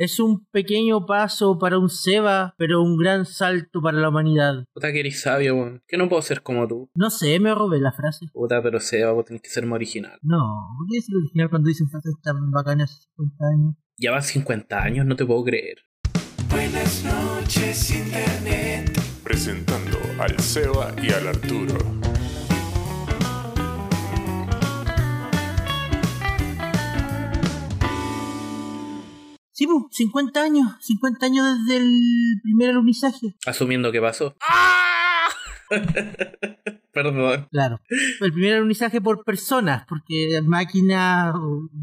Es un pequeño paso para un Seba, pero un gran salto para la humanidad. Puta que eres sabio, weón. Que no puedo ser como tú. No sé, me robé la frase. Puta, pero Seba, vos tenés que ser más original. No, ¿por qué es el original cuando dicen frases tan bacanas hace 50 años? Ya van 50 años, no te puedo creer. Buenas noches, Internet. presentando al Seba y al Arturo. Sí, pues, 50 años. 50 años desde el primer alunizaje. Asumiendo que pasó. ¡Ah! Perdón. Claro. El primer alunizaje por personas, porque máquinas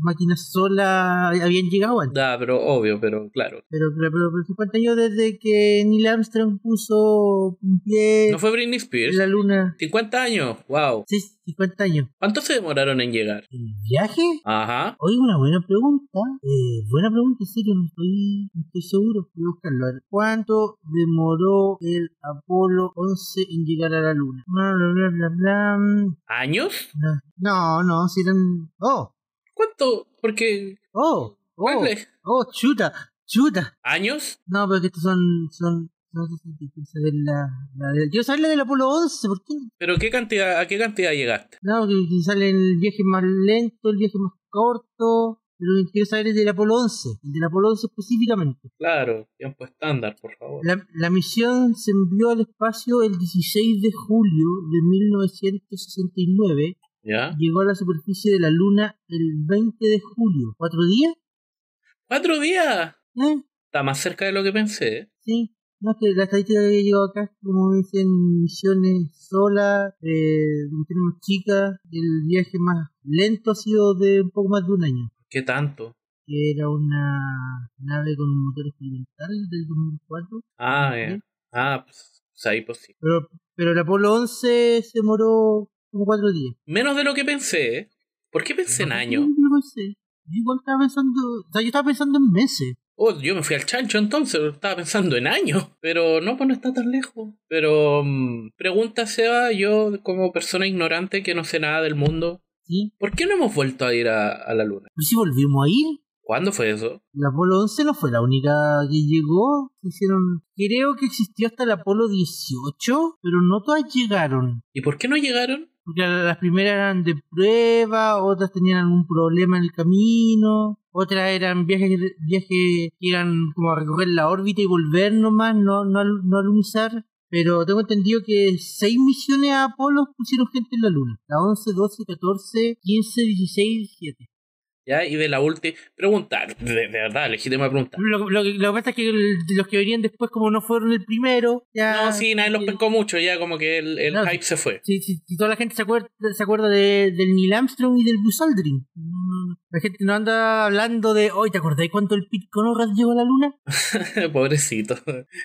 máquinas solas habían llegado antes. Da, pero obvio, pero claro. Pero, pero, pero, pero 50 años desde que Neil Armstrong puso un pie ¿No fue Britney en Spears? la luna. 50 años, wow. Sí, 50 años. ¿Cuánto se demoraron en llegar? ¿El viaje? Ajá. Oye, una buena pregunta. Eh, buena pregunta, en serio, no estoy, no estoy seguro. Voy a buscarlo. ¿cuánto demoró el Apolo 11 en llegar a la Luna? Bla, bla, bla, bla, bla. ¿Años? No, no, si eran... Oh, ¿Cuánto? Porque. oh, oh, oh, chuta, chuta. ¿Años? No, pero que estos son... son no sé si de la, la de- saber la del Apolo 11, ¿por qué? ¿Pero qué cantidad, a qué cantidad llegaste? No, que sale el viaje más lento, el viaje más corto. Lo que quiero saber es del Apolo 11, el del Apolo 11 específicamente. Claro, tiempo estándar, por favor. La, la misión se envió al espacio el 16 de julio de 1969. ¿Ya? Llegó a la superficie de la Luna el 20 de julio. ¿Cuatro días? ¿Cuatro días? ¿Eh? Está más cerca de lo que pensé. Sí. No, es que la estadística que llegado acá, como dicen, misiones solas, eh, misiones más chicas, el viaje más lento ha sido de un poco más de un año. ¿Qué tanto? Que era una nave con un motor experimental del 2004. Ah, ya. Ah, pues, pues ahí pues sí. Pero, pero el Apolo 11 se demoró como cuatro días. Menos de lo que pensé. ¿eh? ¿Por qué pensé en años? Lo pensé. Yo igual estaba pensando, o sea, yo estaba pensando en meses. Oh, yo me fui al chancho entonces, estaba pensando en años. Pero no, pues no está tan lejos. Pero, mm, pregunta Seba, yo como persona ignorante que no sé nada del mundo, ¿Sí? ¿por qué no hemos vuelto a ir a, a la luna? Pero si volvimos a ir, ¿Cuándo fue eso? el Apolo 11 no fue la única que llegó. Hicieron, creo que existió hasta el Apolo 18, pero no todas llegaron. ¿Y por qué no llegaron? Porque las primeras eran de prueba, otras tenían algún problema en el camino, otras eran viajes, viajes que eran como a recorrer la órbita y volver nomás, no, no, no alunizar. Pero tengo entendido que seis misiones a Apolo pusieron gente en la Luna. La 11, 12, 14, 15, 16, 17. ¿Ya? Y de la última... Pregunta, de, de verdad, legítima pregunta. Lo, lo, que- lo que pasa es que el- los que venían después, como no fueron el primero, ya... No, sí, nadie los eh, pescó mucho, ya como que el, el No, hype se fue. Si, si, si toda la gente se acuerda, se acuerda de, del Neil Armstrong y del Buzz Aldrin. No. La gente no anda hablando de, hoy ¿te acordáis cuánto el Pete Conrad llegó a la luna? Pobrecito.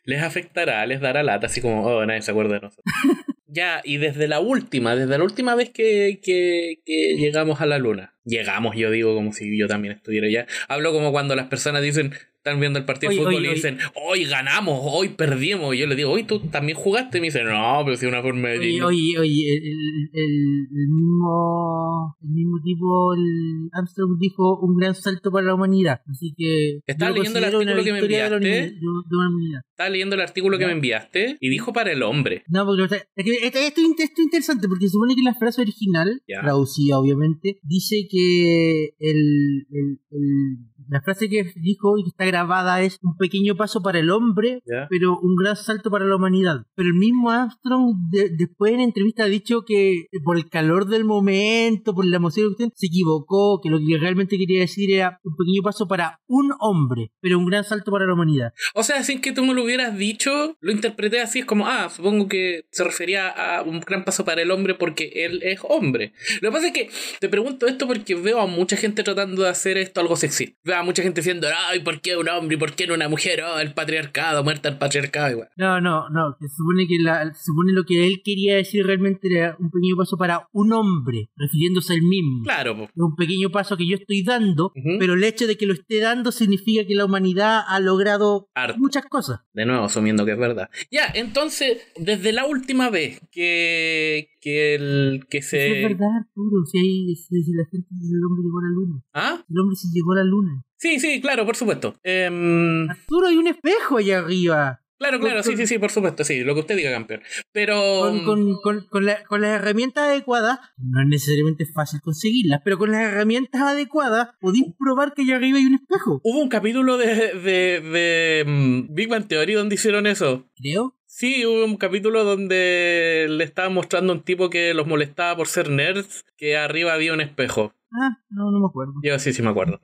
Les afectará, les dará lata, así como, oh, nadie se acuerda de nosotros. ya, y desde la última, desde la última vez que, que, llegamos a la luna. Llegamos, yo digo, como si yo también estuviera allá. Hablo como cuando las personas dicen, están viendo el partido de fútbol y dicen, hoy ganamos, hoy perdimos. Y yo les digo, hoy tú también jugaste. Y me dicen, no, pero si una forma de... Oye, oye, oye, el, el, el- mismo, el mismo tipo, el Armstrong dijo un gran salto para la humanidad. Así que. Estaba leyendo el artículo que me de enviaste. de- de humanidad. Estaba leyendo el artículo que me enviaste y dijo para el hombre. No, porque esto, esto, esto es interesante porque se supone que la frase original, traducida obviamente, dice que el- el- la frase que dijo y que está grabada es un pequeño paso para el hombre, pero un gran salto para la humanidad. Pero el mismo Armstrong de- después en entrevista ha dicho que por el calor del momento, por la emoción, que usted, se equivocó, que lo que realmente quería decir era un pequeño paso para un hombre, pero un gran salto para la humanidad. O sea, sin que tú me lo hubieras dicho, lo interpreté así, es como, ah, supongo que se refería a un gran paso para el hombre porque él es hombre. Lo que pasa es que te pregunto esto porque veo a mucha gente tratando de hacer esto algo sexy. A mucha gente diciendo, ay, ¿por qué un hombre y por qué no una mujer? Oh, el patriarcado, muerta el patriarcado. Igual. No, no, no. Se supone que la, se supone lo que él quería decir realmente era un pequeño paso para un hombre, refiriéndose al mismo. Claro, po. Un pequeño paso que yo estoy dando, pero el hecho de que lo esté dando significa que la humanidad ha logrado muchas cosas. De nuevo, asumiendo que es verdad. Ya, entonces, desde la última vez que, que el que Eso es se... verdad, Arturo. Si, hay, si, si la gente si el hombre llegó a la luna. ¿Ah? El hombre sí llegó a la luna. Sí, sí, claro, por supuesto. Em, Arturo, hay un espejo allá arriba. claro, claro, sí, sí, sí, por supuesto, sí, lo que usted diga, campeón. Pero... Con, con, con, con, la- con las herramientas adecuadas, no es necesariamente fácil conseguirlas, pero con las herramientas adecuadas podéis probar que allá arriba hay un espejo. Hubo un capítulo de, de, de mm, Big Bang Theory donde hicieron eso. Creo. Sí, hubo un capítulo donde le estaba mostrando a un tipo que los molestaba por ser nerds que arriba había un espejo. Ah, no, no me acuerdo. Yo sí, sí me acuerdo.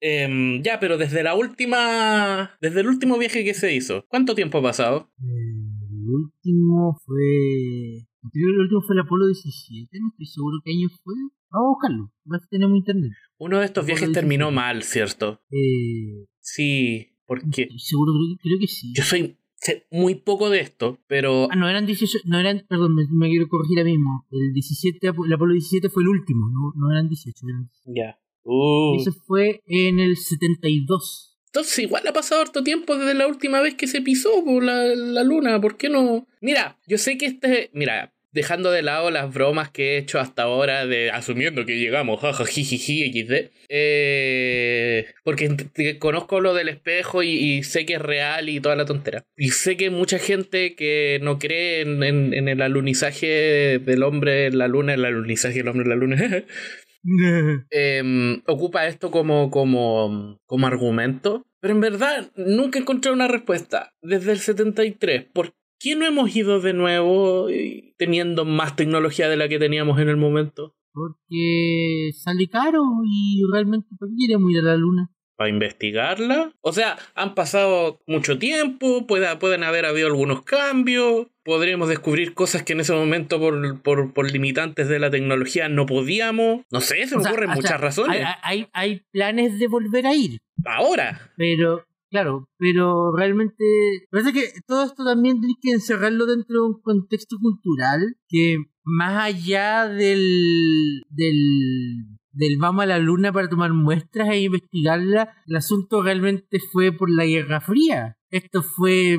Em, ya, pero desde la última. Desde el último viaje que se hizo, ¿cuánto tiempo ha pasado? El último fue. El último fue el Apolo 17, no estoy seguro qué año fue. Vamos a buscarlo, a tenemos internet. Uno de estos viajes terminó 17. mal, ¿cierto? Eh, Sí, porque estoy seguro, creo, que- creo que sí. yo soy sé muy poco de esto, pero Ah, no eran 18, no eran, perdón, me, me quiero corregir ahora mismo. El 17, Apo- el Apolo 17 fue el último, no, no eran 18. eran- ya. Uh. Ese fue en el 72. Entonces igual ha pasado harto tiempo desde la última vez que se pisó por la, la luna, ¿por qué no? Mira, yo sé que este, mira, dejando de lado las bromas que he hecho hasta ahora de asumiendo que llegamos, jaja, jijiji, xd, eh, porque conozco lo del espejo y, sé que es real y toda la tontera. Y sé que mucha gente que no cree en, el alunizaje del hombre en la luna, el alunizaje del hombre en la luna, em, ocupa esto como, como, como argumento. Pero en verdad nunca encontré una respuesta. Desde el 73, ¿por qué no hemos ido de nuevo eh, teniendo más tecnología de la que teníamos en el momento? Porque sale caro y realmente ¿para qué queremos ir a la luna? ¿Para investigarla? O sea, han pasado mucho tiempo, pueda- pueden haber habido algunos cambios, podríamos descubrir cosas que en ese momento por, por, por limitantes de la tecnología no podíamos. No sé, se me O sea, ocurren sea, muchas razones. Hay, hay, hay planes de volver a ir, Ahora. pero claro, pero realmente parece que todo esto también tienes que encerrarlo dentro de un contexto cultural que más allá del del del vamos a la luna para tomar muestras e investigarla, el asunto realmente fue por la Guerra Fría. Esto fue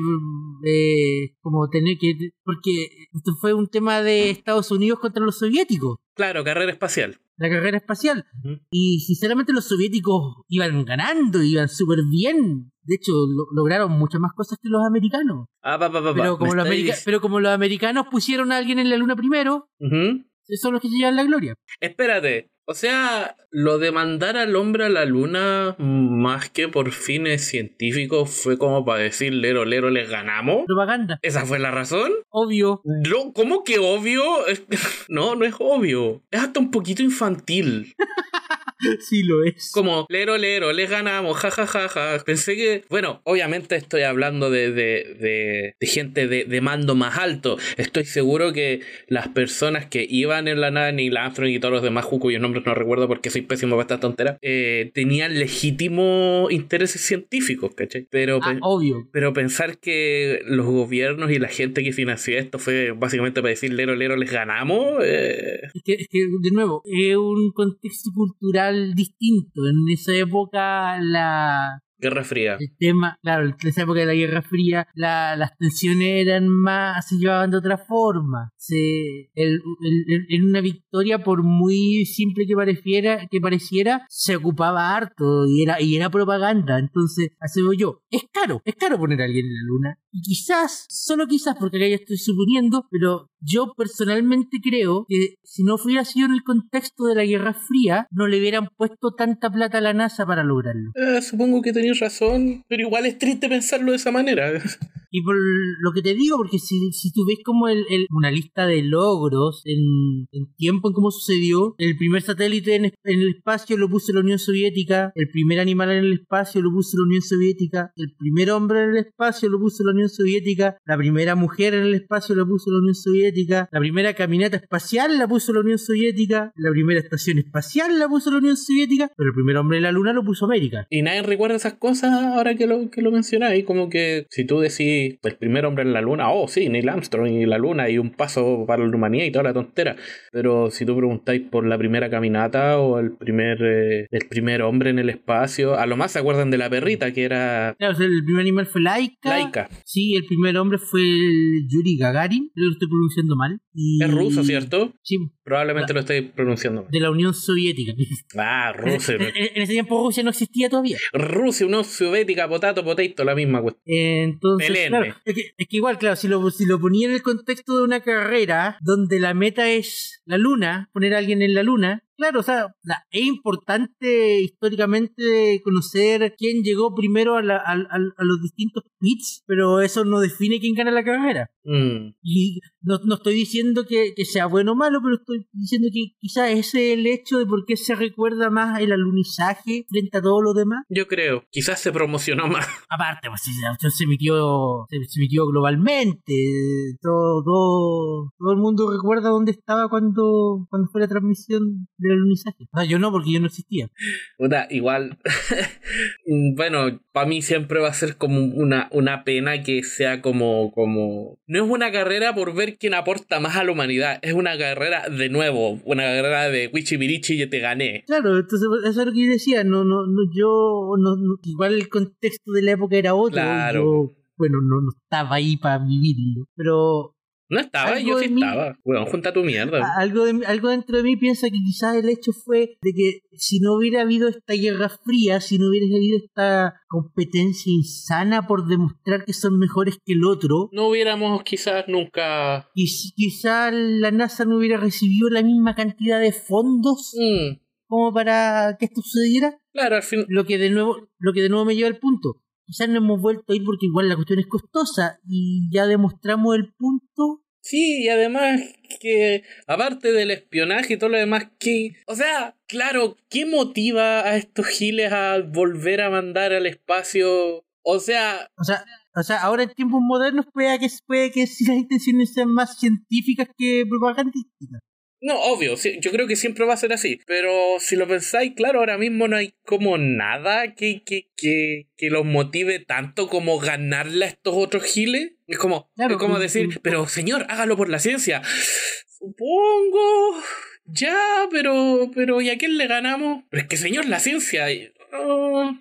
eh, como tener que... porque esto fue un tema de Estados Unidos contra los soviéticos, Claro, carrera espacial. la carrera espacial. Y sinceramente los soviéticos iban ganando, iban súper bien. De hecho, lo- lograron muchas más cosas que los americanos. Ah, pa, pa, pa. Pero como, los america- pero como los americanos pusieron a alguien en la luna primero, esos son los que se llevan la gloria. Espérate, o sea, lo de mandar al hombre a la luna, más que por fines científicos, fue como para decir, lero, lero, les ganamos. Propaganda, ¿Esa fue la razón? obvio. No, ¿Cómo que obvio? No, no es obvio. Es hasta un poquito infantil. Sí lo es. Como, lero, lero, les ganamos, jajajaja. Pensé que, bueno, obviamente estoy hablando de, de, de, de gente de, de mando más alto. Estoy seguro que las personas que iban en la nave, Neil Armstrong y todos los demás, cuyos nombres no recuerdo porque soy pésimo para esta tontera, eh, tenían legítimos intereses científicos, ¿cachai? Pero, Ah, obvio. pero pensar que los gobiernos y la gente que financió esto fue básicamente para decir, lero, lero, les ganamos. eh, Es que, es que, de nuevo, es un contexto cultural distinto. En esa época, la, Guerra Fría. el tema, claro, en esa época de la Guerra Fría, la- las tensiones eran más, se llevaban de otra forma. Se, el, el- en una victoria, por muy simple que pareciera, que pareciera, se ocupaba harto y era, y era propaganda. Entonces, así yo. Es caro, es caro poner a alguien en la luna. Quizás, solo quizás, porque acá ya estoy suponiendo, pero yo personalmente creo que si no hubiera sido en el contexto de la Guerra Fría, no le hubieran puesto tanta plata a la NASA para lograrlo. Eh, supongo que tenías razón, pero igual es triste pensarlo de esa manera. Y por lo que te digo, porque si, si tú ves como el, el- una lista de logros en, en tiempo en cómo sucedió, el primer satélite en, en el espacio lo puso la Unión Soviética, el primer animal en el espacio lo puso la Unión Soviética, el primer hombre en el espacio lo puso la Unión Soviética, la primera mujer en el espacio lo puso la Unión Soviética, la primera caminata espacial la puso la Unión Soviética, la primera estación espacial la puso la Unión Soviética, pero el primer hombre en la Luna lo puso América. Y nadie recuerda esas cosas ahora que lo, que lo mencionáis. Como que si tú decís el primer hombre en la luna, oh sí, Neil Armstrong y la luna y un paso para la humanidad y toda la tontera. Pero si tú preguntáis por la primera caminata o el primer, eh, el primer hombre en el espacio, a lo más se acuerdan de la perrita que era Claro, o sea, el primer animal fue Laika. Laika. Sí, el primer hombre fue el Yuri Gagarin. Creo que lo estoy pronunciando mal. Y- Es ruso, ¿cierto? Sí, Probablemente lo estoy pronunciando mal. de la Unión Soviética. Ah, Rusia. En, en ese tiempo Rusia no existía todavía. Rusia, Unión Soviética, potato, potato, la misma cuestión. Eh, Entonces, Claro, es que, es que igual, claro, si lo, si lo ponía en el contexto de una carrera donde la meta es la luna, poner a alguien en la luna, claro, o sea, es importante históricamente conocer quién llegó primero a, la- a- a- a los distintos pits, pero eso no define quién gana la carrera. Mm. Y no, no estoy diciendo que, que sea bueno o malo, pero estoy diciendo que quizás ese es el hecho de por qué se recuerda más el alunizaje frente a todo lo demás. Yo creo, quizás se promocionó más. Aparte, pues, cuestión se emitió, se, se emitió globalmente. Todo, todo, todo el mundo recuerda dónde estaba cuando, cuando fue la transmisión del alunizaje. O sea, yo no, porque yo no existía. Puta, igual. bueno, para mí siempre va a ser como una, una pena que sea como, como. No es una carrera por ver quién aporta más a la humanidad. Es una carrera de nuevo. Una carrera de Wichibirichi y yo te gané. Claro, entonces eso es lo que yo decía. No, no, no, yo, no, no- igual el contexto de la época era otro. Claro. Yo, bueno, no, no estaba ahí para vivirlo. Pero No estaba, yo sí mí- estaba. Bueno, junta tu mierda. algo, de, algo dentro de mí piensa que quizás el hecho fue de que si no hubiera habido esta guerra fría, si no hubiera habido esta competencia insana por demostrar que son mejores que el otro, No hubiéramos quizás nunca. y si- quizás la NASA no hubiera recibido la misma cantidad de fondos Mm, como para que esto sucediera, claro, al fin. lo que de nuevo, lo que de nuevo me lleva al punto. Quizás no hemos vuelto a ir porque igual la cuestión es costosa y ya demostramos el punto. Sí, y además que aparte del espionaje y todo lo demás, que, o sea, claro, ¿qué motiva a estos giles a volver a mandar al espacio? O sea, O sea, o sea, ahora en tiempos modernos puede que, puede que si las intenciones sean más científicas que propagandísticas. No, obvio, yo creo que siempre va a ser así, pero si lo pensáis, claro, ahora mismo no hay como nada que, que, que, que los motive tanto como ganarle a estos otros giles. Es como, Claro, es como decir, pero señor, hágalo por la ciencia. Supongo. Ya, pero, pero ¿y a quién le ganamos? Pero es que señor, la ciencia. Mm,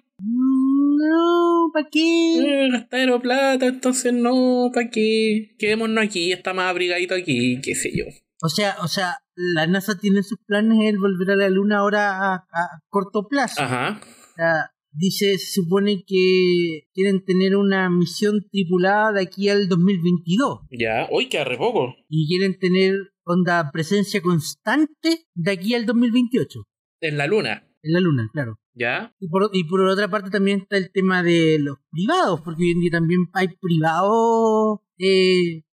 No, ¿para qué? eh, plata, entonces no, ¿para qué? Quedémonos aquí, está más abrigadito aquí, qué sé yo. O sea, o sea, la NASA tiene sus planes el volver a la Luna ahora a, a corto plazo. Ajá. O sea, dice, se supone que quieren tener una misión tripulada de aquí al 2022 Ya, hoy queda re poco. y quieren tener onda presencia constante de aquí al 2028 En la luna. en la Luna, claro. ¿Ya? Y por, y por otra parte también está el tema de los privados, porque hoy en día también hay privados, eh,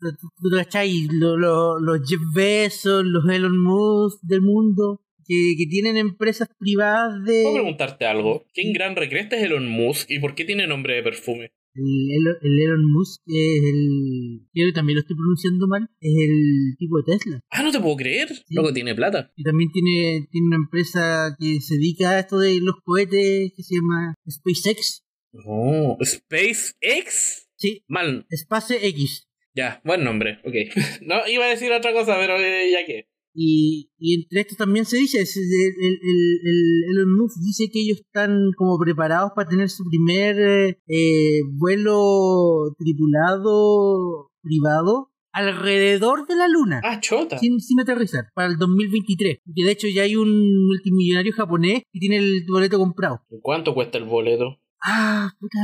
tú- cachai, Lo- lo- los Jeff Bezos, los Elon Musk del mundo, que, que tienen empresas privadas de... ¿Puedo preguntarte algo? ¿Quién gran recresta es Elon Musk y por qué tiene nombre de perfume? El, Elon- el Elon Musk es el... Creo que también lo estoy pronunciando mal, es el tipo de Tesla. Ah, no te puedo creer. Luego tiene plata. Y también tiene, tiene una empresa que se dedica a esto de los cohetes, que se llama SpaceX. Oh, SpaceX. Sí, Mal. SpaceX. Ya, buen nombre. Ok. no, iba a decir otra cosa, pero eh, ya que. Y, y entre esto también se dice, es- el, el, el- el- Elon Musk dice que ellos están como preparados para tener su primer eh, eh, vuelo tripulado privado alrededor de la Luna, Ah, chota. sin, sin aterrizar, para el 2023. Que de hecho ya hay un multimillonario japonés que tiene el boleto comprado. ¿Cuánto cuesta el boleto? Ah, puta.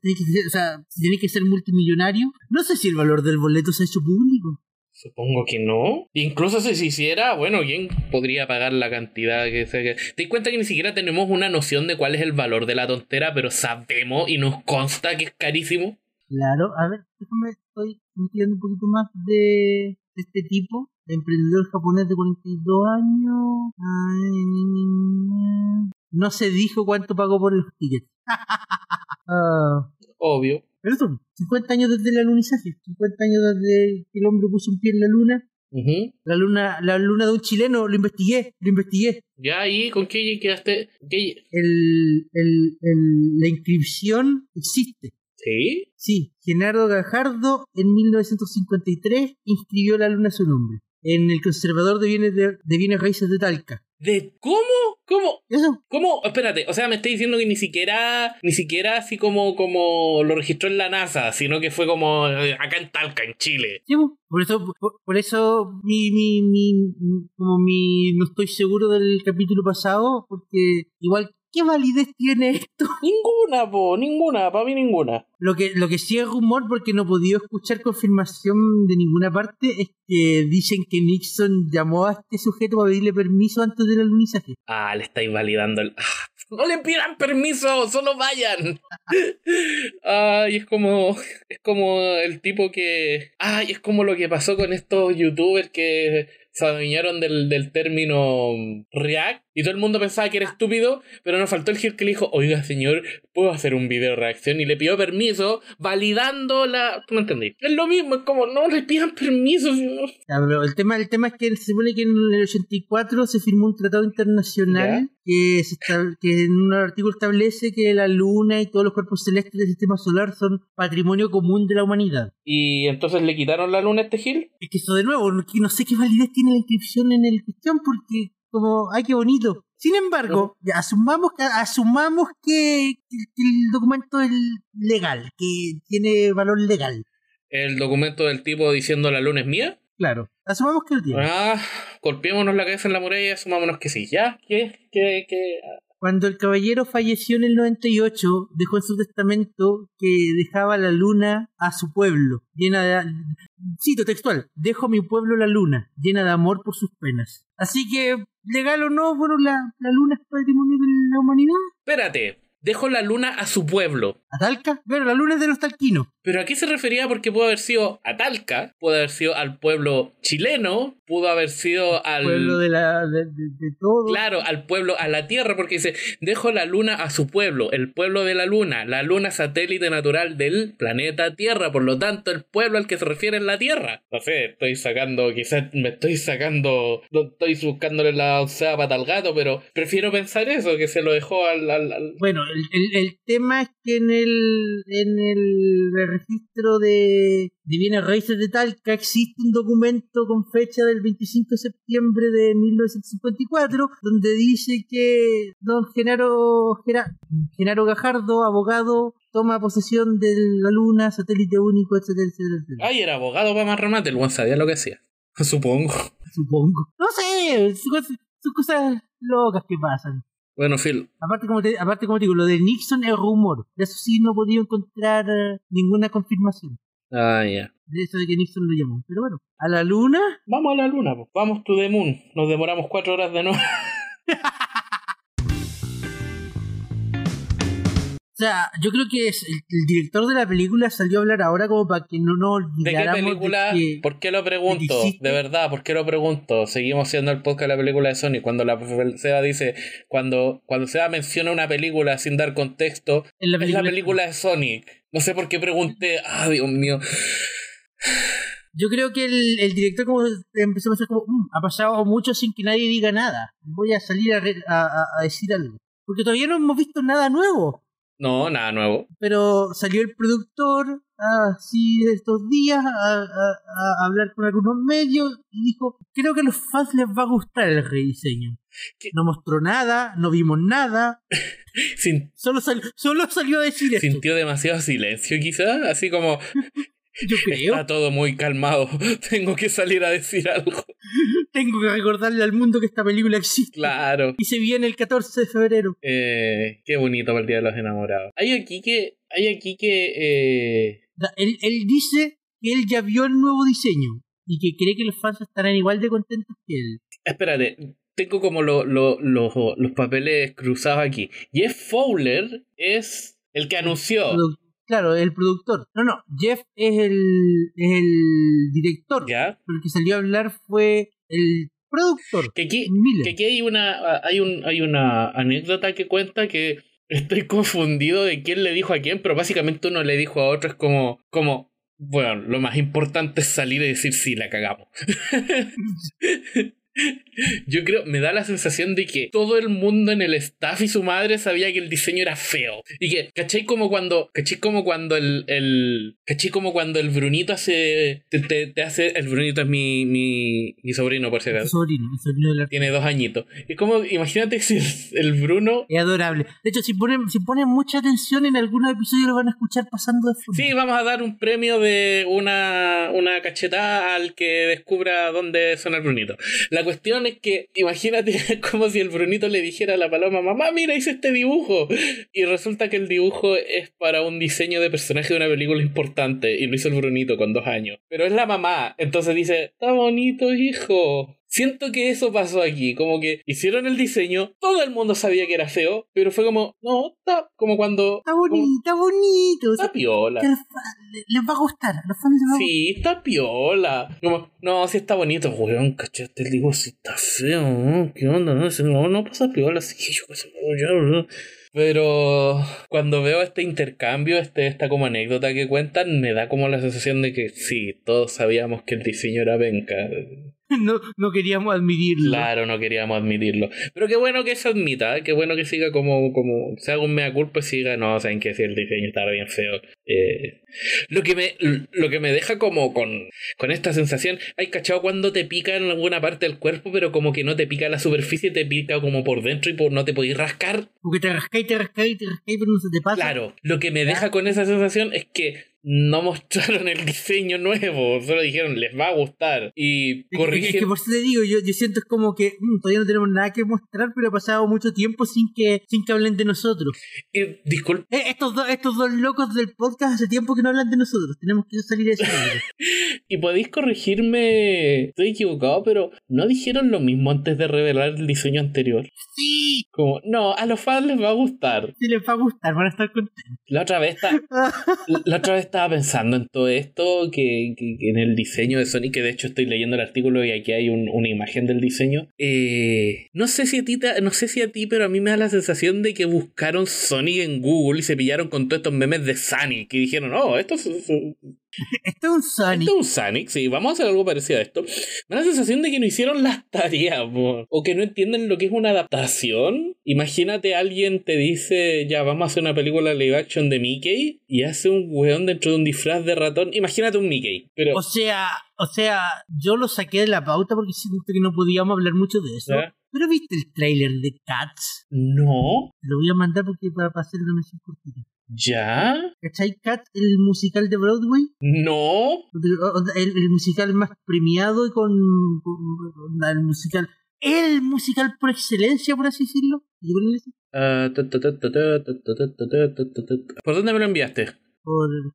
Tiene que ser- o sea, si tiene que ser multimillonario, no sé si el valor del boleto se ha hecho público. Supongo que no. Incluso si se hiciera, bueno, ¿quién podría pagar la cantidad que que- Te das cuenta que ni siquiera tenemos una noción de cuál es el valor de la tontera, pero sabemos y nos consta que es carísimo. Claro, a ver, déjame, estoy entiendo un poquito más de, de este tipo, de emprendedor japonés de 42 años. Ay, no se dijo cuánto pagó por el ticket. Ah, Obvio. pero son 50 años desde el alunizaje, 50 años desde que el hombre puso un pie en la luna. La luna, la luna de un chileno, lo investigué, lo investigué. Ya ahí, ¿con qué quedaste? ¿Qué- El, el, el- la inscripción existe. ¿Sí? Sí, Genaro Gajardo en 1953 inscribió la luna a su nombre en el conservador de bienes, de, de bienes raíces de Talca. ¿De cómo? ¿Cómo? Eso, ¿Cómo? Espérate, o sea, me está diciendo que ni siquiera, ni siquiera así como, como lo registró en la NASA, sino que fue como eh, acá en Talca, en Chile. sí, po. por eso, por, por eso mi, mi, mi, como mi, no estoy seguro del capítulo pasado, porque igual, ¿qué validez tiene esto? Ninguna, po, ninguna, para mí ninguna. Lo que, lo que sí es rumor, porque no he podido escuchar confirmación de ninguna parte, es que dicen que Nixon llamó a este sujeto para pedirle permiso antes del alunizaje. Ah, le estáis validando el... Ah, no le pidan permiso, solo vayan. Ay, es como, es como el tipo que... Ay, es como lo que pasó con estos youtubers que se adueñaron del, del término React y todo el mundo pensaba que era estúpido, pero nos faltó el gil que le dijo, oiga señor, ¿puedo hacer un video de reacción? Y le pidió permiso, validando la... ¿Tú me entendí? Es lo mismo, es como, no le pidan permiso. pero el tema, el tema es que se supone que en el 84 se firmó un tratado internacional que, se que en un artículo establece que la luna y todos los cuerpos celestes del sistema solar son patrimonio común de la humanidad. Y entonces le quitaron la luna a este gil. Es que eso de nuevo, no, sé qué validez tiene la inscripción en el cuestión porque como, ay, qué bonito. Sin embargo, asumamos que, asumamos que, que el documento es legal, que tiene valor legal. El documento del tipo diciendo la luna es mía. Claro, asumamos que lo tiene. Ah, golpeémonos la cabeza en la muralla y asumámonos que sí. ¿Ya? ¿Qué? ¿Qué? ¿Qué? Cuando el caballero falleció en el 98, dejó en su testamento que dejaba la luna a su pueblo, llena de... Cito textual, dejo a mi pueblo la luna, llena de amor por sus penas. Así que, legal o no, bueno, la, la luna es patrimonio de la humanidad. Espérate. Dejo la luna a su pueblo. ¿A Talca? Bueno, la luna es de los talquinos. ¿Pero a qué se refería? Porque pudo haber sido a Talca, pudo haber sido al pueblo chileno, pudo haber sido al... Pueblo de la... de, de- de todo. Claro, al pueblo, a la Tierra, porque dice, dejo la luna a su pueblo, el pueblo de la luna, la luna satélite natural del planeta Tierra, por lo tanto, el pueblo al que se refiere es la Tierra. No sé, estoy sacando, quizás me estoy sacando, no estoy buscándole la onceada pata al gato, pero prefiero pensar eso, que se lo dejó al... al- al- Bueno, el, el- el tema es que en el, en el registro de, de bienes raíces de Talca existe un documento con fecha del 25 de septiembre de 1954 donde dice que don Genaro, Gera- Genaro Gajardo, abogado, toma posesión de la luna, satélite único, etcétera, etcétera, etcétera. Ay, era abogado para más remate, el buen sabía lo que hacía. Supongo. Supongo. No sé, son cosas, locas que pasan. Bueno, Phil, Aparte como, te, aparte, como te digo, lo de Nixon es rumor. De eso sí no he podido encontrar ninguna confirmación. ah, ya. De eso de que Nixon lo llamó. Pero bueno, a la luna, Vamos a la luna. Vamos to the moon. Nos demoramos cuatro horas de nuevo. o sea, yo creo que es el, el director de la película salió a hablar ahora como para que no nos ¿De qué película? de que- ¿Por qué lo pregunto? de verdad, ¿por qué lo pregunto? Seguimos siendo el podcast de la película de Sony. Cuando la Seba dice, cuando, cuando Seba menciona una película sin dar contexto, la es la película de Sonic. No sé por qué pregunté. Ah, Dios mío. Yo creo que el, el director como empezó a pensar como, "Mm, ha pasado mucho sin que nadie diga nada. Voy a salir a, re- a- a- decir algo. Porque todavía no hemos visto nada nuevo. No, nada nuevo. pero salió el productor así de estos días a, a- hablar con algunos medios y dijo, creo que a los fans les va a gustar el rediseño. ¿Qué? No mostró nada, no vimos nada, Sin- solo, sal- solo salió a decir sintió demasiado silencio, quizá. Así como, Yo creo, está todo muy calmado. Tengo que salir a decir algo. tengo que recordarle al mundo que esta película existe. Claro. Y se viene el 14 de febrero. Eh, qué bonito para el Día de los Enamorados. Hay aquí que. Hay aquí que. Eh, él dice que él ya vio el nuevo diseño y que cree que los fans estarán igual de contentos que él. espérate, tengo como lo- lo- lo- los papeles cruzados aquí. Jeff Fowler es el que anunció. Claro, el productor. No, no, Jeff es el, es el director. ¿Ya? Pero el que salió a hablar fue el productor. Que aquí, Miller. que aquí hay una. Hay un, hay una anécdota que cuenta que estoy confundido de quién le dijo a quién, pero básicamente uno le dijo a otro, es como. como bueno, lo más importante es salir y decir sí, la cagamos. Yo creo, me da la sensación de que todo el mundo en el staff y su madre sabía que el diseño era feo. Y que, ¿cachai? Como cuando, ¿cachai? Como cuando el, el ¿cachai? Como cuando el Brunito hace, te, te- hace, el Brunito es mi, mi, mi sobrino, por si Mi acaso. sobrino, mi sobrino de la- Tiene dos añitos. Es como, imagínate si el, el Bruno Es adorable. De hecho, si ponen, si ponen mucha atención en algunos episodios lo van a escuchar pasando de fondo. Sí, vamos a dar un premio de una, una cachetada al que descubra dónde son el Brunito. La cuestión es que, imagínate como si el Brunito le dijera a la paloma, mamá, mira, hice este dibujo. Y resulta que el dibujo es para un diseño de personaje de una película importante y lo hizo el Brunito con dos años. Pero es la mamá, entonces dice, está bonito, hijo. Siento que eso pasó aquí, como que hicieron el diseño, todo el mundo sabía que era feo, pero fue como, no, está como cuando... Está bonito, está bonito. Está piola. Les va a gustar. Los fans les va a gustar. Sí, está piola. Como, no, sí está bonito, weón, cachate, digo, sí está feo, ¿no? ¿qué onda? No, no, no pasa piola, sí, yo. Pero cuando veo este intercambio, este, esta como anécdota que cuentan, me da como la sensación de que sí, todos sabíamos que el diseño era penca. No, no queríamos admitirlo. Claro, no queríamos admitirlo. Pero qué bueno que se admita, ¿eh? qué bueno que siga como, como se haga un mea culpa y siga, no, saben que si el diseño estaba bien feo. Eh, lo que me, lo que me deja como con, con esta sensación, hay cachado cuando te pica en alguna parte del cuerpo, pero como que no te pica la superficie, te pica como por dentro y por no te podís rascar. Porque te rascáis, te rascáis, te rascáis, pero no se te pasa. Claro, lo que me deja con esa sensación es que no mostraron el diseño nuevo, solo dijeron les va a gustar y Es que- Es que corrigen. por eso te digo, yo, yo siento es como que mm, todavía no tenemos nada que mostrar, pero ha pasado mucho tiempo sin que sin que hablen de nosotros. Eh. Eh, estos, dos estos dos locos del podcast hace tiempo que no hablan de nosotros, tenemos que salir de ese Y podéis corregirme, estoy equivocado, pero ¿no dijeron lo mismo antes de revelar el diseño anterior? Sí, Como, no, a los fans les va a gustar. si les va a gustar, van a estar contentos. La otra vez, está- la otra vez estaba pensando en todo esto, que, que- que en el diseño de Sonic, que de hecho estoy leyendo el artículo y aquí hay un- una imagen del diseño. Eh, no sé si a ti, te- no sé si a ti, pero a mí me da la sensación de que buscaron Sonic en Google y se pillaron con todos estos memes de Sonic y dijeron, oh, esto es, Este es un Sonic. Esto es un Sonic, sí, vamos a hacer algo parecido a esto. Me da la sensación de que no hicieron las tareas, po, o que no entienden lo que es una adaptación. Imagínate alguien te dice, ya, vamos a hacer una película live action de Mickey, y hace un weón dentro de un disfraz de ratón. Imagínate un Mickey, pero... O sea, o sea, yo lo saqué de la pauta porque siento que no podíamos hablar mucho de eso. Pero viste el tráiler de Cats. No, Te lo voy a mandar porque para, para hacer una mención cortita. ¿Ya? ¿Cachai Cat, el musical de Broadway? No. El, musical más premiado y con, con, el musical... El musical por excelencia, por así decirlo. ¿Por dónde me lo enviaste? Por el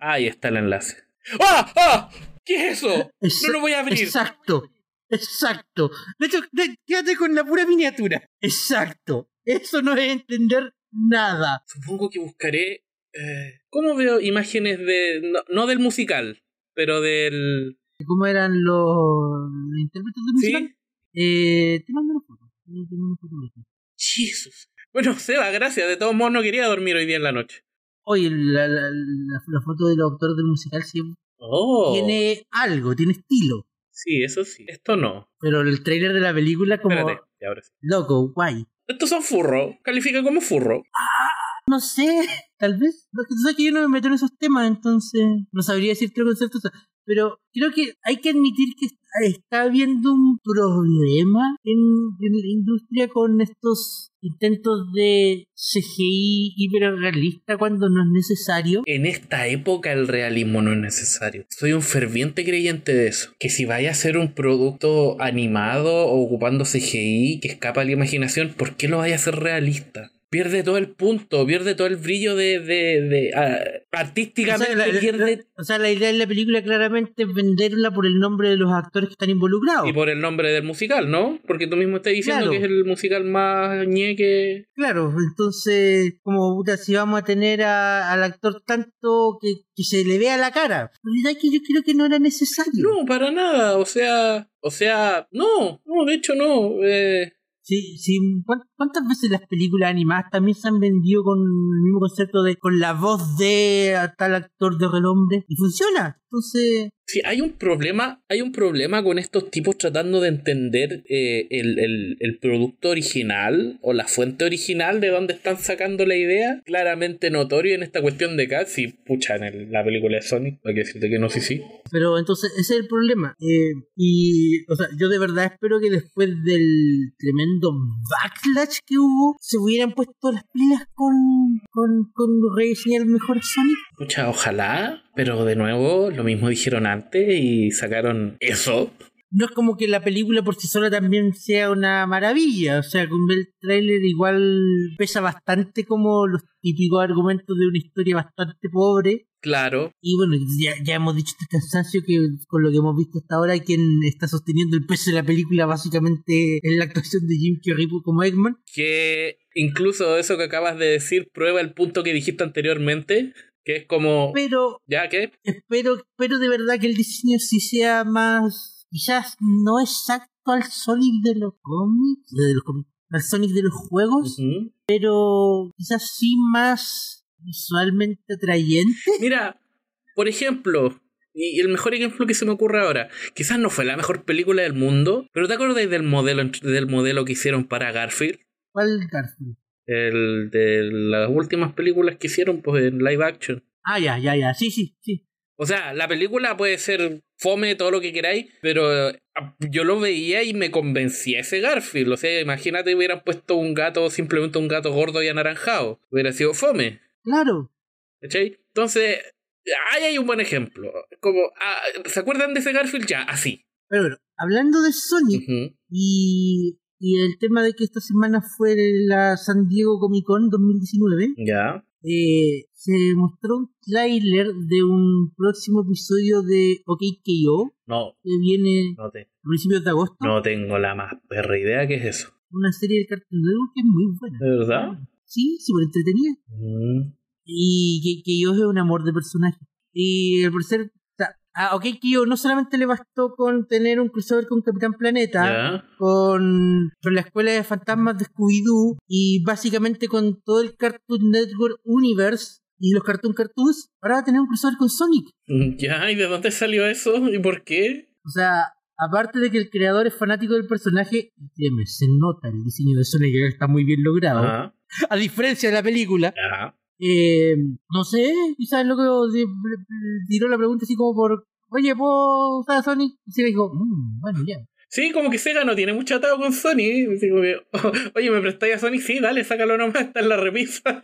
Ahí está el enlace. ¡Ah! ¡Ah! ¿Qué es eso? No lo voy a abrir. Exacto. Exacto. De hecho, quédate con la pura miniatura. Exacto. Eso no es entender nada Supongo que buscaré. eh, ¿Cómo veo imágenes de. No, no del musical, pero del. cómo eran los, intérpretes del musical ¿Sí? eh, te mando una foto te mando una foto ahorita. Jesus. Bueno, Seba, gracias. De todos modos, no quería dormir hoy día en la noche. oye la, la, la, la foto del autor del musical sí Oh. tiene algo tiene estilo Sí, eso sí. Esto no. Pero el trailer de la película como Espérate. ahora sí. loco, guay. Estos son furro. Califica como furro. No sé, tal vez. Porque tú sabes que yo no me meto en esos temas, entonces no sabría decirte con certeza. Pero creo que hay que admitir que está habiendo un problema en, la industria con estos intentos de CGI hiperrealista cuando no es necesario. En esta época el realismo no es necesario. Soy un ferviente creyente de eso. Que si vaya a ser un producto animado o ocupando CGI que escapa a la imaginación, ¿por qué lo vaya a hacer realista? Pierde todo el punto, pierde todo el brillo de... de, de ah, O artísticamente sea, la, la- pierde... o sea, la idea de la película claramente es venderla por el nombre de los actores que están involucrados. Y por el nombre del musical, ¿no? Porque tú mismo estás diciendo Claro. que es el musical más ñeque. Claro, entonces, como puta, si vamos a tener a- al actor tanto que, que se le vea la cara, la que yo creo que no era necesario. No, para nada. O sea, o sea, no, no, de hecho no. Eh, Sí, sí, ¿cuán- ¿Cuántas veces las películas animadas también se han vendido con el mismo concepto de con la voz de a tal actor de renombre? Y funciona. Entonces, Sí, hay un problema, hay un problema con estos tipos tratando de entender eh, el, el- el producto original o la fuente original de dónde están sacando la idea. Claramente notorio en esta cuestión de Cats y pucha en el- la película de Sonic, hay que decirte que no, sí, sí. Pero entonces ese es el problema. Eh, y, o sea, yo de verdad espero que después del tremendo backlash que hubo, se hubieran puesto las pilas con, con, con rediseñar mejor Sonic. Pucha, ojalá, pero de nuevo lo mismo dijeron antes y sacaron eso. No es como que la película por sí sola también sea una maravilla. O sea, con el tráiler igual pesa bastante como los típicos argumentos de una historia bastante pobre. Claro, Y bueno, ya, ya hemos dicho este cansancio que con lo que hemos visto hasta ahora, quien está sosteniendo el peso de la película básicamente es la actuación de Jim Carrey como Eggman. que incluso eso que acabas de decir prueba el punto que dijiste anteriormente, que es como... Pero ¿Ya qué? espero, espero de verdad que el diseño sí sea más, quizás no exacto al Sonic de los cómics, de los cómics, al Sonic de los juegos, pero quizás sí más visualmente atrayente. Mira, por ejemplo, y el mejor ejemplo que se me ocurre ahora, quizás no fue la mejor película del mundo, pero ¿te acuerdas del modelo, del modelo que hicieron para Garfield? ¿Cuál Garfield? El de las últimas películas que hicieron pues en live action. Ah, ya, ya, ya, sí, sí, sí. O sea, la película puede ser fome, todo lo que queráis, pero eh, yo lo veía y me convencía ese Garfield. O sea, imagínate hubieran puesto un gato, simplemente un gato gordo y anaranjado. Hubiera sido fome. Claro. ¿Cachai? Entonces, ahí hay un buen ejemplo. Como, ah, ¿se acuerdan de ese Garfield? Ya, así. Pero bueno, hablando de Sonic. Y, y el tema de que esta semana fue la San Diego Comic Con 2019, Ya. eh, se mostró un tráiler de un próximo episodio de OKKO No, que viene no, te, a principios de agosto. no tengo la más perra idea que es eso. Una serie de Cartoon Network que es muy buena. ¿De verdad? Sí, súper entretenida. Mm. Y que, que yo es un amor de personaje. Y al parecer, o sea, a OKKO no solamente le bastó con tener un crossover con Capitán Planeta, con, con la escuela de fantasmas de Scooby-Doo y básicamente con todo el Cartoon Network Universe y los Cartoon Cartoons, ahora va a tener un crossover con Sonic. Mm, Ya, ¿y de dónde salió eso? ¿Y por qué? O sea, aparte de que el creador es fanático del personaje, se nota el diseño de Sonic que está muy bien logrado, Ajá. a diferencia de la película. Ya. Eh, no sé, quizás lo que tiró la pregunta así como por, oye, ¿puedo usar a Sonic? Y se dijo, "Mm, bueno, ya. Sí, como que Sega no tiene mucho atado con Sony. Como que, "Oh, oye, ¿me prestáis a Sony? Sí, dale, sácalo nomás, está en la repisa.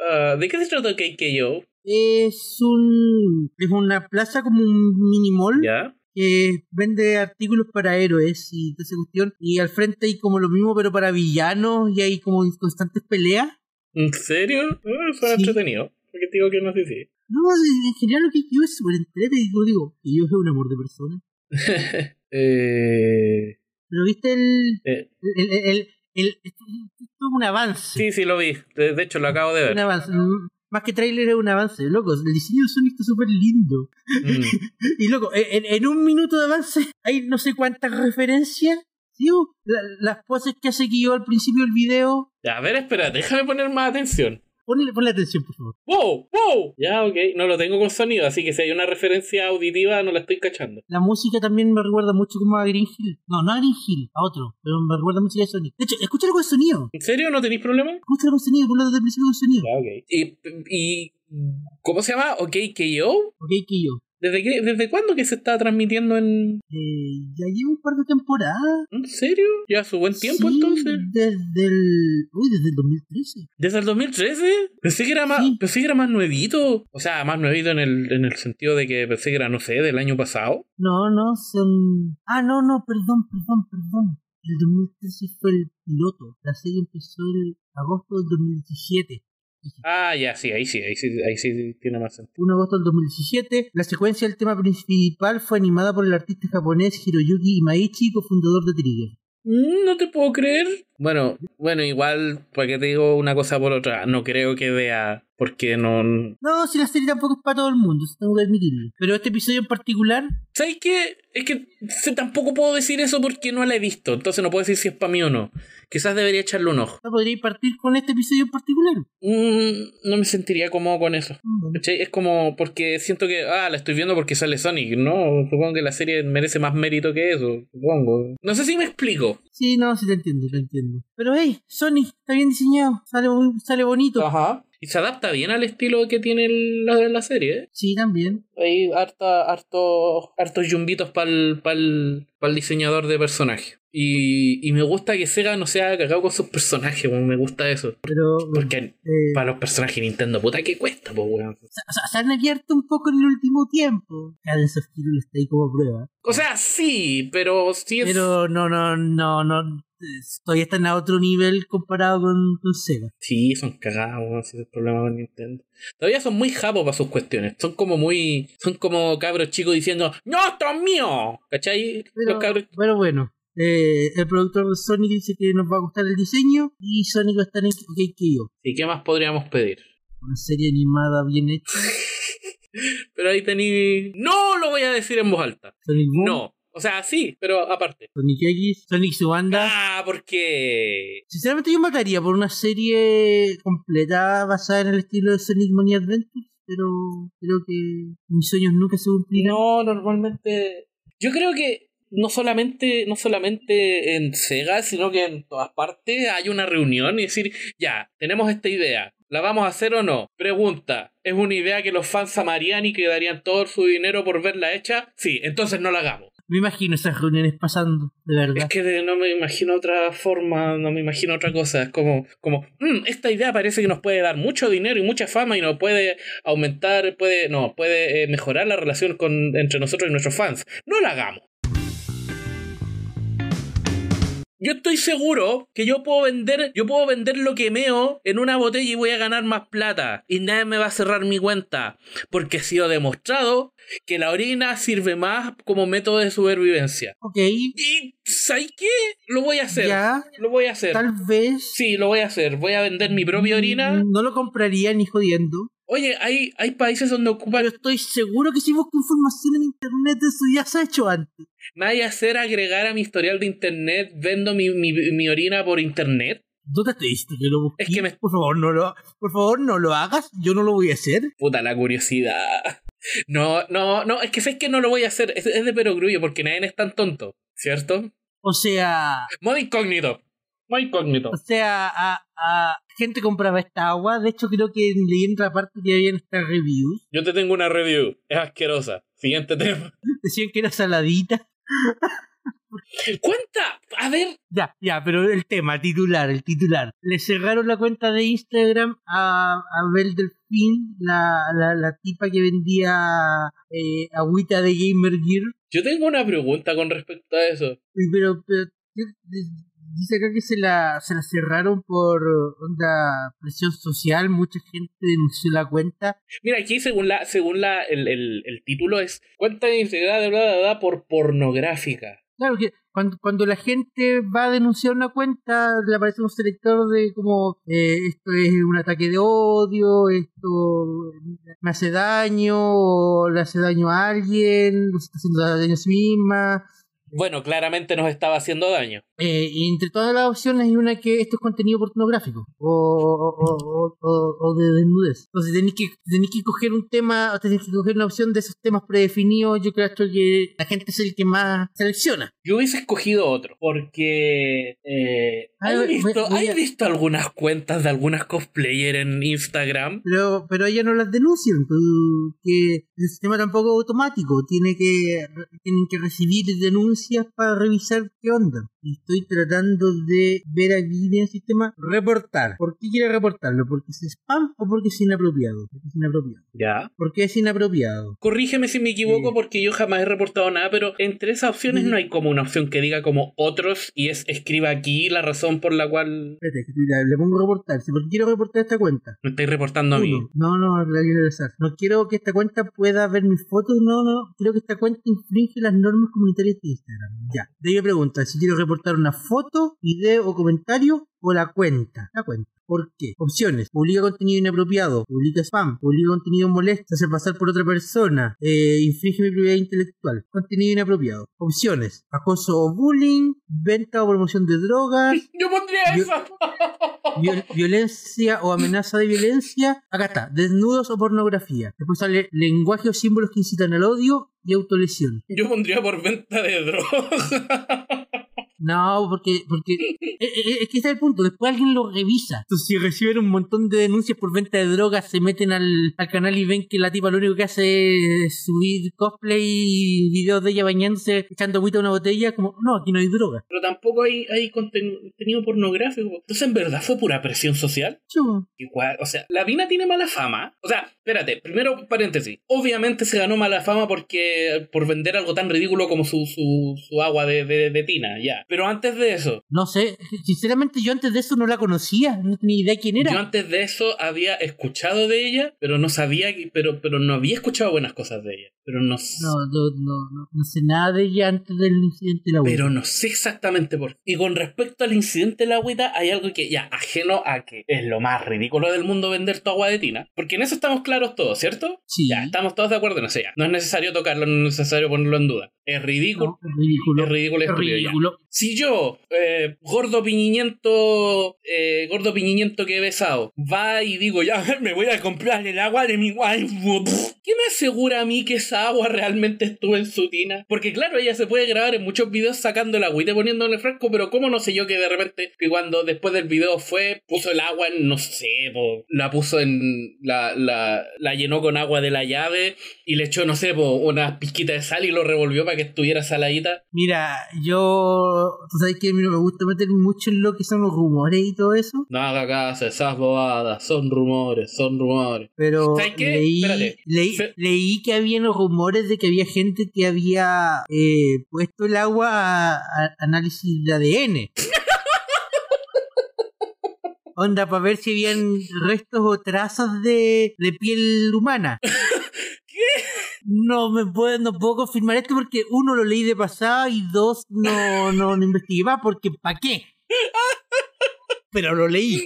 Ah, ¿De qué se trata KKO? Es un es una plaza como un mini mall ¿Ya? Que vende artículos para héroes y toda esa cuestión. Y al frente hay como lo mismo, pero para villanos y hay como constantes peleas. ¿En serio? Ah, suena Sí. entretenido. Porque te digo que no sé si. No, en general lo que yo es súper entretenido. Digo, que yo soy un amor de persona. eh, Pero viste el. eh, el, el, el- el- esto es un avance. sí, sí, lo vi. De, de hecho, lo acabo de Un ver. avance. Más que trailer es un avance, loco. El diseño de Sonic está súper lindo. Mm. Y loco, en, en un minuto de avance hay no sé cuántas referencias. La- las poses que hace yo al principio del video. A ver, espera, déjame poner más atención. Ponle, ponle atención, por favor. ¡Wow! ¡Wow! Ya, ok. No lo tengo con sonido, así que si hay una referencia auditiva no la estoy cachando. La música también me recuerda mucho como a Green Hill. No, no a Green Hill, a otro. Pero me recuerda mucho a Sonic. De hecho, escúchalo con sonido. ¿En serio? ¿No tenéis problema? Escúchalo con sonido, ponlo desde el principio con sonido. Ya, ok. ¿Y, y cómo se llama? ¿Ok KO? ¿Desde, qué, ¿Desde cuándo que se está transmitiendo en...? Eh, ya llevo un par de temporadas. ¿En serio? ¿Ya su buen tiempo Sí, entonces? Desde el. Uy, desde el 2013. ¿Desde el 2013? Pensé que era más, Sí. pensé que era más nuevito. O sea, más nuevito en el, en el sentido de que pensé que era, no sé, del año pasado. No, no, son. Ah, no, no, perdón, perdón, perdón. El 2013 fue el piloto. La serie empezó el agosto del 2017. Ah, ya, sí, ahí sí, ahí sí, ahí sí tiene más sentido. 1 de agosto del 2017. La secuencia del tema principal fue animada por el artista japonés Hiroyuki Imaichi, cofundador de Trigger. Mm, No te puedo creer. Bueno, bueno, igual, para que te digo una cosa por otra, no creo que vea, porque no... No, si la serie tampoco es para todo el mundo, tengo que admitirlo. Pero este episodio en particular, ¿Sabes qué? Es que tampoco puedo decir eso porque no la he visto, entonces no puedo decir si es para mí o no. Quizás debería echarle un ojo. ¿no podría partir con este episodio en particular? Mm, no me sentiría cómodo con eso. Mm. Es como porque siento que, ah, la estoy viendo porque sale Sonic. No, supongo que la serie merece más mérito que eso, supongo. No sé si me explico. Sí, no, sí te entiendo, te entiendo. Pero hey, Sonic está bien diseñado, sale, sale bonito. Ajá. Y se adapta bien al estilo que tiene el- la, la serie, ¿eh? Sí, también. Hay harta, harto, hartos yumbitos para el diseñador de personaje. Y, y me gusta que Sega no sea cagado con sus personajes, me gusta eso. Pero Porque eh, para los personajes de Nintendo, puta, ¿qué cuesta, po, weón? o sea, se han abierto un poco en el último tiempo. Cadence of Hyrule está ahí como prueba. O sea, sí, pero sí es... Pero no, no, no, no. eh, Todavía están a otro nivel comparado con, con Sega. Sí, son cagados, ese es el problema con Nintendo. Todavía son muy japos para sus cuestiones. Son como muy... Son como cabros chicos diciendo, ¡No, esto es mío! ¿Cachai? Pero, Los cabros... bueno, bueno. Eh, el productor de Sonic dice que nos va a gustar el diseño y Sonic va a estar en. ¿Y qué más podríamos pedir? Una serie animada bien hecha. Pero ahí tení... No lo voy a decir en voz alta. Sonic Boom, No. O sea, sí, pero aparte. Sonic X, Sonic su banda. Ah, porque... Sinceramente yo mataría por una serie completa basada en el estilo de Sonic Money Adventures, pero creo que mis sueños nunca se cumplirán. No, normalmente... Yo creo que no solamente, no solamente en Sega, sino que en todas partes hay una reunión y decir, ya, tenemos esta idea. ¿La vamos a hacer o no? Pregunta, ¿es una idea que los fans amarían y que darían todo su dinero por verla hecha? Sí, entonces no la hagamos. Me imagino esas reuniones pasando, de verdad. Es que de- no me imagino otra forma, no me imagino otra cosa. Es como, como "Mm, esta idea parece que nos puede dar mucho dinero y mucha fama y nos puede aumentar, puede, no, puede eh, mejorar la relación con, entre nosotros y nuestros fans. No la hagamos. Yo estoy seguro que yo puedo vender, yo puedo vender lo que meo en una botella y voy a ganar más plata. Y nadie me va a cerrar mi cuenta. Porque ha sido demostrado que la orina sirve más como método de supervivencia. Ok, Y ¿sabes qué? Lo voy a hacer. ya, Lo voy a hacer. tal vez... Sí, lo voy a hacer. Voy a vender mi propia orina. No lo compraría ni jodiendo. Oye, hay, hay países donde ocupan. Pero estoy seguro que si busco información en internet eso ya se ha hecho antes. Me voy a hacer agregar a mi historial de internet. Vendo mi, mi, mi orina por internet. No te estoy diciendo que lo busques. Es que me- Por favor, no lo, por favor, no lo hagas. Yo no lo voy a hacer. Puta la curiosidad. No, no, no, es que sé que no lo voy a hacer. Es, es de perogrullo porque nadie es tan tonto, ¿cierto? O sea, Modo incógnito. Modo incógnito. o sea, a, a gente compraba esta agua. De hecho, creo que leí en otra parte que habían estas reviews. Yo te tengo una review. Es asquerosa. Siguiente tema. Decían que era saladita. ¿Cuánta? A ver. Ya, ya, pero el tema, titular, el titular. Le cerraron la cuenta de Instagram a, a Bel Delfín, la, la, la tipa que vendía eh, agüita de Gamer Gear. Yo tengo una pregunta con respecto a eso. Pero, pero dice acá que se la, se la cerraron por onda presión social, mucha gente denunció la cuenta. Mira, aquí según la, según la, el, el, el título es cuenta integrada de bla, bla, bla por pornográfica. Claro que cuando, cuando la gente va a denunciar una cuenta, le aparece un selector de como eh, esto es un ataque de odio, esto me hace daño, o le hace daño a alguien, se está haciendo daño a sí misma. Bueno, claramente nos estaba haciendo daño. Eh, entre todas las opciones hay una que esto es contenido pornográfico o, o, o, o- o de desnudez. Entonces tenéis que, tenéis que coger un tema, o tenéis que coger una opción de esos temas predefinidos. Yo creo que la gente es el que más selecciona. Yo hubiese escogido otro, porque... Eh, Ay, ¿Has voy- visto, a- ¿has visto algunas cuentas de algunas cosplayer en Instagram? Pero, pero ellas no las denuncian, pues, que el sistema tampoco es automático, tiene que, tienen que recibir denuncias para revisar qué onda. Estoy tratando de ver aquí en el sistema reportar. ¿Por qué quiere reportarlo? ¿Porque es spam o porque es inapropiado? Porque es inapropiado. Ya. ¿Por qué es inapropiado? Corrígeme si me equivoco Sí. porque yo jamás he reportado nada, pero entre esas opciones no hay como una opción que diga como otros y es escriba aquí la razón por la cual Espérate, le, pongo reportar. ¿Por qué quiero reportar esta cuenta? me estáis reportando a mí. No, no, la quiero. No quiero que esta cuenta pueda ver mis fotos, no, no. Quiero que esta cuenta infringe las normas comunitarias de Instagram. Instagram. Ya. De ahí me pregunta si quiero reportar una foto, video o comentario o la cuenta. La cuenta. ¿Por qué? Opciones. Publica contenido inapropiado. Publica spam. Publica contenido molesto. Hace pasar por otra persona. Eh, infringe mi propiedad intelectual. Contenido inapropiado. Opciones. Acoso o bullying. Venta o promoción de drogas. Yo pondría viol- violencia o amenaza de violencia. Acá está. Desnudos o pornografía. Después sale lenguaje o símbolos que incitan al odio y autolesión. Yo pondría por venta de droga. No, porque, porque eh, eh, es que ese es el punto. Después alguien lo revisa. Entonces, si reciben un montón de denuncias por venta de drogas, se meten al, al canal y ven que la tipa lo único que hace es subir cosplay y videos de ella bañándose, echando agüita a una botella, como, no, aquí no hay droga. Pero tampoco hay, hay conten- contenido pornográfico. Entonces, ¿en verdad fue pura presión social? Chu. Igual, o sea, la Vina tiene mala fama. O sea, espérate, primero paréntesis. Obviamente se ganó mala fama porque por vender algo tan ridículo como su, su, su agua de, de, de tina, ya. Pero antes de eso, No sé, sinceramente yo antes de eso no la conocía, no tenía idea quién era. yo antes de eso había escuchado de ella, pero no sabía, pero, pero no había escuchado buenas cosas de ella. Pero no, No, no, no, no, sé nada de ella antes del incidente de la web. Pero no sé exactamente por qué. Y con respecto al incidente de la agüita, hay algo que ya ajeno a que es lo más ridículo del mundo vender tu agua de tina. Porque en eso estamos claros todos, ¿cierto? Sí. Ya, estamos todos de acuerdo en eso ya. No es necesario tocarlo, no es necesario ponerlo en duda. Es ridículo. No, es ridículo. Es ridículo, es ridículo. Si yo, eh, gordo piñiñento, eh, gordo piñiñento que he besado, va y digo, ya me voy a comprar el agua de mi waifu, ¿qué me asegura a mí que esa agua realmente estuvo en su tina? Porque claro, ella se puede grabar en muchos videos sacando el agua y poniendo en el frasco, pero ¿cómo no sé yo que de repente, que cuando después del video fue, puso el agua en, no sé, la puso en, la, la, la llenó con agua de la llave y le echó, no sé, po, una pizquita de sal y lo revolvió para que estuviera saladita? Mira, yo. Tú sabes que a mí no me gusta meter mucho en lo que son los rumores y todo eso. No haga caso, esas bobadas, son rumores, son rumores. Pero leí, Espérate. leí, Se- leí que había unos rumores de que había gente que había eh, puesto el agua a, a análisis de ADN. Onda, para ver si habían restos o trazas de, de piel humana. No me puedo, no puedo confirmar esto porque uno lo leí de pasada y dos no, no, no investigué más porque ¿para qué? Pero lo leí.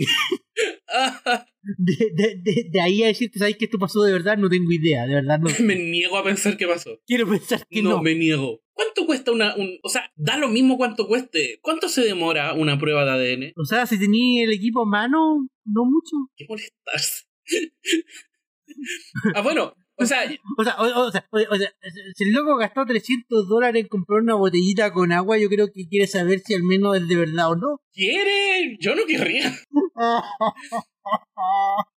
De, de, de, de ahí a decir que sabéis que esto pasó de verdad, no tengo idea, de verdad no. me niego a pensar qué pasó. Quiero pensar que No, no. me niego. ¿Cuánto cuesta una... Un, o sea, da lo mismo cuánto cueste. ¿Cuánto se demora una prueba de ADN? O sea, si tenía el equipo a mano, no mucho. ¿Qué molestarse? ah, bueno, o sea, O sea, o, o sea, o- o sea, si el loco gastó 300 dólares en comprar una botellita con agua, yo creo que quiere saber si al menos es de verdad o no. ¿quiere? Yo no querría.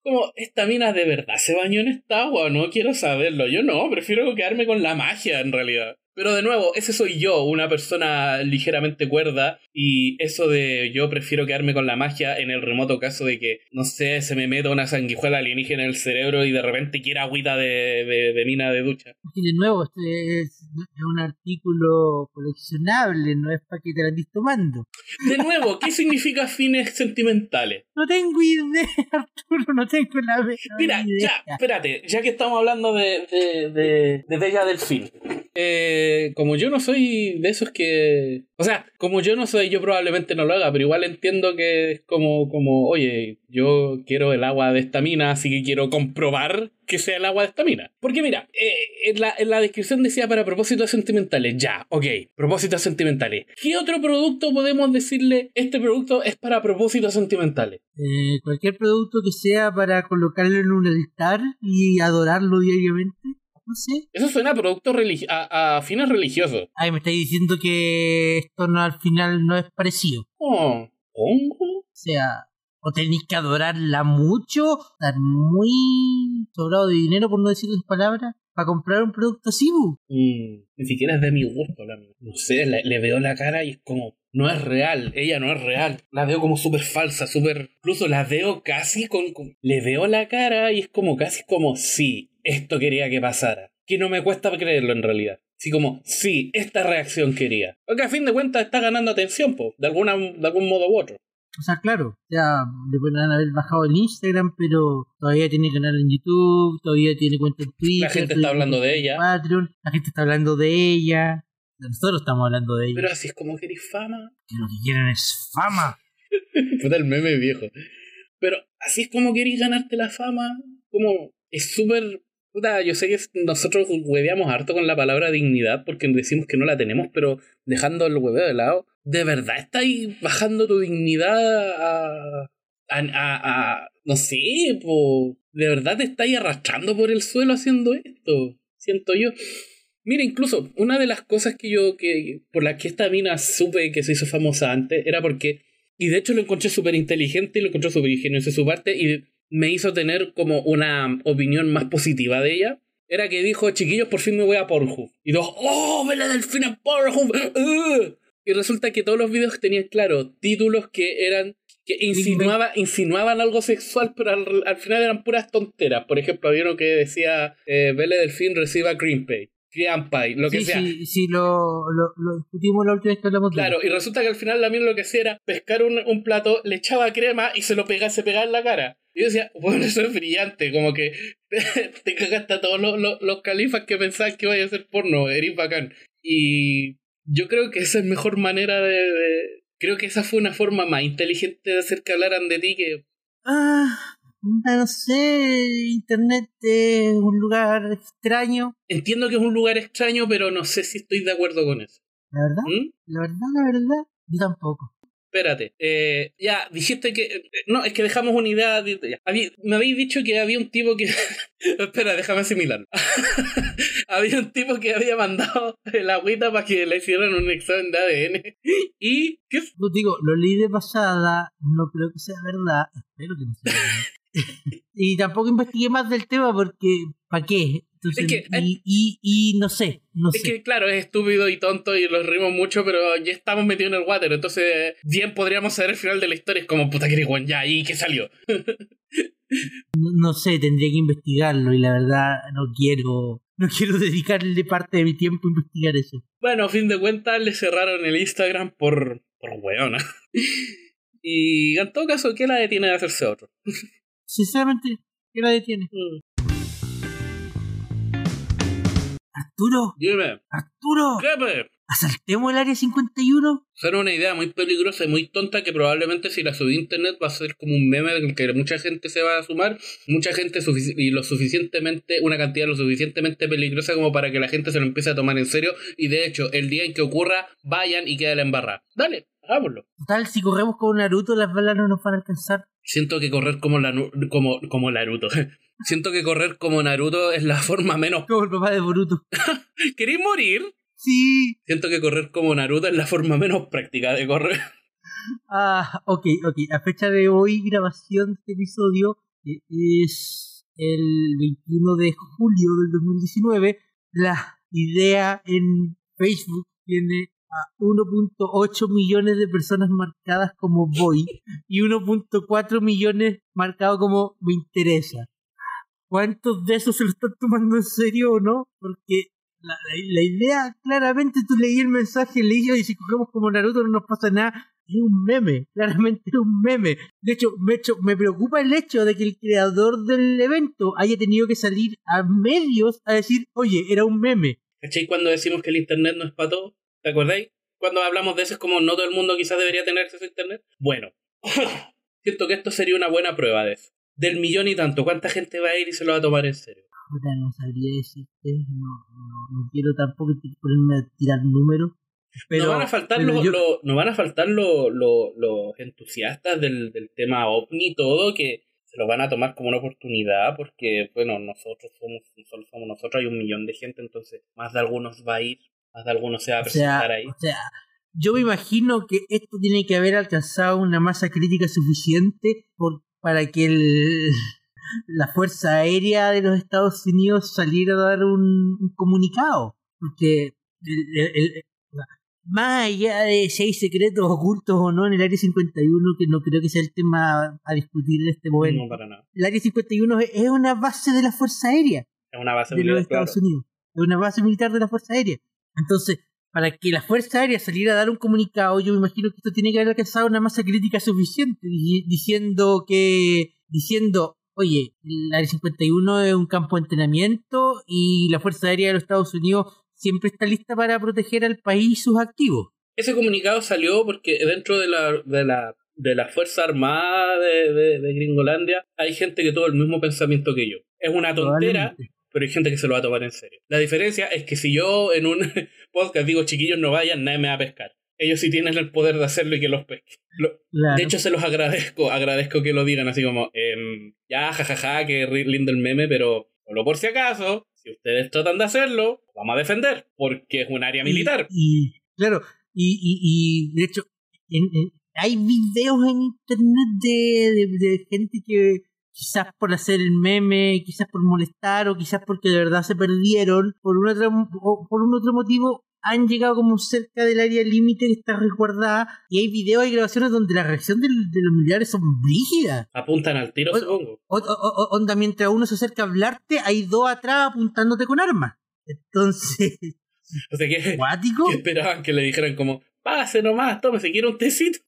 Como, ¿esta mina de verdad se bañó en esta agua? No quiero saberlo. Yo no, prefiero quedarme con la magia en realidad. Pero de nuevo, ese soy yo, una persona ligeramente cuerda, y eso de yo prefiero quedarme con la magia en el remoto caso de que, no sé, se me meta una sanguijuela alienígena en el cerebro y de repente quiera agüita de, de, de mina de ducha. Y de nuevo, este es, un artículo coleccionable, no es para que te andes tomando. De nuevo, ¿qué significa fines sentimentales? No tengo idea, Arturo, no tengo la Mira, idea. ya, espérate, ya que estamos hablando de, de, de, de Bella Delfín. Eh, como yo no soy de esos que. O sea, como yo no soy, yo probablemente no lo haga, pero igual entiendo que es como, como, oye, yo quiero el agua de esta mina, así que quiero comprobar que sea el agua de esta mina. Porque mira, eh, en, la, en la descripción decía para propósitos sentimentales. Ya, ok, propósitos sentimentales. ¿Qué otro producto podemos decirle? Este producto es para propósitos sentimentales. Eh, cualquier producto que sea para colocarlo en un altar y adorarlo diariamente. No sé. Eso suena a producto religi- a, a fines religiosos. Ay, me estáis diciendo que esto no al final no es parecido. Oh, ¿hongo? O sea, o tenéis que adorarla mucho, estar muy sobrado de dinero, por no decir las palabras, para comprar un producto así. Mm, ni siquiera es de mi gusto. La, no sé, le, le veo la cara y es como, no es real, ella no es real. La veo como súper falsa, súper... Incluso la veo casi con, con- Le veo la cara y es como casi como, sí, esto quería que pasara. Que no me cuesta creerlo en realidad. Así como, sí, esta reacción quería. Porque a fin de cuentas está ganando atención, po, de, alguna, de algún modo u otro. O sea, claro, sea, le pueden haber bajado el Instagram, pero todavía tiene canal en YouTube, todavía tiene cuenta en Twitter. La gente está hablando de ella. Patreon, la gente está hablando de ella. Nosotros estamos hablando de ellos. Pero así es como querís fama. Que lo que quieren es fama. Puta el meme viejo. Pero así es como querís ganarte la fama. Como es súper. Puta, yo sé que nosotros hueveamos harto con la palabra dignidad porque decimos que no la tenemos, pero dejando el hueveo de lado, ¿de verdad estáis bajando tu dignidad a. a. a, no sé, po? ¿De verdad te estáis arrastrando por el suelo haciendo esto? Siento yo. Mira, incluso una de las cosas que yo, que por las que esta mina supe que se hizo famosa antes, era porque, y de hecho lo encontré súper inteligente y lo encontré súper ingenioso de su parte, y me hizo tener como una opinión más positiva de ella, era que dijo, chiquillos, por fin me voy a Pornhub. Y dos, ¡oh, Vela Delfina en Pornhub! ¡Ugh! Y resulta que todos los videos tenían, claro, títulos que eran que insinuaba, insinuaban algo sexual, pero al, al final eran puras tonteras. Por ejemplo, había uno que decía, eh, Delfín reciba Green Pay, Green Pay, lo que sí, sea. sí, sí, lo, lo, lo discutimos la última vez que hablamos Claro, y resulta que al final también lo que hacía era pescar un, un plato, le echaba crema y se lo pegaba, se pegaba en la cara. Y yo decía, bueno, eso es brillante, como que te cagaste a todos los, los, los califas que pensaban que vaya a ser porno, eres bacán. Y yo creo que esa es mejor manera de, de- Creo que esa fue una forma más inteligente de hacer que hablaran de ti que... Ah, no sé, Internet es un lugar extraño. Entiendo que es un lugar extraño, pero no sé si estoy de acuerdo con eso. La verdad, ¿Mm? la verdad, la verdad, yo tampoco. Espérate, eh, ya, dijiste que... No, es que dejamos ya. Habí- me habéis dicho que había un tipo que... Espera, déjame asimilarlo. había un tipo que había mandado el agüita para que le hicieran un examen de ADN. Y... ¿qué? Yo digo, lo leí de pasada, no creo que sea verdad, espero que no sea verdad. y tampoco investigué más del tema porque, ¿para qué? Entonces, Es que- y, y, y no sé, no Es sé. que claro, es estúpido y tonto y los rimos mucho, pero ya estamos metidos en el water, entonces bien podríamos saber el final de la historia. Es como, puta que igual ya, ¿y qué salió? No, no sé, tendría que investigarlo y la verdad no quiero, no quiero dedicarle parte de mi tiempo a investigar eso. Bueno, a fin de cuentas le cerraron el Instagram por, por weona. Y en todo caso, ¿qué la detiene de hacerse otro? Sinceramente, ¿qué la detiene? Mm. Arturo, Dime, Arturo, ¿qué asaltemos el área 51. Suena una idea muy peligrosa y muy tonta que probablemente si la subí a internet va a ser como un meme del que mucha gente se va a sumar, mucha gente y lo suficientemente, una cantidad lo suficientemente peligrosa como para que la gente se lo empiece a tomar en serio y de hecho el día en que ocurra vayan y quede la embarrada. Dale, hagámoslo. Total, si corremos con Naruto, las balas no nos van a alcanzar. Siento que correr como, la, como, como Naruto. Siento que correr como Naruto es la forma menos... Como el papá de Boruto. ¿Queréis morir? Sí. Siento que correr como Naruto es la forma menos práctica de correr. Ah, ok, ok. A fecha de hoy, grabación de este episodio es el 21 de julio del 2019. La idea en Facebook tiene a 1.8 millones de personas marcadas como voy y 1.4 millones marcados como me interesa. ¿Cuántos de esos se lo están tomando en serio o no? Porque la, idea, claramente, tú leí el mensaje, leí, y si cogemos como Naruto no nos pasa nada. Es un meme, claramente es un meme. De hecho, me, hecho, me preocupa el hecho de que el creador del evento haya tenido que salir a medios a decir, oye, era un meme. ¿Cachai? Cuando decimos que el internet no es para todo, ¿te acordáis? Cuando hablamos de eso es como no todo el mundo quizás debería tener acceso a internet. Bueno, siento que esto sería una buena prueba de eso. Del millón y tanto, ¿cuánta gente va a ir y se lo va a tomar en serio? No sabría decirte, no, no, no quiero tampoco ponerme a tirar números. Pero, no van a faltar, los, yo- los- no van a faltar los, los, los entusiastas del, del tema ovni y todo que se lo van a tomar como una oportunidad porque, bueno, nosotros somos, solo somos nosotros, hay un millón de gente, entonces más de algunos va a ir, más de algunos se va a o sea, presentar ahí. o sea, yo me imagino que esto tiene que haber alcanzado una masa crítica suficiente por, para que el, la Fuerza Aérea de los Estados Unidos saliera a dar un, un comunicado. Porque el- el- el- más allá de si hay secretos ocultos o no en el Área 51, que no creo que sea el tema a discutir en este momento, No, para nada. el Área 51 es es una base de la Fuerza Aérea Es una base de los militar, claro. Estados Unidos, de una base militar de la Fuerza Aérea. Entonces, para que la Fuerza Aérea saliera a dar un comunicado, yo me imagino que esto tiene que haber alcanzado una masa crítica suficiente, di- diciendo que, diciendo, oye, el Área 51 es un campo de entrenamiento y la Fuerza Aérea de los Estados Unidos siempre está lista para proteger al país y sus activos. Ese comunicado salió porque dentro de la, de la, de la Fuerza Armada de, de, de Gringolandia hay gente que tuvo el mismo pensamiento que yo. Es una tontera. Pero hay gente que se lo va a tomar en serio. La diferencia es que si yo en un podcast digo chiquillos no vayan, nadie me va a pescar. Ellos sí tienen el poder de hacerlo y que los pesquen. Lo- Claro. De hecho, se los agradezco, agradezco que lo digan así como, em, ya, jajaja, que ri- lindo el meme, pero solo por si acaso, si ustedes tratan de hacerlo, vamos a defender, porque es un área Y- militar. Y, claro, y, y, y de hecho, en- en- hay videos en internet de, de, de gente que quizás por hacer el meme, quizás por molestar o quizás porque de verdad se perdieron, por un otro, o por un otro motivo han llegado como cerca del área límite que está resguardada y hay videos y grabaciones donde la reacción de, los militares son brígidas. Apuntan al tiro, O- supongo. O- o- onda, mientras uno se acerca a hablarte, hay dos atrás apuntándote con armas. Entonces, O sea, que, ¿cuático? que esperaban que le dijeran como, pase nomás, tómese, quiere un tecito.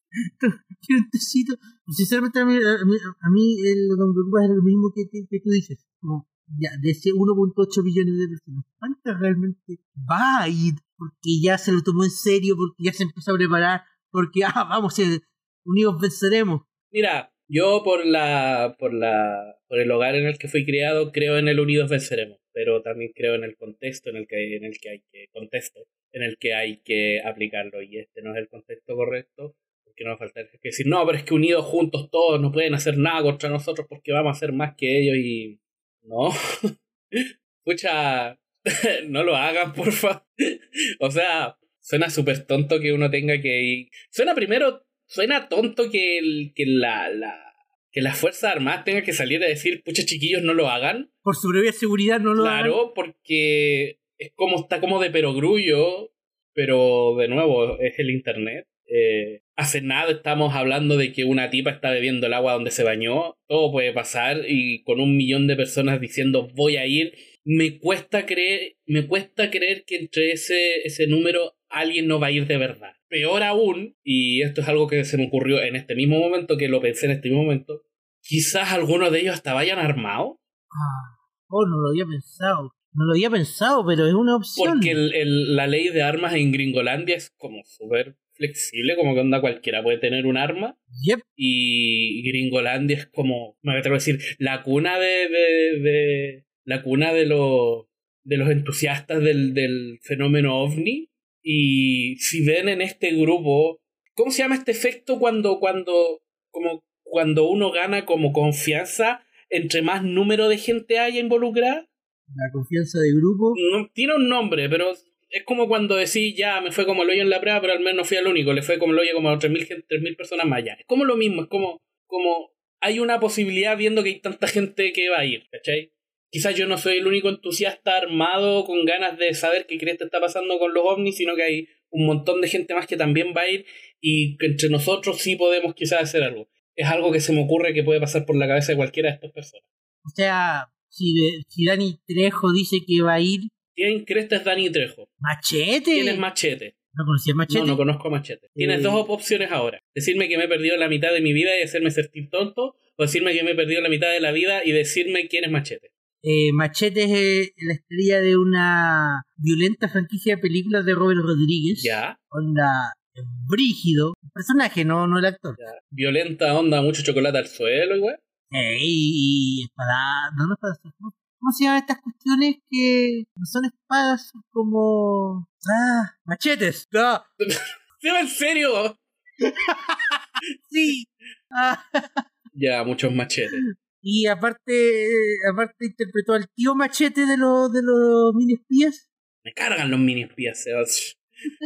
Un tecito. Sinceramente, a mí, a mí, a mí, lo que me preocupa es lo mismo que, que, que tú dices. Como, ya, de ese 1.8 billones de personas, ¿cuántas realmente va a ir? Porque ya se lo tomó en serio, porque ya se empezó a preparar, porque, ah, vamos, eh, unidos venceremos. Mira, yo por la, por la, por el hogar en el que fui criado, creo en el unidos venceremos, pero también creo en el contexto en el que, en el que hay que, contexto, en el que hay que aplicarlo, y este no es el contexto correcto, porque no va a faltar que decir, no, pero es que unidos juntos todos no pueden hacer nada contra nosotros porque vamos a hacer más que ellos y no. Pucha, no lo hagan, porfa. o sea, suena súper tonto que uno tenga que ir. Suena primero suena tonto que, el, que la, la que las Fuerzas Armadas tengan que salir a decir, pucha chiquillos, no lo hagan. Por su propia seguridad no lo hagan. Claro, porque es como está como de perogrullo, pero de nuevo es el internet. Eh, hace nada estamos hablando de que una tipa está bebiendo el agua donde se bañó. Todo puede pasar y con un millón de personas diciendo voy a ir, me cuesta creer, me cuesta creer que entre ese, ese número alguien no va a ir de verdad. Peor aún, y esto es algo que se me ocurrió en este mismo momento, que lo pensé en este mismo momento, quizás algunos de ellos hasta vayan armados. Ah, oh, no lo había pensado. No lo había pensado, pero es una opción. Porque el, el- la ley de armas en Gringolandia es como súper flexible, como que onda cualquiera puede tener un arma. Yep. Y Gringolandia es como, me atrevo a decir, la cuna de. de, de- la cuna de los. de los entusiastas del, del fenómeno ovni. Y si ven en este grupo. ¿Cómo se llama este efecto cuando. cuando. como cuando uno gana como confianza entre más número de gente haya involucrada? La confianza de grupo. no, tiene un nombre, pero es como cuando decís, ya, me fue como el hoyo en la prueba, pero al menos no fui el único, le fue como el hoyo como a 3.000 gen- 3.000 personas más, ya. Es como lo mismo, es como, como hay una posibilidad viendo que hay tanta gente que va a ir, ¿cachai? Quizás yo no soy el único entusiasta armado con ganas de saber qué crees que está pasando con los ovnis, sino que hay un montón de gente más que también va a ir y que entre nosotros sí podemos quizás hacer algo. Es algo que se me ocurre que puede pasar por la cabeza de cualquiera de estas personas. O sea, si, si Dani Trejo dice que va a ir, ¿Quién crees que es Dani Trejo? Machete. ¿Quién es Machete? ¿No conocías Machete? No, no conozco a Machete. Tienes Eh. dos op- opciones ahora. Decirme que me he perdido la mitad de mi vida y hacerme sentir tonto, o decirme que me he perdido la mitad de la vida y decirme quién es Machete. Eh, Machete es eh, la estrella de una violenta franquicia de películas de Robert Rodríguez. Ya, Onda brígido. El personaje, no, no el actor. ya. Violenta onda, mucho chocolate al suelo, igual. Eh, y, espada. No, no espadas. ¿Cómo, se llaman estas cuestiones que no son espadas, son como. Ah, machetes. Ah, ¿Se va en serio? sí. Ah, Ya, muchos machetes. y aparte, eh, aparte interpretó al tío Machete de los de los mini espías. Me cargan los mini espías, Sebas.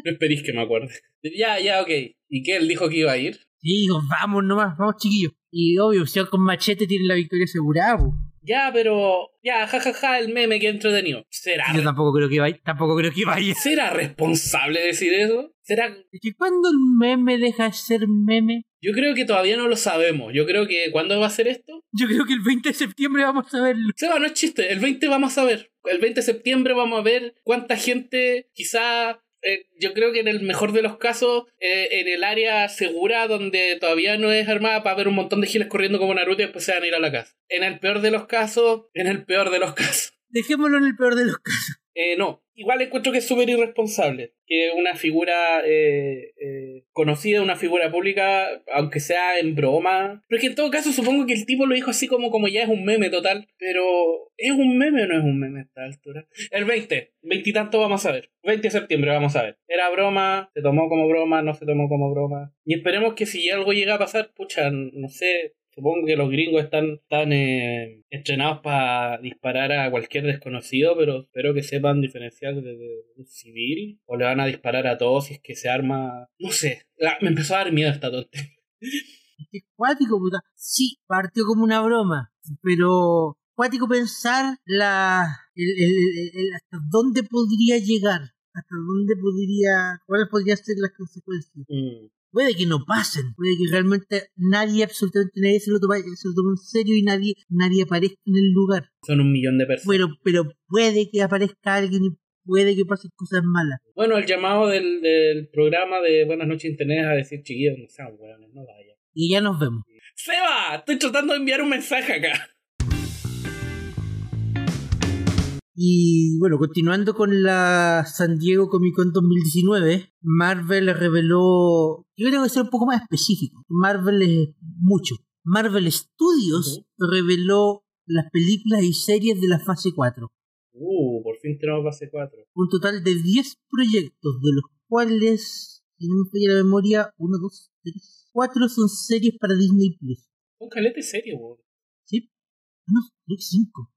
No esperís que me acuerde. Ya, ya, ok. ¿Y qué? Él dijo que iba a ir. Sí, digo, vamos nomás, vamos chiquillos. Y obvio, si con Machete tiene la victoria asegurada. po. Ya, pero. Ya, jajaja, el meme que entretenido. ¿Será, Yo tampoco creo que vaya, tampoco creo que vaya. ¿Será responsable decir eso? ¿Será que cuando el meme deja de ser meme, Yo creo que todavía no lo sabemos. Yo creo que ¿cuándo va a ser esto? yo creo que el 20 de septiembre vamos a verlo. Seba, no es chiste. El 20 vamos a ver. El 20 de septiembre vamos a ver cuánta gente, quizá, eh, yo creo que en el mejor de los casos, eh, en el área segura donde todavía no es armada, para ver un montón de giles corriendo como Naruto y después se van a ir a la casa. En el peor de los casos, en el peor de los casos. Dejémoslo en el peor de los casos. Eh, no, igual encuentro que es súper irresponsable que una figura eh, eh, conocida, una figura pública, aunque sea en broma. Pero es que en todo caso supongo que el tipo lo dijo así como, como ya es un meme total. Pero ¿es un meme o no es un meme a esta altura? El 20, veintitanto vamos a ver. 20 de septiembre vamos a ver. Era broma, se tomó como broma, no se tomó como broma. Y esperemos que si algo llega a pasar, pucha, no sé, Supongo que los gringos están tan eh, entrenados para disparar a cualquier desconocido, pero espero que sepan diferenciar desde un civil o le van a disparar a todos si es que se arma. No sé, me empezó a dar miedo esta tonte. Es cuático, puta. Sí, partió como una broma, pero cuático pensar la el, el- el- el- hasta dónde podría llegar, hasta dónde podría, cuáles podrían ser las consecuencias. Mm. Puede que no pasen, puede que realmente nadie, absolutamente nadie se lo tome, se lo tome en serio y nadie, nadie aparezca en el lugar. Son un millón de personas. Pero, pero puede que aparezca alguien y puede que pasen cosas malas. Bueno, el llamado del, del programa de Buenas noches Internet es a decir, chiquillos, no sean hueones, no vayan. Y ya nos vemos. Seba, estoy tratando de enviar un mensaje acá. Y bueno, continuando con la San Diego Comic Con 2019, Marvel reveló. Yo tengo que ser un poco más específico. Marvel es mucho. Marvel Studios reveló las películas y series de la fase 4. Uh, por fin tenemos fase 4. Un total de 10 proyectos, de los cuales, si no me falla la memoria, 1, 2, 3, 4 son series para Disney Plus. Un calete serio, weón. ¿Sí? No, creo que 5.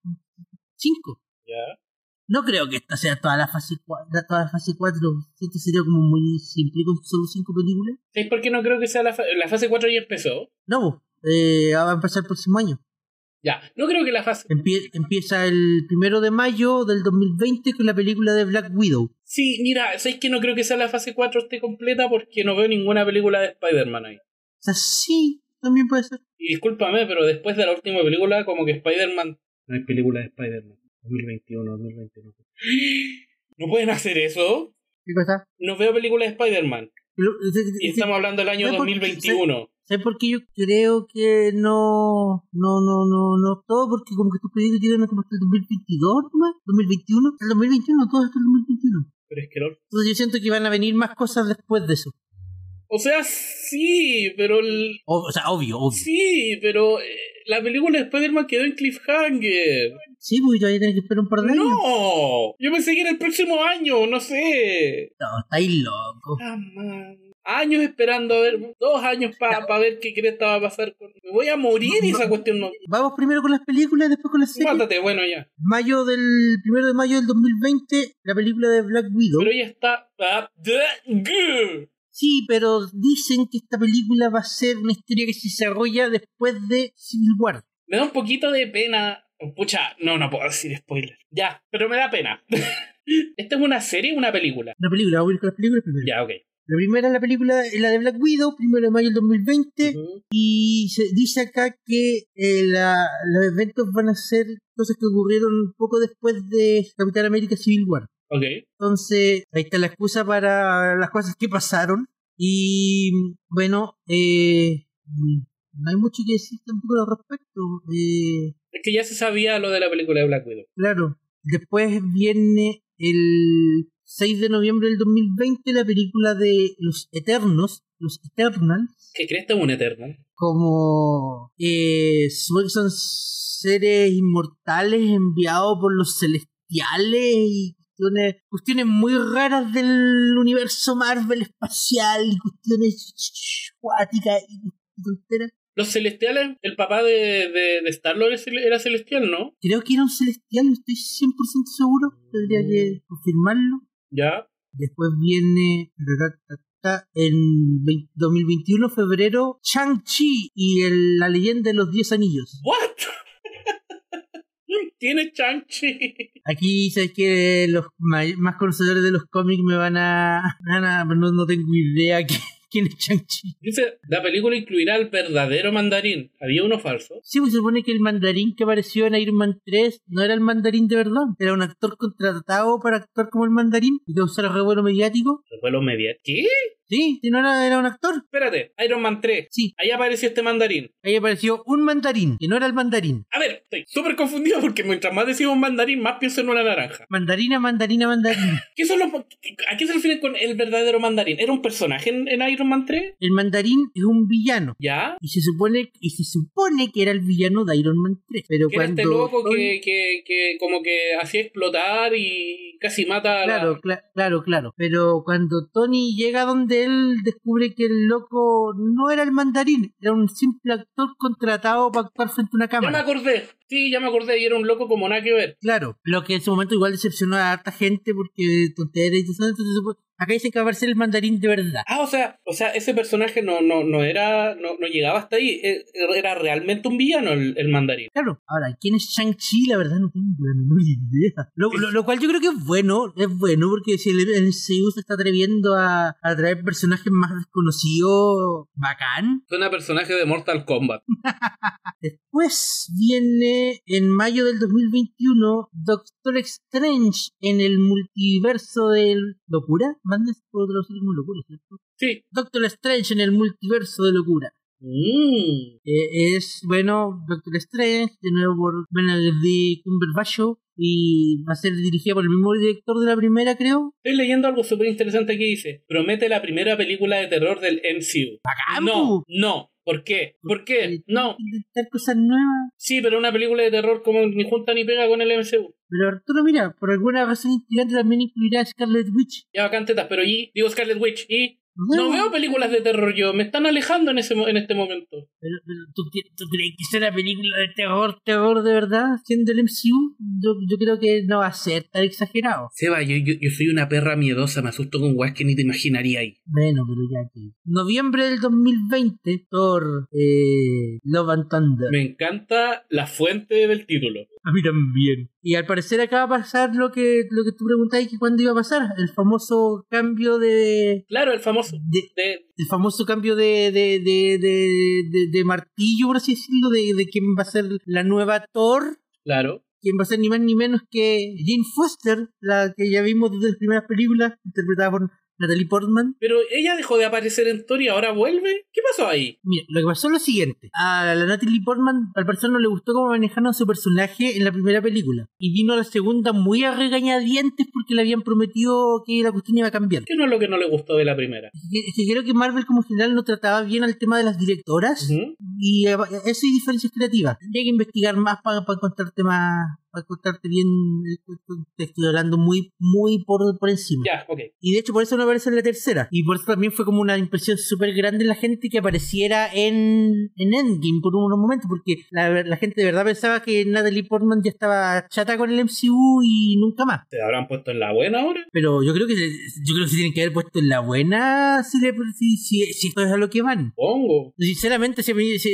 5. Ya. No creo que esta sea toda la fase 4. Toda la fase 4. Esto sería como muy simple con solo 5 películas. ¿Sabes por qué no creo que sea la, fa- la fase 4 ya empezó? No, eh, va a empezar el próximo año. Ya, no creo que la fase... Empie- empieza el primero de mayo del 2020 con la película de Black Widow. Sí, mira, ¿sabes que no creo que sea la fase 4 esté completa? Porque no veo ninguna película de Spider-Man ahí. O sea, sí, también puede ser. Y discúlpame, pero después de la última película, como que Spider-Man... No hay película de Spider-Man. 2021, 2021. ¿No pueden hacer eso? ¿Qué cosa? No veo películas de Spider-Man. Y estamos hablando del año ¿Sabes por- 2021. ¿Sabes por qué yo creo que no, no, no, no, no todo? Porque como que estos proyectos llegan como hasta el 2022, ¿no? 2021, hasta el 2021, todo hasta el 2021. Pero es que Entonces yo siento que van a venir más cosas después de eso. O sea, sí, pero... el- O, o sea, obvio, obvio. Sí, pero eh, la película de Spider-Man quedó en cliffhanger. Sí, porque todavía tienes que esperar un par de años. No, yo pensé que era el próximo año, no sé. No, estáis loco. Ah, man. Años esperando a ver, dos años para ver qué cresta va a pasar. Con... Me voy a morir y esa cuestión no. Vamos primero con las películas, después con las series. Mátate, bueno, ya. Mayo del primero de mayo del 2020, la película de Black Widow. Pero ya está. Sí, pero dicen que esta película va a ser una historia que se desarrolla después de Civil War. Me da un poquito de pena. Pucha, no, no puedo decir spoiler. Ya, pero me da pena. ¿Esta es una serie o una película? Una película, vamos a ir con las películas primero. Ya, ok. La primera es la película, la de Black Widow, primero de mayo del 2020. Ujú. Y se dice acá que eh, la- los eventos van a ser cosas que ocurrieron poco después de Capitán América Civil War. Ok. Entonces, ahí está la excusa para las cosas que pasaron. Y bueno, eh, no hay mucho que decir tampoco al respecto. Eh, Es que ya se sabía lo de la película de Black Widow. claro, después viene el 6 de noviembre del 2020 la película de Los Eternos, Los Eternals. ¿Qué crees que es un eterno? como eh, son seres inmortales enviados por los celestiales y cuestiones, cuestiones muy raras del universo Marvel espacial y cuestiones cuáticas y tonteras. Los celestiales, el papá de, de, de Star-Lord era celestial, ¿no? Creo que era un celestial, no estoy 100% seguro, tendría que confirmarlo. Ya. Después viene en 20 2021, febrero, Shang-Chi y el- la leyenda de los 10 anillos. ¿What? Tiene Chanchi. Aquí sé que los más conocedores de los cómics me van a. me van a- no, no tengo idea qui- quién es Shang-Chi. Dice, la película incluirá al verdadero mandarín. ¿Había uno falso? Sí, pues se supone que el mandarín que apareció en Iron Man 3 no era el mandarín de verdad. Era un actor contratado para actuar como el mandarín y causar revuelo mediático. Revuelo mediático. ¿Qué? Sí, si no era, era un actor. Espérate, Iron Man 3. Sí, Ahí apareció este mandarín. ahí apareció un mandarín, que no era el mandarín. A ver, estoy súper confundido porque mientras más decimos mandarín, más pienso en una naranja. Mandarina, mandarina, mandarín. ¿Qué son los, ¿A qué se refieren con el verdadero mandarín? ¿Era un personaje en, en Iron Man 3? El mandarín es un villano. ¿Ya? Y se supone, y se supone que era el villano de Iron Man 3. Pero Que era cuando. este loco que, que, que como que hacía explotar y casi mata a la... Claro, cla- claro, claro. Pero cuando Tony llega donde él, descubre que el loco no era el mandarín, era un simple actor contratado para actuar frente a una Ya me cámara. acordé. Sí, ya me acordé. Y era un loco como nada que ver. Claro, lo que en ese momento igual decepcionó a harta gente porque tonteras y todo eso. Entonces, acá dicen que va a ser el mandarín de verdad. Ah, o sea, o sea, ese personaje no, no, no era, no, no llegaba hasta ahí. Eh, Era realmente un villano el, el mandarín. Claro, ahora, ¿quién es Shang-Chi? La verdad no tengo la menor idea. Lo, lo- lo cual yo creo que es bueno, es bueno, porque si el MCU se está atreviendo a, a traer personajes más desconocidos, bacán. Suena personaje de Mortal Kombat. Después viene en mayo del 2021 Doctor Strange en el multiverso del locura. Mandes por traducir como locura, ¿cierto? Sí. Doctor Strange en el multiverso de locura. Mm. Eh, es, bueno, Doctor Strange, de nuevo por Benedict Cumberbatch, y va a ser dirigida por el mismo director de la primera, creo. Estoy leyendo algo súper interesante que dice. Promete la primera película de terror del MCU. ¡Bacán, No, no. ¿Por qué? ¿Por qué? No. Intentar cosas nuevas. Sí, pero una película de terror como ni junta ni pega con el MCU. Pero Arturo, mira, por alguna razón intrigante también incluirá a Scarlet Witch. Ya bacán tetas, pero y digo Scarlet Witch y no veo películas de terror yo, me están alejando en ese mo- en este momento. Pero, pero ¿tú, crees que una película de terror, terror de verdad? Siendo el MCU, yo, yo creo que no va a ser tan exagerado. Seba, yo, yo, yo soy una perra miedosa, me asusto con weas que ni te imaginaría ahí. Bueno, pero ya que. Noviembre del 2020, Thor, eh, Love and Thunder. Me encanta la fuente del título. A mí también. Y al parecer acá va a pasar lo que, lo que tú preguntabas que cuándo iba a pasar. El famoso cambio de. Claro, el famoso de de el famoso cambio de, de, de, de, de- de martillo, por así decirlo, de, de quién va a ser la nueva Thor. claro. Quien va a ser ni más ni menos que Jane Foster, la que ya vimos desde las primeras películas, interpretada por Natalie Portman. Pero ella dejó de aparecer en Thor y ahora vuelve. ¿Qué pasó ahí? Mira, lo que pasó es lo siguiente. A la Natalie Portman, al parecer no le gustó cómo manejaron a su personaje en la primera película. Y vino a la segunda muy a regañadientes porque le habían prometido que la cuestión iba a cambiar. ¿Qué no es lo que no le gustó de la primera? Es que, creo que Marvel como general no trataba bien al tema de las directoras. Ujú. Y eh, eso y diferencias creativas. Tendría que investigar más para encontrarte más, para encontrarte bien. Te estoy hablando muy, muy por, por encima. Ya, ok. Y de hecho por eso no aparece en la tercera. Y por eso también fue como una impresión súper grande en la gente que apareciera en, en Endgame por unos momentos. Porque la, la gente de verdad pensaba que Natalie Portman ya estaba chata con el MCU y nunca más. ¿Se habrán puesto en la buena ahora? Pero yo creo que yo creo que se tienen que haber puesto en la buena si, le, si, si, si esto es a lo que van. Pongo. Sinceramente, se me dice,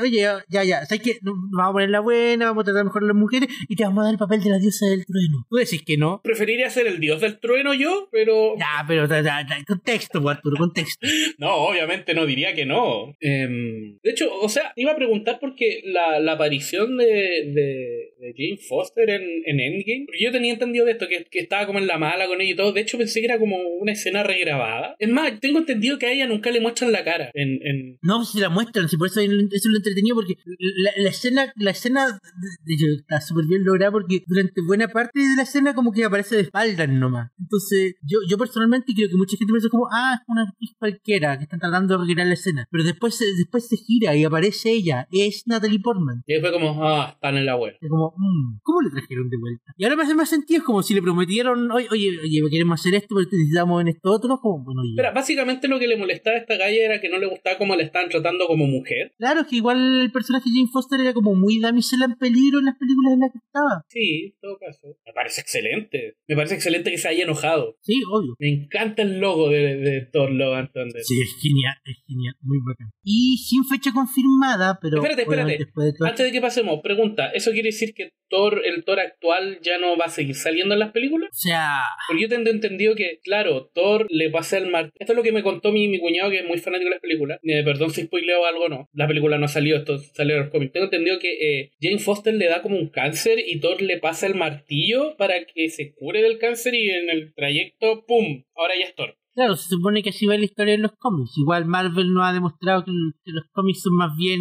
oye, ya, ya, ¿sabes qué? Nos vamos a poner la buena, vamos a tratar mejor a las mujeres y te vamos a dar el papel de la diosa del trueno. Tú decís que no. Preferiría ser el dios del trueno yo, pero... Ya, pero da- da- da- contexto, Arturo, contexto. No, obviamente no diría que no. Em, de hecho, o sea, iba a preguntar porque la, la aparición de, de, de Jane Foster en, en Endgame, porque yo tenía entendido de esto, que, que estaba como en la mala con ella y todo. De hecho, pensé que era como una escena regrabada. Es más, tengo entendido que a ella nunca le muestran la cara en, en, No, si la muestran, si por eso eso es lo entretenido, porque la, la escena, la escena, de hecho, está súper bien lograda porque durante buena parte de la escena como que aparece de espaldas nomás. Entonces, yo, yo personalmente creo que mucha gente piensa como, ah, es una actriz cualquiera que están tratando de recrear la escena. Pero después, se- después se gira y aparece ella, es Natalie Portman. Y fue como, ah, están en la web. Es como, mm, ¿cómo le trajeron de vuelta? Y ahora me hace más sentido, es como si le prometieron, oye, oye, oye queremos hacer esto, pero necesitamos en esto otro, como, bueno. Espera, básicamente lo que le molestaba a esta galla era que no le gustaba cómo la estaban tratando como mujer. Claro, es que igual el personaje de Jane Foster era como muy damisela en peligro en las películas en las que estaba. Sí, en todo caso. Me parece excelente. Me parece excelente que se haya enojado. Sí, obvio. Me encanta el logo de, de Thor Love and Thunder. Sí, es genial, es genial, muy bacán. Y sin fecha confirmada, pero. Espérate, espérate. de Antes de que pasemos, pregunta, ¿eso quiere decir que Thor, el Thor actual, ya no va a seguir saliendo en las películas? O sea, Porque yo tengo entendido que, claro, Thor le pasa el mar. Esto es lo que me contó mi, mi cuñado, que es muy fanático de las películas. Eh, perdón si spoileo algo no. La película no ha salido, esto salió en los cómics. Tengo entendido que eh, Jane Foster le da como un cáncer y Thor le pasa el martillo para que se cure del cáncer y en el trayecto, ¡pum! Ahora ya es Thor. Claro, se supone que así va la historia de los cómics. Igual Marvel nos ha demostrado que los cómics son más bien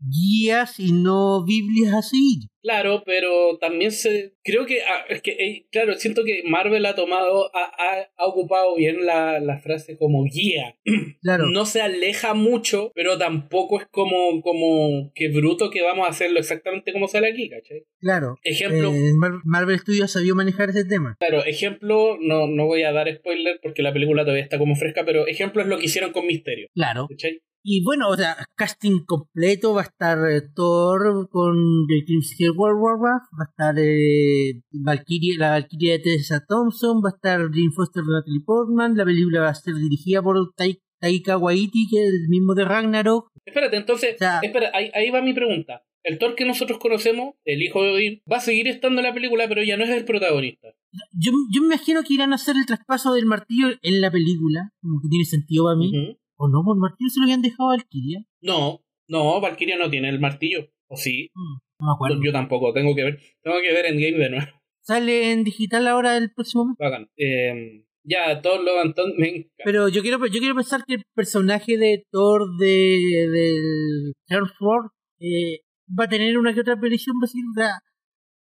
guías y no Biblias a seguir. Claro, pero también se. Creo que. ah, es que, eh, claro, siento que Marvel ha tomado. Ha, ha- ha ocupado bien la, la frase como guía. Claro. No se aleja mucho, pero tampoco es como. como que bruto que vamos a hacerlo exactamente como sale aquí, ¿cachai? Claro. Ejemplo. Eh, Mar- Marvel Studios sabió manejar ese tema. Claro, ejemplo, no, no voy a dar spoiler porque la película todavía está como fresca, pero ejemplo es lo que hicieron con Misterio. Claro. ¿Cachai? Y bueno, o sea, casting completo va a estar eh, Thor con The James Warcraft, va a estar eh, Valkyria, la Valkyria de Tessa Thompson, va a estar Jane Foster de Natalie Portman, la película va a ser dirigida por Tai- Taika Waititi, que es el mismo de Ragnarok. Espérate, entonces, O sea- espera, ahí, ahí va mi pregunta. El Thor que nosotros conocemos, el hijo de Odín, va a seguir estando en la película, pero ya no es el protagonista. Yo, yo me imagino que irán a hacer el traspaso del martillo en la película, como que tiene sentido para mí. O no, por el martillo se lo habían dejado a Valkyria. No, no, Valkyria no tiene el martillo. ¿O sí? Mm, No me acuerdo. Yo tampoco, tengo que ver. Tengo que ver en game de nuevo. Sale en digital ahora el próximo mes. Bacán. Eh, ya, Thor Love and Thunder, me encanta. Pero yo quiero, yo quiero pensar que el personaje de Thor de, del Hemsworth eh, va a tener una que otra aparición. Va a ser,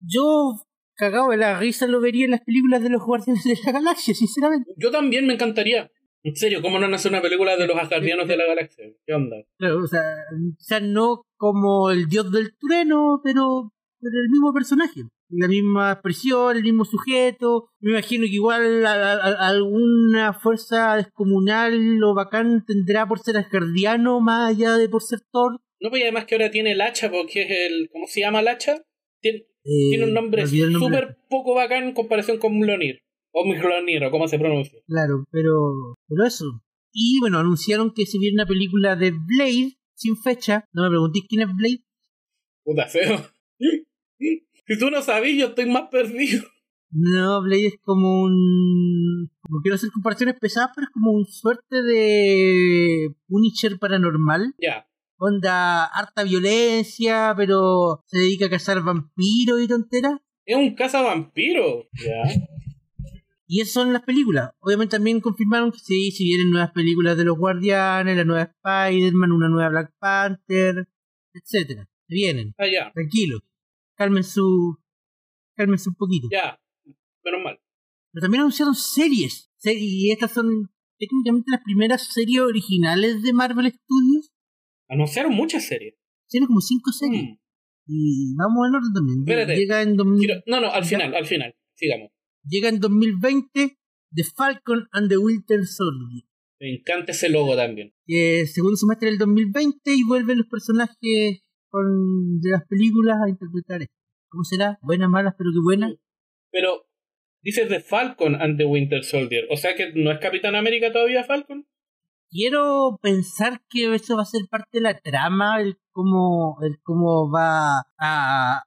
yo cagado de la risa lo vería en las películas de los Guardianes de la Galaxia, sinceramente. Yo también me encantaría. En serio, ¿cómo no nace una película de los Asgardianos de la galaxia? ¿Qué onda? O sea, o sea, no como el dios del trueno, pero, pero el mismo personaje. La misma expresión, el mismo sujeto. Me imagino que igual a- a- a- alguna fuerza descomunal o bacán tendrá por ser asgardiano más allá de por ser Thor. No, pues además que ahora tiene el hacha, porque es el. ¿Cómo se llama el hacha? Tiene, Eh, tiene un nombre súper poco bacán en comparación con Mjolnir. O Mjolnir, o cómo se pronuncia. Claro, pero, pero eso. Y bueno, anunciaron que se viene una película de Blade sin fecha. No me preguntéis quién es Blade. Puta feo. Si tú no sabes, yo estoy más perdido. No, Blade es como un. Como quiero hacer comparaciones pesadas, pero es como un suerte de Punisher paranormal. Ya. Onda, harta violencia, pero se dedica a cazar vampiros y tonteras. Es un cazavampiro. Ya. Y esas son las películas. Obviamente también confirmaron que sí, si vienen nuevas películas de los Guardianes, la nueva Spider-Man, una nueva Black Panther, etcétera. Vienen, Ah, ya. tranquilos. Calmen su. Cálmense un poquito. Ya. Menos mal. Pero también anunciaron series. Se- Y estas son técnicamente las primeras series originales de Marvel Studios. Anunciaron muchas series. Tienen como cinco series. Mm. Y vamos en orden también. Espérate. Llega en, 2000 Quiero- No, no, al final, al final. Sigamos. Llega en 2020 The Falcon and the Winter Soldier. Me encanta ese logo también. Segundo semestre del 2020 y vuelven los personajes con, de las películas a interpretar esto. ¿Cómo será? ¿Buenas, malas, pero que buenas? Pero dices The Falcon and the Winter Soldier. O sea que no es Capitán América todavía Falcon. Quiero pensar que eso va a ser parte de la trama, el cómo, el cómo va a...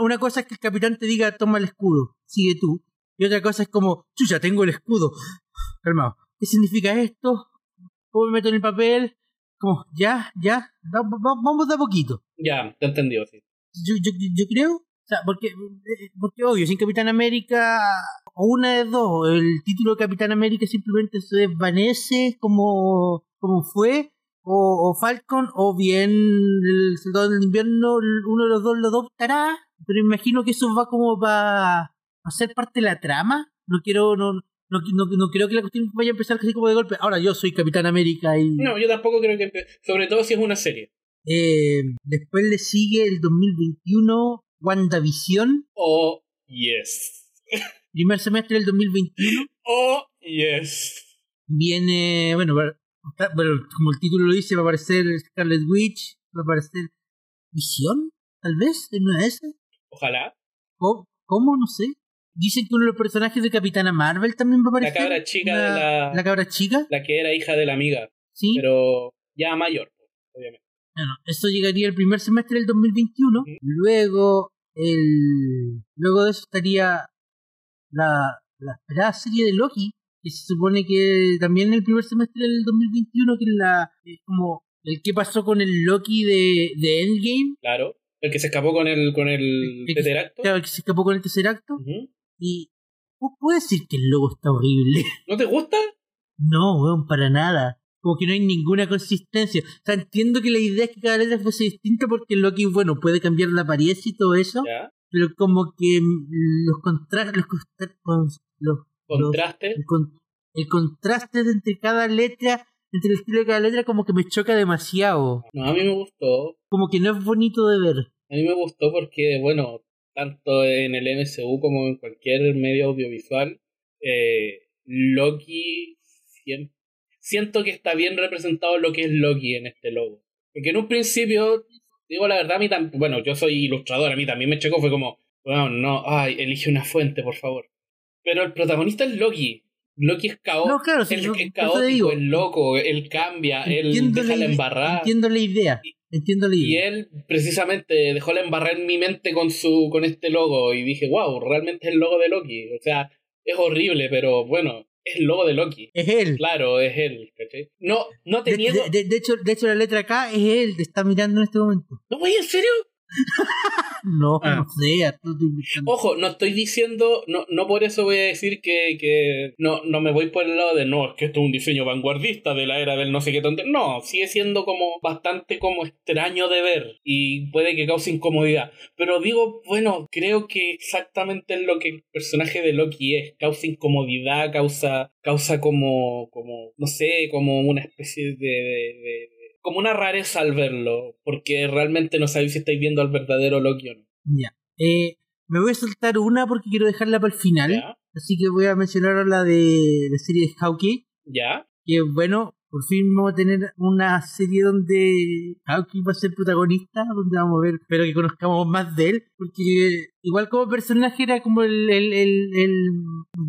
una cosa es que el capitán te diga, toma el escudo, sigue tú. Y otra cosa es como, chucha, tengo el escudo. Calmado. ¿Qué significa esto? ¿Cómo me meto en el papel? Como, ya, ya, va- va- vamos de a poquito. Ya, te he entendido, sí. Yo, yo, yo creo, o sea, porque, eh, porque obvio, sin Capitán América, o una de dos, el título de Capitán América simplemente se desvanece como, como fue, o, o Falcon, o bien el Soldado del Invierno, uno de los dos lo adoptará, pero imagino que eso va como para ser parte de la trama. No quiero, no, no, no, no creo que la cuestión vaya a empezar así como de golpe. Ahora yo soy Capitán América y... No, yo tampoco creo que... Sobre todo si es una serie. Eh, después le sigue el 2021 WandaVision, Oh, yes. primer semestre del 2021. Oh, yes. Viene, bueno, bueno, como el título lo dice, va a aparecer Scarlet Witch, va a aparecer Visión, tal vez, en una de esas. Ojalá. ¿Cómo? ¿Cómo? No sé. Dicen que uno de los personajes de Capitana Marvel también va a La aparecer. cabra chica de la, la... la cabra chica, La que era hija de la amiga. sí. Pero ya mayor, obviamente. Bueno, eso llegaría el primer semestre del 2021. Ujú. Luego, el, luego de eso estaría la, la esperada serie de Loki, que se supone que también en el primer semestre del 2021, que es la, es como el que pasó con el Loki de, de Endgame, Claro. El que se escapó con el, con el El Teteracto. claro, el que se escapó con el tercer acto. Ujú. Y ¿cómo puedo decir que el logo está horrible? ¿No te gusta? No, weón, para nada. Como que no hay ninguna consistencia. O sea, entiendo que la idea es que cada letra fuese distinta porque Loki, bueno, puede cambiar la apariencia y todo eso, ¿Ya? pero como que mm, los contrastes, los, los, los- Contraste. el, con- el contraste entre cada letra, entre el estilo de cada letra, como que me choca demasiado. No, a mí me gustó. Como que no es bonito de ver. A mí me gustó porque, bueno, tanto en el MCU como en cualquier medio audiovisual, eh, Loki siento que está bien representado lo que es Loki en este logo. Porque en un principio, digo la verdad, a mí tam- bueno, yo soy ilustrador, a mí también me chocó, fue como, bueno, no, ay, elige una fuente, por favor. Pero el protagonista es Loki. Loki es caótico, No, claro, sí, es, yo- caótico, es loco, él cambia, él deja la ide- embarrada. Entiendo la idea. Entiendo la Y él precisamente dejó la embarrada en mi mente con su con este logo y dije, wow, realmente es el logo de Loki. O sea, es horrible, pero bueno, es el logo de Loki. Es él. Claro, es él, ¿cachai? No, no te De, niego. de- de- de hecho, de hecho, la letra acá es él, te está mirando en este momento. No, güey, ¿en serio? No, Ah. no sé. Ojo, no estoy diciendo, no, no por eso voy a decir que, que no, no me voy por el lado de no, es que esto es un diseño vanguardista de la era del no sé qué tonto. No, sigue siendo como bastante como extraño de ver y puede que cause incomodidad. Pero digo, bueno, creo que exactamente es lo que el personaje de Loki es. Causa incomodidad, causa, causa como, como, no sé, como una especie de, de- de- como una rareza al verlo, porque realmente no sabéis si estáis viendo al verdadero Loki o no. Ya. Eh, me voy a saltar una porque quiero dejarla para el final. ¿Ya? Así que voy a mencionar la de la serie de Hawkeye. ¿Ya? Que bueno, por fin vamos a tener una serie donde Hawkeye va a ser protagonista, donde vamos a ver, espero que conozcamos más de él, porque igual como personaje era como el, el, el, el-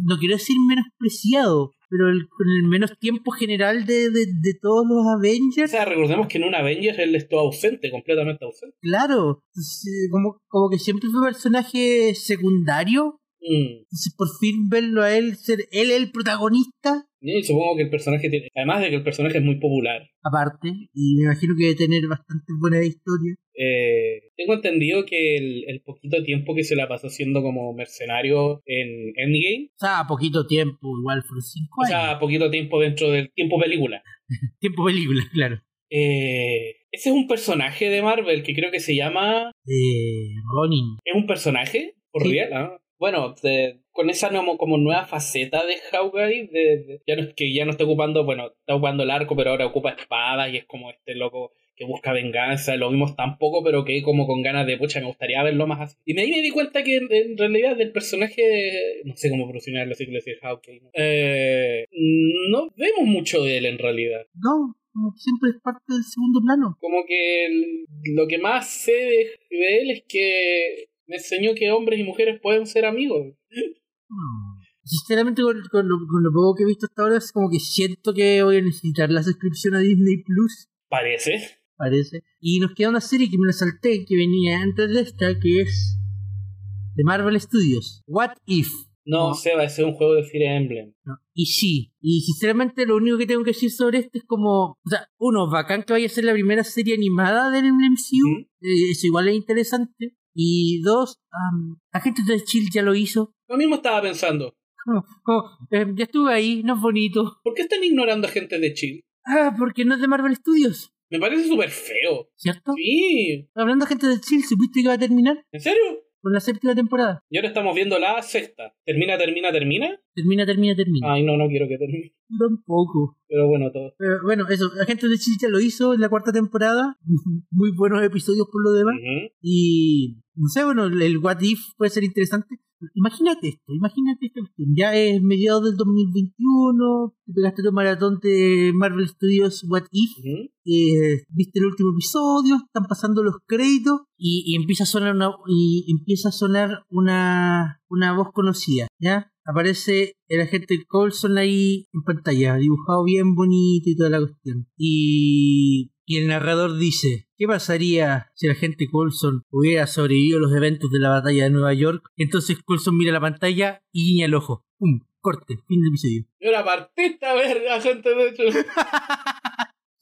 no quiero decir menospreciado, pero el, con el menos tiempo general de, de, de todos los O Avengers. sea, recordemos que en un Avengers él estuvo ausente, completamente ausente. Claro, entonces, como, como que siempre fue personaje secundario. Mm. Entonces, por fin verlo a él ser él el protagonista, Y supongo que el personaje tiene. Además de que el personaje es muy popular. aparte, y me imagino que debe tener bastante buena historia. eh, tengo entendido que el, el poquito tiempo que se la pasó siendo como mercenario en Endgame, O sea, a poquito tiempo, igual fueron cinco o años. sea, poquito tiempo dentro del tiempo película. tiempo película, claro. Eh, ese es un personaje de Marvel que creo que se llama. Eh, Ronin. ¿Es un personaje? ¿Por Sí. real? ah? Bueno, de- con esa no- como nueva faceta de Hawkeye, de, de- ya no, que ya no está ocupando, bueno, está ocupando el arco, pero ahora ocupa espadas y es como este loco que busca venganza, lo vimos tan poco, pero que como con ganas de, pucha, me gustaría verlo más así. Y de ahí me di cuenta que en, en realidad del personaje, no sé cómo pronunciarlo, así que le decir Hawkeye, ¿no? Eh, no vemos mucho de él en realidad. No, como siempre es parte del segundo plano. Como que el- lo que más sé de, de él es que me enseñó que hombres y mujeres pueden ser amigos. Hmm. Sinceramente, con, con lo, con lo poco que he visto hasta ahora, es como que siento que voy a necesitar la suscripción a Disney Plus, Parece. parece. Y nos queda una serie que me la salté, que venía antes de esta, que es de Marvel Studios. What If? No, No. Seba, ese es un juego de Fire Emblem. ¿no? Y sí, y sinceramente lo único que tengo que decir sobre esto es como, o sea, uno, bacán que vaya a ser la primera serie animada del MCU, Ujú. eh, eso igual es interesante. Y dos, am, la gente de Chill ya lo hizo. Lo mismo estaba pensando. Eh, ya estuve ahí, no es bonito. ¿Por qué están ignorando a gente de Chill? Ah, porque no es de Marvel Studios, Me parece súper feo. ¿cierto? Sí. Hablando de gente de Chill, ¿supiste que va a terminar ¿En serio? Con la séptima temporada? Y ahora estamos viendo la sexta. ¿Termina, termina, termina? Termina, termina, termina. Ay, no, no quiero que termine. Tampoco. Pero bueno, todo. Pero bueno, eso, la gente de Chill ya lo hizo en la cuarta temporada. Muy buenos episodios por lo demás. Y no sé, bueno, el What If puede ser interesante. Imagínate esto, imagínate esto. Ya es mediados del 2021, te pegaste tu maratón de Marvel Studios What If, eh, viste el último episodio, están pasando los créditos y, y empieza a sonar una y empieza a sonar una, una voz conocida, ¿ya? Aparece el agente Coulson ahí en pantalla, dibujado bien bonito y toda la cuestión. Y, y el narrador dice, ¿qué pasaría si el agente Coulson hubiera sobrevivido a los eventos de la batalla de Nueva York? Entonces Coulson mira la pantalla y guiña el ojo. ¡Pum! Corte, fin del episodio. Yo era partista a ver gente de hecho.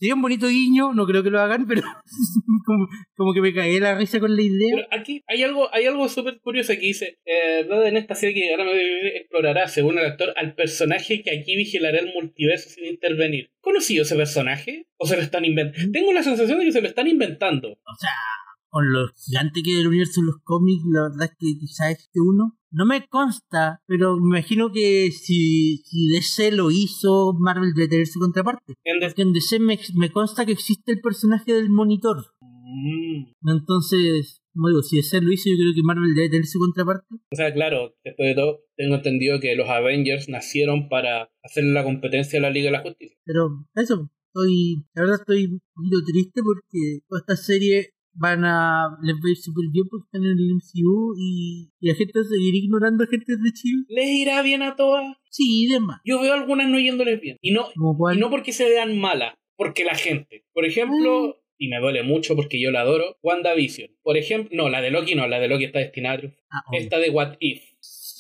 Sería un bonito guiño, no creo que lo hagan, pero como, como que me cagué la risa con la idea. Pero aquí hay algo, hay algo súper curioso que dice, eh, en esta serie que ahora me explorará, según el actor, al personaje que aquí vigilará el multiverso sin intervenir. ¿Conocido ese personaje? ¿O se lo están inventando? Tengo la sensación de que se lo están inventando. O sea, con lo gigante que es el universo de los cómics, la verdad es que quizás este uno. No me consta, pero me imagino que si, si DC lo hizo, Marvel debe tener su contraparte. En DC me, me consta que existe el personaje del monitor. Mm. Entonces, como digo, si DC lo hizo, yo creo que Marvel debe tener su contraparte. O sea, claro, después de todo, tengo entendido que los Avengers nacieron para hacerle la competencia a la Liga de la Justicia. Pero eso, estoy, la verdad estoy un poquito triste porque toda esta serie van a, les va a ir súper bien porque están en el MCU y, y la gente va a seguir ignorando a gente de Chile. ¿Les irá bien a todas? Sí, demás. Yo veo algunas no yéndoles bien. Y no, y no porque se vean malas, porque la gente. Por ejemplo, y me duele mucho porque yo la adoro, WandaVision. Por ejemplo, no, la de Loki no, la de Loki está destinada. Ah. Esta de What If.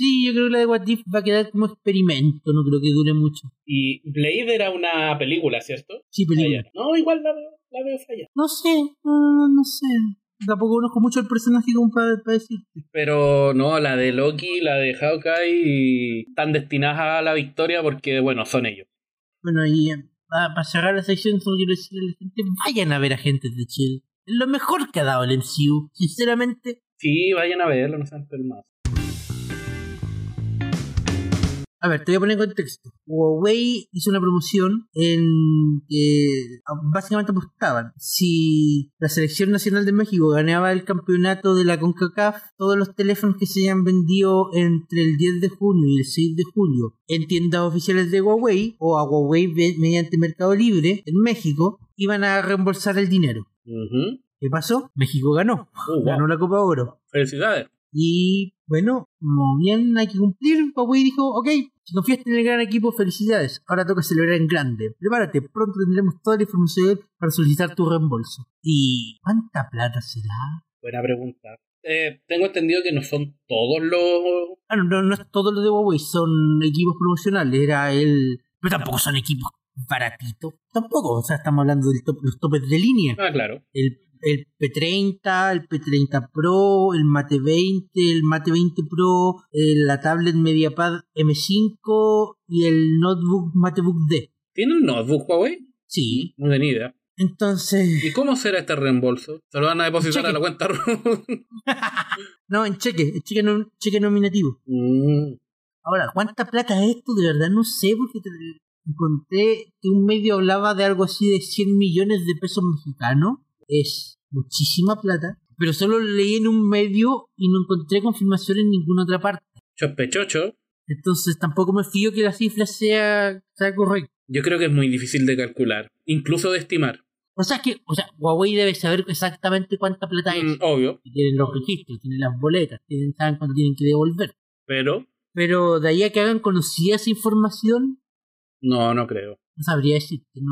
Sí, yo creo que la de What If va a quedar como experimento, no creo que dure mucho. Y Blade era una película, ¿cierto? Sí, película. Falla. No, igual la veo, la veo falla. No sé, no, no sé. Tampoco conozco mucho el personaje como para, para decirte. Pero no, la de Loki, la de Hawkeye, están destinadas a la victoria porque, bueno, son ellos. Bueno, y eh, para, cerrar la sección, solo quiero decirle a la gente, vayan a ver a gente de Chile. Es lo mejor que ha dado el MCU, sinceramente. Sí, vayan a verlo, no sean pelmados. A ver, te voy a poner en contexto. Huawei hizo una promoción en que básicamente apostaban. Si la selección nacional de México ganaba el campeonato de la CONCACAF, todos los teléfonos que se hayan vendido entre el 10 de junio y el 6 de julio en tiendas oficiales de Huawei o a Huawei mediante Mercado Libre en México, iban a reembolsar el dinero. ¿Qué pasó? México ganó. Uh, wow. Ganó la Copa Oro. Felicidades. Y bueno, como bien hay que cumplir, Huawei dijo, ok, si confiaste en el gran equipo, felicidades. Ahora toca celebrar en grande. Prepárate, pronto tendremos toda la información para solicitar tu reembolso. ¿Y cuánta plata será? Buena pregunta. Eh, tengo entendido que no son todos los... Ah, no, no, no es todo lo de Huawei, son equipos promocionales, era el... Pero tampoco son equipos baratitos, tampoco, o sea, estamos hablando de los topes de línea. Ah, claro. el, el P30, el P30 Pro, el Mate 20, el Mate 20 Pro, eh, la tablet MediaPad M5 y el notebook MateBook D. ¿Tiene un notebook Huawei? Sí, No tenía idea. entonces... ¿Y cómo será este reembolso? ¿Se lo van a depositar a la cuenta? No, en cheque, en cheque, nom- cheque nominativo. Mm, Ahora, ¿cuánta plata es esto? De verdad no sé, porque te- encontré que un medio hablaba de algo así de 100 millones de pesos mexicanos. Es muchísima plata, pero solo lo leí en un medio y no encontré confirmación en ninguna otra parte. Sospechocho. Entonces tampoco me fío que la cifra sea, sea correcta. Yo creo que es muy difícil de calcular, incluso de estimar. O sea que, o sea, Huawei debe saber exactamente cuánta plata es. Mm, obvio, Tienen los registros, tienen las boletas, tienen, saben cuándo tienen que devolver. pero Pero de ahí a que hagan conocida esa información, no, no creo. no sabría decirte. No,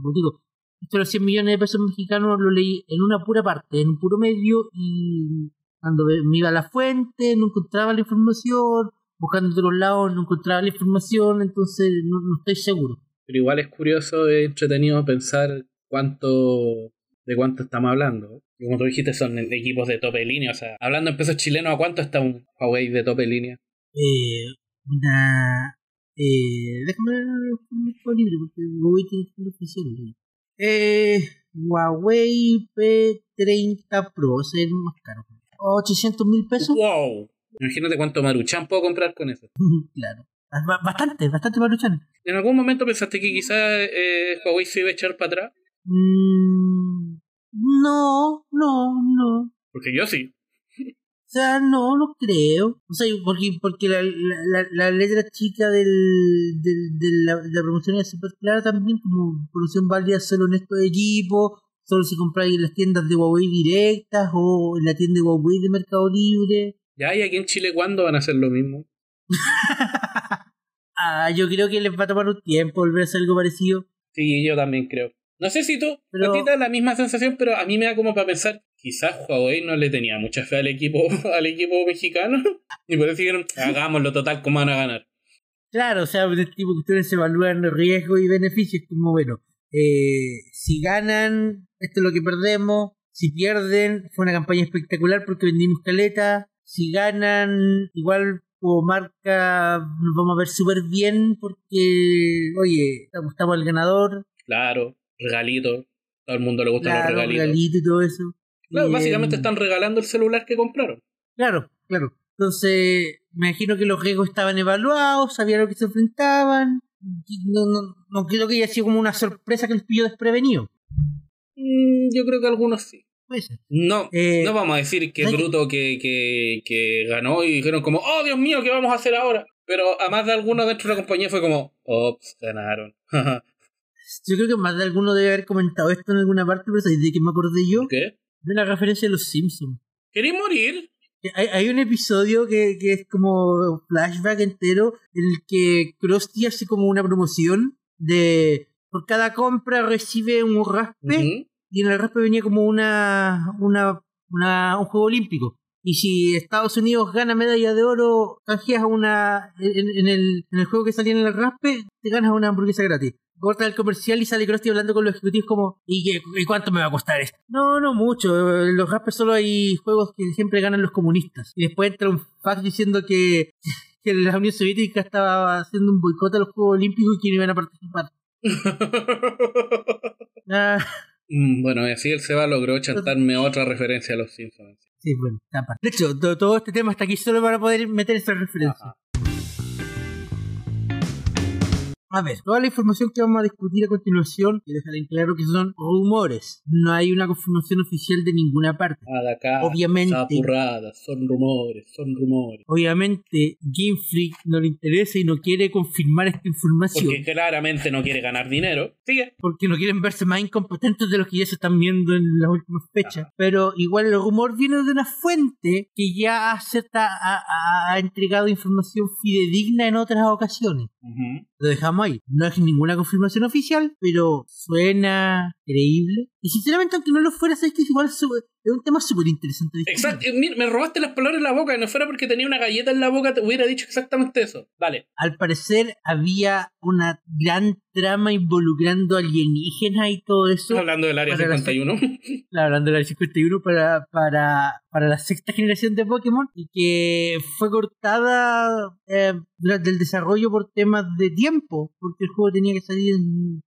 como digo, esto de los 100 millones de pesos mexicanos lo leí en una pura parte, en un puro medio, y cuando me iba a la fuente no encontraba la información, buscando de otros lados no encontraba la información, entonces no, no estoy seguro. Pero igual es curioso, es entretenido pensar cuánto de cuánto estamos hablando. Como tú dijiste, son equipos de tope de línea. O sea, hablando en pesos chilenos, ¿a cuánto está un Huawei de tope de línea? eh, una eh, déjame poner por libre porque Huawei tiene que oficial eh, Huawei P30 Pro ese es el más caro 800 mil pesos ¡Wow! Imagínate cuánto Maruchan puedo comprar con eso. claro Ba- bastante bastante maruchan ¿En algún momento pensaste que quizás eh, Huawei se iba a echar para atrás? Mm, no no no Porque yo sí. O sea, no, no creo. O sea, porque, porque la, la, la- letra chica del, del, de la, de la promoción es súper clara también, como promoción válida solo en estos equipos, solo si compráis en las tiendas de Huawei directas o en la tienda de Huawei de Mercado Libre. Ya, ¿y aquí en Chile cuándo van a hacer lo mismo? Ah, yo creo que les va a tomar un tiempo volver a hacer algo parecido. Sí, yo también creo. No sé si tú, Pero- a ti te da la misma sensación, pero a mí me da como para pensar, quizás Huawei no le tenía mucha fe al equipo, al equipo mexicano, y por eso dijeron, hagámoslo total, ¿cómo van a ganar? Claro, o sea, de tipo que ustedes evalúan riesgo y beneficios, como bueno, eh, si ganan, esto es lo que perdemos. Si pierden, fue una campaña espectacular porque vendimos caleta. Si ganan, igual como marca nos vamos a ver súper bien porque, oye, estamos, estamos el ganador. Claro, regalito. Todo el mundo le gustan Claro, los regalitos. regalito y todo eso. Claro, Y, básicamente están regalando el celular que compraron. Claro, claro. Entonces, me imagino que los riesgos estaban evaluados, sabían lo que se enfrentaban. No, no, no creo que haya sido como una sorpresa que les pilló desprevenido. Mm, yo creo que algunos sí. No, Eh, no vamos a decir que es bruto que, que, que ganó y dijeron como, oh Dios mío, ¿qué vamos a hacer ahora? Pero a más de alguno dentro de la compañía fue como, ops, ganaron. Yo creo que más de alguno debe haber comentado esto en alguna parte, pero ¿sabes de qué me acordé yo? ¿Por qué? De una referencia de los Simpsons. ¿Queréis morir? Hay, hay un episodio que, que es como un flashback entero en el que Krusty hace como una promoción de por cada compra recibe un raspe y en el raspe venía como una, una, una un juego olímpico. Y si Estados Unidos gana medalla de oro, canjeas una en, en el, en el juego que salía en el raspe, te ganas una hamburguesa gratis. Corta el comercial y sale Krusty hablando con los ejecutivos como ¿y, qué- y cuánto me va a costar esto? No, no mucho. En los raspes solo hay juegos que siempre ganan los comunistas. Y después entra un fax diciendo que, que la Unión Soviética estaba haciendo un boicot a los Juegos Olímpicos y que no iban a participar. Ah, Mm, bueno, y así el Seba logró chantarme otra referencia a los Simpsons. Sí, bueno, tapa. De hecho, to- todo este tema está aquí solo para poder meter esta referencia. Ajá. A ver, toda la información que vamos a discutir a continuación, y dejar en claro que son rumores. No hay una confirmación oficial de ninguna parte. Nada acá, Obviamente. apurradas, son rumores, son rumores. Obviamente, Game Freak no le interesa y no quiere confirmar esta información. Porque claramente no quiere ganar dinero. Sigue. porque no quieren verse más incompetentes de los que ya se están viendo en las últimas fechas. Pero igual el rumor viene de una fuente que ya acepta, ha, ha- ha entregado información fidedigna en otras ocasiones. Lo dejamos ahí. No es ninguna confirmación oficial, pero suena creíble. Y sinceramente, aunque no lo fuera, sabes que es igual es un tema súper interesante. Exacto. mira, me robaste las palabras en la boca. No fuera porque tenía una galleta en la boca, te hubiera dicho exactamente eso. Dale. Al parecer había una gran trama involucrando alienígenas y todo eso. Hablando del área Para la 51. Claro, hablando de la 51 para, para, para la sexta generación de Pokémon y que fue cortada eh, durante el desarrollo por temas de tiempo, porque el juego tenía que salir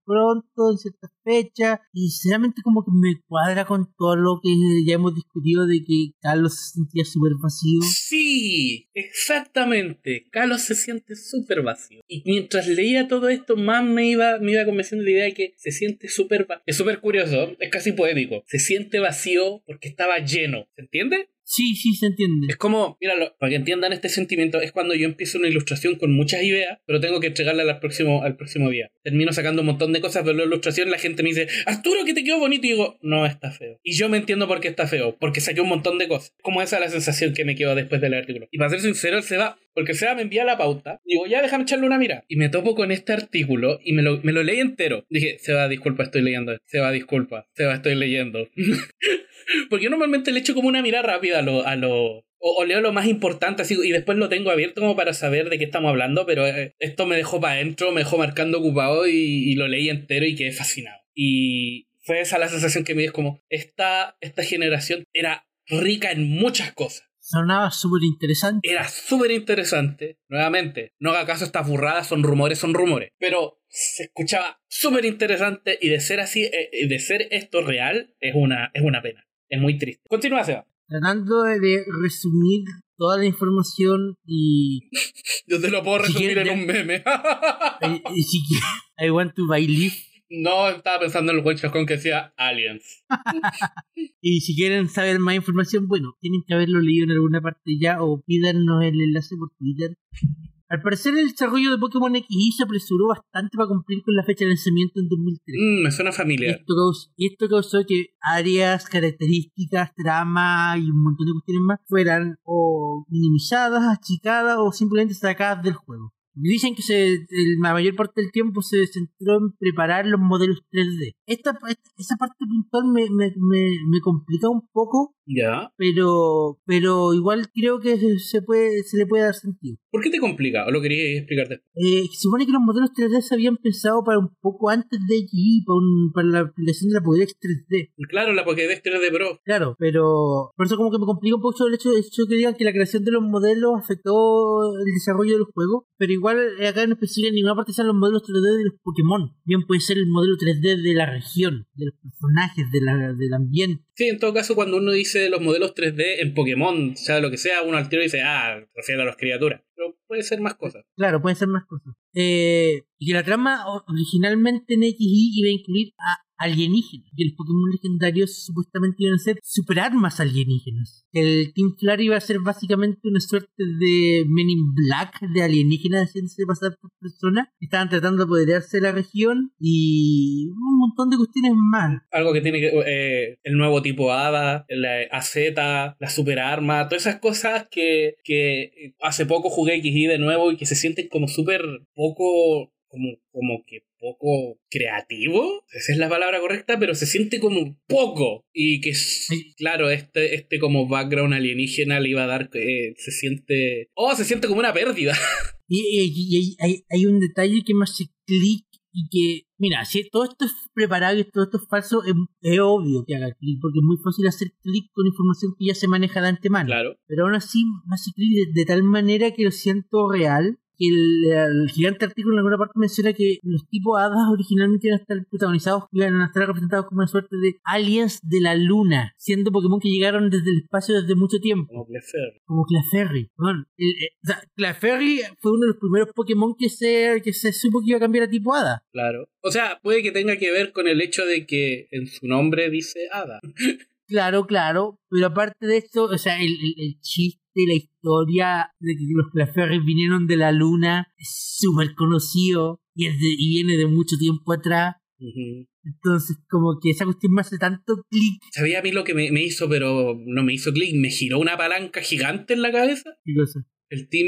pronto, en ciertas fechas, y sinceramente como que me cuadra con todo lo que ya hemos discutido de que Carlos se sentía súper vacío. Sí, exactamente. Carlos se siente súper vacío. Y mientras leía todo esto, más me iba, me iba convenciendo la idea de que se siente súper vacío. Es súper curioso, es casi poético. Se siente vacío porque estaba lleno. ¿Se entiende? Sí, sí, se entiende. Es como, míralo, para que entiendan este sentimiento, es cuando yo empiezo una ilustración con muchas ideas, pero tengo que entregarla al próximo, al próximo día. Termino sacando un montón de cosas, veo la ilustración, la gente me dice, Arturo, que te quedó bonito, y digo, no, está feo. Y yo me entiendo por qué está feo, porque saqué un montón de cosas. Como esa es la sensación que me quedó después del artículo. Y para ser sincero, él se va, porque el Seba me envía la pauta, digo, ya déjame echarle una mira. Y me topo con este artículo y me lo, me lo leí entero. Dije, Seba, disculpa, estoy leyendo. Seba, disculpa. Seba, estoy leyendo. Porque yo normalmente le echo como una mirada rápida a lo. A lo o, leo lo más importante así y después lo tengo abierto como para saber de qué estamos hablando, pero eh, esto me dejó para adentro, me dejó marcando ocupado y, y lo leí entero y quedé fascinado. Y fue esa la sensación que me dio, es como, esta, esta generación era rica en muchas cosas. Sonaba súper interesante. Era súper interesante. Nuevamente, no haga caso estas burradas, son rumores, son rumores. Pero se escuchaba súper interesante y de ser así, eh, eh, de ser esto real, es una, es una pena. Es muy triste. Continúa, Seba. Tratando de, resumir toda la información y Yo te lo puedo resumir en un meme. Eh, que- I want to buy Leaf. No, estaba pensando en el buen chascón que decía Aliens. Y si quieren saber más información, bueno, tienen que haberlo leído en alguna parte ya o pídanos el enlace por Twitter. Al parecer el desarrollo de Pokémon XY se apresuró bastante para cumplir con la fecha de lanzamiento en 2003. Mm, me suena Y familiar. esto, causó, y esto causó que áreas, características, trama y un montón de cuestiones más fueran o minimizadas, achicadas o simplemente sacadas del juego. Dicen que se, el- la mayor parte del tiempo se centró en preparar los modelos 3D. Esta, esa parte puntual me, me, me, me complica un poco, Ya. pero pero igual creo que se, se puede se le puede dar sentido. ¿Por qué te complica? ¿O lo querías explicarte? Eh, se supone que los modelos 3D se habían pensado para un poco antes de XI, para, un- para la aplicación de la Pokédex 3D. Claro, la Pokédex 3D Pro. Claro, pero por eso como que me complica un poco el hecho, el hecho de que digan que la creación de los modelos afectó el desarrollo del juego, pero igual eh, acá no especifica en ninguna parte sean los modelos 3D de los Pokémon. Bien puede ser el modelo 3D de la región, de los personajes, de la, del ambiente. Sí, en todo caso, cuando uno dice los modelos 3D en Pokémon, sea lo que sea, uno al tiro dice, ah, refiere a las criaturas. Pero puede ser más cosas. Claro, pueden ser más cosas. Eh, y que la trama originalmente en XY iba a incluir a alienígenas. Y los Pokémon legendarios supuestamente iban a ser superarmas alienígenas. El Team Flare iba a ser básicamente una suerte de Men in Black de alienígenas haciéndose pasar por personas. Estaban tratando de apoderarse de la región y un montón de cuestiones más. Algo que tiene que. eh, el nuevo tipo Hada, la AZ, la super arma, todas esas cosas que, que hace poco jugué XY de nuevo y que se sienten como súper poco. Como, como que poco creativo, esa es la palabra correcta, pero se siente como poco. Y que, claro, este, este como background alienígena le iba a dar, eh, se siente... Oh, se siente como una pérdida. Y, y- y hay, hay- un detalle que me hace clic y que, mira, si todo esto es preparado y todo esto es falso, es, es obvio que haga clic, porque es muy fácil hacer clic con información que ya se maneja de antemano. Claro. Pero aún así hace clic de, de tal manera que lo siento real. Que el, el gigante artículo en alguna parte menciona que los tipos hadas originalmente iban a estar protagonizados, iban a estar representados como una suerte de aliens de la luna, siendo Pokémon que llegaron desde el espacio desde mucho tiempo Como Clefairy. como Clefairy. Bueno, el, eh, o sea, Clefairy fue uno de los primeros Pokémon que se, que se supo que iba a cambiar a tipo hada. Claro. O sea, puede que tenga que ver con el hecho de que en su nombre dice Hada. Claro, claro. Pero aparte de esto, o sea, el, el, el chiste, la historia de que los Clefairy vinieron de la luna es súper conocido y, es de- y viene de mucho tiempo atrás. Entonces, como que esa cuestión me hace tanto clic. Sabía a mí lo que me, me hizo, pero no me hizo clic. Me giró una palanca gigante en la cabeza. ¿Qué cosa? El Team,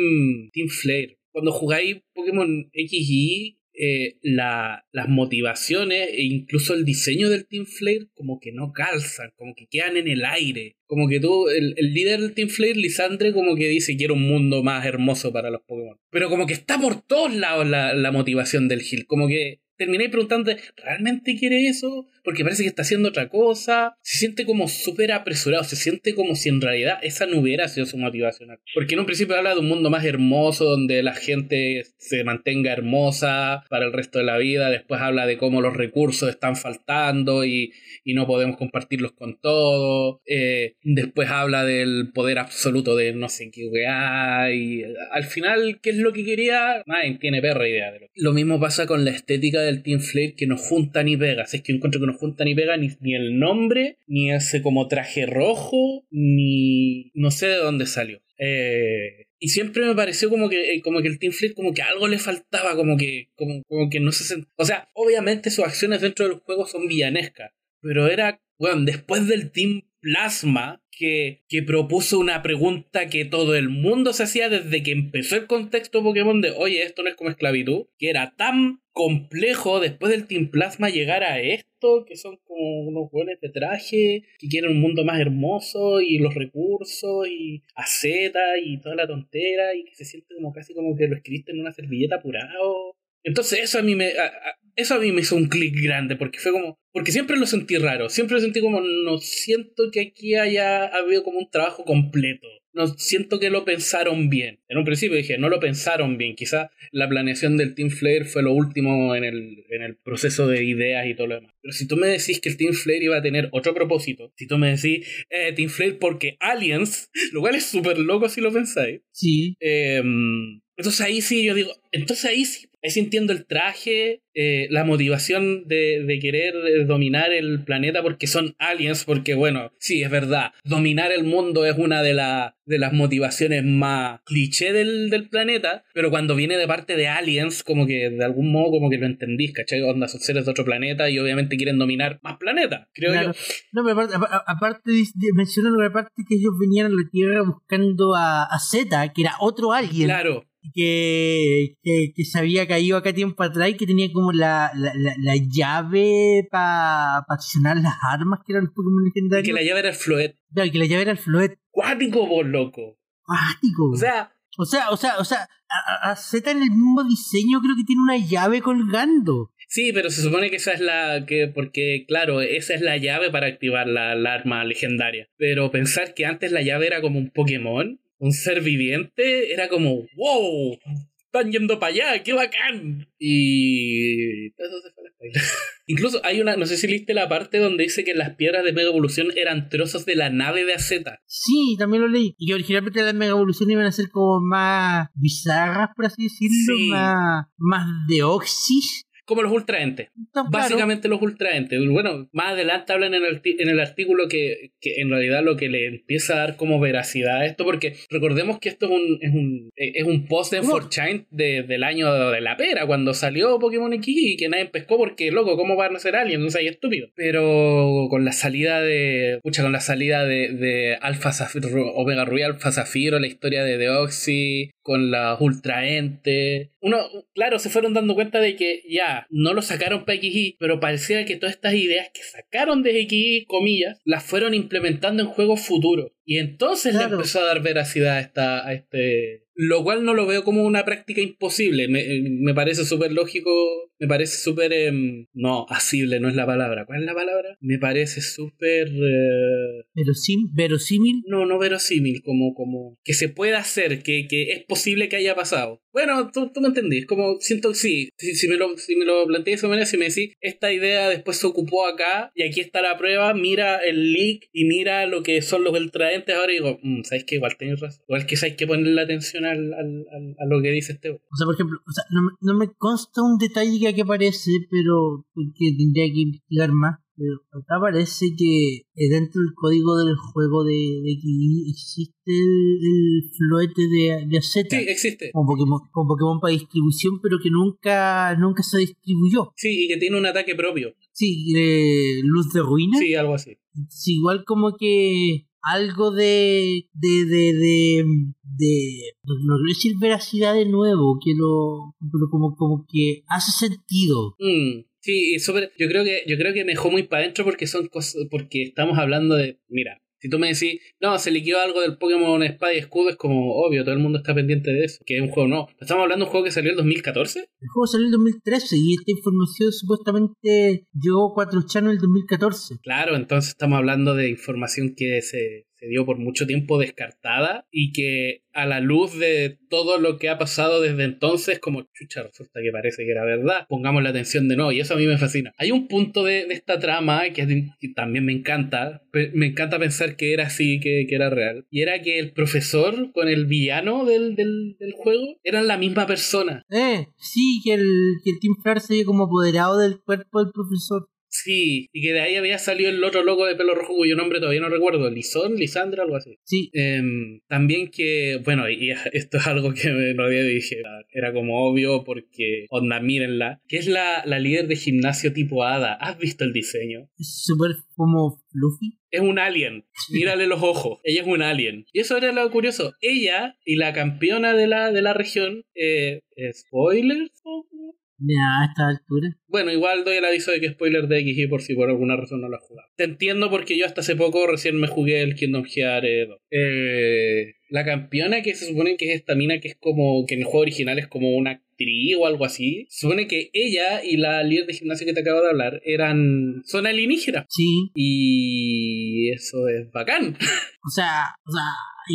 team Flare. Cuando jugáis Pokémon XY, eh, la, las motivaciones e incluso el diseño del Team Flare como que no calzan, como que quedan en el aire. Como que tú, el, el líder del Team Flare, Lisandre, como que dice quiero un mundo más hermoso para los Pokémon. Pero como que está por todos lados la, la motivación del Gil. Como que terminé preguntando, ¿realmente quiere eso? Porque parece que está haciendo otra cosa. Se siente como súper apresurado, se siente como si en realidad esa no hubiera sido su motivación. Porque en un principio habla de un mundo más hermoso, donde la gente se mantenga hermosa para el resto de la vida. Después habla de cómo los recursos están faltando y, y no podemos compartirlos con todos. Eh, después habla del poder absoluto de no sé qué weá. Y al final, ¿qué es lo que quería? Nadie tiene perra idea de lo Lo mismo pasa con la estética del Team Flare que no junta ni pega. Si es que encuentro que no junta ni pega ni, ni el nombre, ni ese como traje rojo, ni no sé de dónde salió. Eh, y siempre me pareció como que, eh, como que el Team Flare como que algo le faltaba, como que, como, como que no se sent... O sea, obviamente sus acciones dentro del juego son villanescas, pero era, bueno, después del Team Plasma, que, que propuso una pregunta que todo el mundo se hacía desde que empezó el contexto Pokémon de, oye, esto no es como esclavitud, que era tan complejo después del Team Plasma llegar a esto, que son como unos buenos de traje, que quieren un mundo más hermoso y los recursos y a Z y toda la tontera y que se siente como casi como que lo escribiste en una servilleta apurado. Entonces eso a mí me, a- a- eso a mí me hizo un clic grande porque fue como, porque siempre lo sentí raro, siempre lo sentí como, no siento que aquí haya habido como un trabajo completo. No siento que lo pensaron bien. En un principio dije, no lo pensaron bien. Quizá la planeación del Team Flare fue lo último en el, en el proceso de ideas y todo lo demás. Pero si tú me decís que el Team Flare iba a tener otro propósito, si tú me decís eh, Team Flare porque Aliens, lo cual es súper loco si lo pensáis, Sí. eh, entonces ahí sí yo digo, entonces ahí sí, ahí sí entiendo el traje, eh, la motivación de, de querer eh, dominar el planeta porque son aliens, porque bueno, sí, es verdad, dominar el mundo es una de, la- de las motivaciones más cliché del, del planeta, pero cuando viene de parte de aliens, como que de algún modo como que lo entendís, ¿cachai? Onda, son seres de otro planeta y obviamente quieren dominar más planetas, creo Claro. yo. No, pero aparte, apa- aparte de- mencionan que ellos venían a la Tierra buscando a, a Z, que era otro alguien. Claro, que, que, que se había caído acá tiempo atrás y que tenía como la, la, la, la llave para accionar las armas que eran los Pokémon Que legendarios. la llave era el Floet. Claro, que la llave era el Floet. Cuático, vos, loco. Cuático. O sea, o sea, o sea, o sea, a- a Z en el mismo diseño creo que tiene una llave colgando. sí, pero se supone que esa es la que. Porque, claro, esa es la llave para activar la, la arma legendaria. Pero pensar que antes la llave era como un Pokémon, un ser viviente, era como, wow, están yendo para allá, qué bacán. Y. Eso se fue a la. Incluso hay una, no sé si leíste la parte donde dice que las piedras de Mega Evolución eran trozos de la nave de AZ. Sí, también lo leí. Y que originalmente las mega evoluciones iban a ser como más bizarras, por así decirlo, Sí. más, más de Oxys. Como los ultraentes. Claro. Básicamente los ultraentes. Bueno, más adelante hablan en el, en el artículo que, que en realidad lo que le empieza a dar como veracidad a esto, porque recordemos que esto es un, es un, es un post en ¿Cómo? 4chan de, del año de la pera, cuando salió Pokémon X y que nadie pescó porque, loco, ¿cómo van a ser aliens? No sé, ahí estúpido. Pero con la salida de, pucha, con la salida de, de Alpha Zafiro, Omega Ruby, Alpha Zafiro, la historia de Deoxy, con las ultraentes. Uno, claro, se fueron dando cuenta de que ya, no lo sacaron para XY, pero parecía que todas estas ideas que sacaron de XY, comillas, las fueron implementando en juegos futuros. Y entonces le Claro. empezó a dar veracidad a, esta, a este... Lo cual no lo veo como una práctica imposible. Me, me parece súper lógico, me parece súper... em, no, asible no es la palabra. ¿Cuál es la palabra? Me parece súper... eh, Verosim- verosímil. no, no verosímil, como, como que se pueda hacer, que, que es posible que haya pasado. Bueno, tú, tú me entendís, como siento sí, si, si me lo, si me lo planteé de esa manera, si me decís, esta idea después se ocupó acá y aquí está la prueba, mira el leak y mira lo que son los ahora digo, mm, ¿sabes que Igual tenés razón. Igual que hay que ponerle atención al, al- al- a lo que dice este. O sea, por ejemplo, o sea, no, me- no me consta un detalle que aquí aparece, pero que tendría que investigar más. Pero acá aparece que eh, dentro del código del juego de, de XY existe el, el floete de, de AZ. Sí, existe. como Pokémon, como Pokémon para distribución, pero que nunca, nunca se distribuyó. Sí, y que tiene un ataque propio. Sí, eh, Luz de Ruina. Sí, algo así. Sí, igual como que algo de de de de, de no no quiero decir veracidad de nuevo que lo pero como como que hace sentido. Mm, sí, sobre, yo creo que yo creo que me dejó muy para adentro porque son cosas, porque estamos hablando de, mira, si tú me decís, no, se liquidó algo del Pokémon Espada y Escudo, es como obvio, todo el mundo está pendiente de eso, que es un juego no. Estamos hablando de un juego que salió en 2014. el juego salió en el 2013 y esta información supuestamente llegó a 4chan en el 2014 Claro, entonces estamos hablando de información que se, se dio por mucho tiempo descartada y que a la luz de todo lo que ha pasado desde entonces, como chucha, resulta que parece que era verdad. Pongamos la atención de nuevo y eso a mí me fascina. Hay un punto de, de esta trama que, también me encanta. Me encanta pensar que era así, que, que era real. Y era que el profesor con el villano del, del, del juego eran la misma persona. eh sí que el que el Team Flare se como apoderado del cuerpo del profesor Sí, y que de ahí había salido el otro loco de pelo rojo cuyo nombre todavía no recuerdo, Lizón, Lisandra, algo así. sí Em, también que, bueno, y esto es algo que me lo había dije, era, como obvio porque, onda, mírenla, que es la, la líder de gimnasio tipo Hada. ¿Has visto el diseño? es súper como fluffy Es un alien, mírale los ojos, ella es un alien. Y eso era lo curioso, ella y la campeona de la, de la región, eh, spoilers, a esta altura Bueno, igual doy el aviso de que spoiler de XY por si por alguna razón no lo has jugado. Te entiendo porque yo hasta hace poco recién me jugué el Kingdom Hearts eh, 2. Eh, la campeona que se supone que es esta mina que es como que en el juego original es como una actriz o algo así. Se supone que ella y la líder de gimnasio que te acabo de hablar eran son alienígenas. sí Y eso es bacán. O sea, o sea,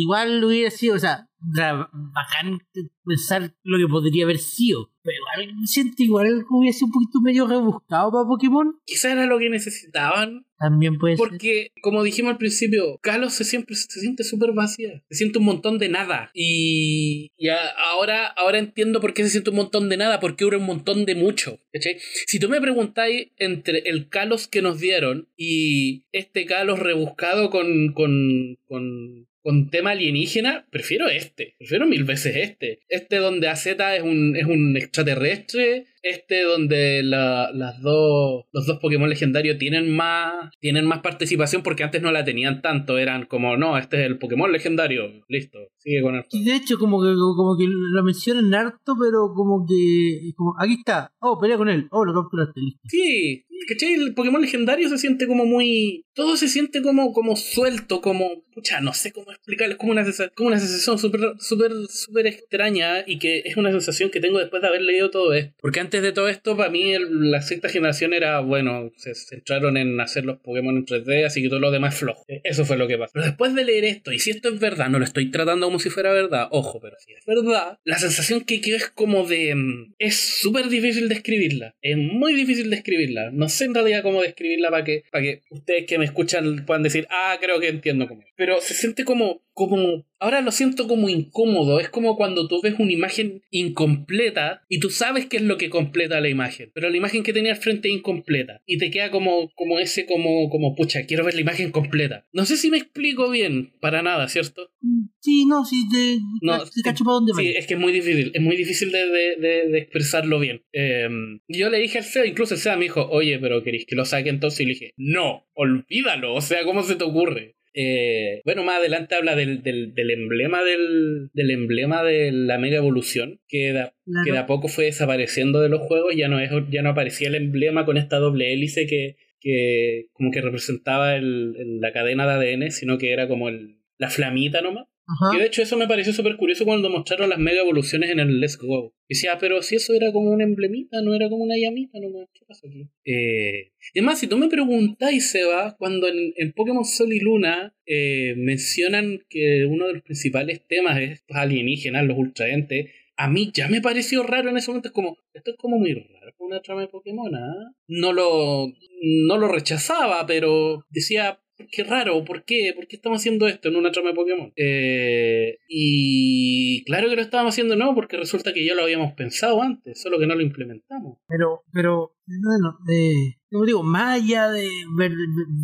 igual hubiera sido, o sea, bacán pensar lo que podría haber sido. Pero igual siento igual que hubiera sido un poquito medio rebuscado para Pokémon. Quizás era lo que necesitaban. También puede ser. Porque, como dijimos al principio, Kalos se siempre se siente súper vacía. Se siente un montón de nada. Y, y a- ahora, ahora entiendo por qué se siente un montón de nada, porque hubo un montón de mucho. ¿cachai? Si tú me preguntáis entre el Kalos que nos dieron y este Kalos rebuscado con, con, con, con tema alienígena, prefiero este. Prefiero mil veces este. Este donde AZ es un, es un extraterrestre. Este donde la- las dos, los dos Pokémon legendarios tienen más, tienen más participación porque antes no la tenían tanto. Eran como, no, este es el Pokémon legendario. Listo, sigue con el Y de hecho, como que, como que lo mencionan harto, pero como que. Como, aquí está. Oh, pelea con él. Oh, lo capturaste. Listo. Sí, ¿cachai? El Pokémon legendario se siente como muy. Todo se siente como, como suelto, como. Pucha, no sé cómo explicarlo. Es como una, como una sensación súper, súper, súper extraña y que es una sensación que tengo después de haber leído todo esto. Porque antes de todo esto, para mí, la sexta generación era, bueno, se centraron en hacer los Pokémon en 3D, así que todo lo demás flojo. Eh, Eso fue lo que pasó. Pero después de leer esto, y si esto es verdad, no lo estoy tratando como si fuera verdad, ojo, pero si es verdad, la sensación que quedó es como de. mm, Es súper difícil de escribirla. Es muy difícil de escribirla. No sé en realidad cómo describirla para que, para que ustedes que me escuchan puedan decir, ah, creo que entiendo cómo. es". Pero se siente como. como Ahora lo siento como incómodo. Es como cuando tú ves una imagen incompleta y tú sabes qué es lo que completa la imagen. Pero la imagen que tenía al frente es incompleta. Y te queda como, como ese, como, como, pucha, quiero ver la imagen completa. No sé si me explico bien. Para nada, ¿cierto? Sí, no, sí, te, No, te cacho para dónde Sí, es que es muy difícil, es muy difícil de, de- de- de expresarlo bien. Eh, yo le dije al SEA, incluso el SEA me dijo, oye, pero ¿queréis que lo saque entonces? Y le dije, no, olvídalo, o sea, ¿cómo se te ocurre? Eh, bueno, más adelante habla del, del, del emblema del, del emblema de la mega evolución, que de, Claro. que de a poco fue desapareciendo de los juegos, ya no, es, ya no aparecía el emblema con esta doble hélice que, que como que representaba el, el- la cadena de ADN, sino que era como el, la flamita nomás. Que de hecho eso me pareció súper curioso cuando mostraron las mega evoluciones en el Let's Go. Decía, pero si eso era como un emblemita, no era como una llamita nomás. ¿Qué pasó aquí? Eh, y además, si tú me preguntáis, Seba, cuando en, Pokémon Sol y Luna eh, mencionan que uno de los principales temas es los alienígenas, los ultraentes, a mí ya me pareció raro en ese momento. Es como, esto es como muy raro una trama de Pokémon, ¿ah? No lo, no lo rechazaba, pero decía, qué raro, ¿por qué? ¿Por qué estamos haciendo esto en una trama de Pokémon? Eh, y claro que lo estábamos haciendo no, porque resulta que ya lo habíamos pensado antes, solo que no lo implementamos. Pero, pero, bueno, eh, como digo, más allá de ver,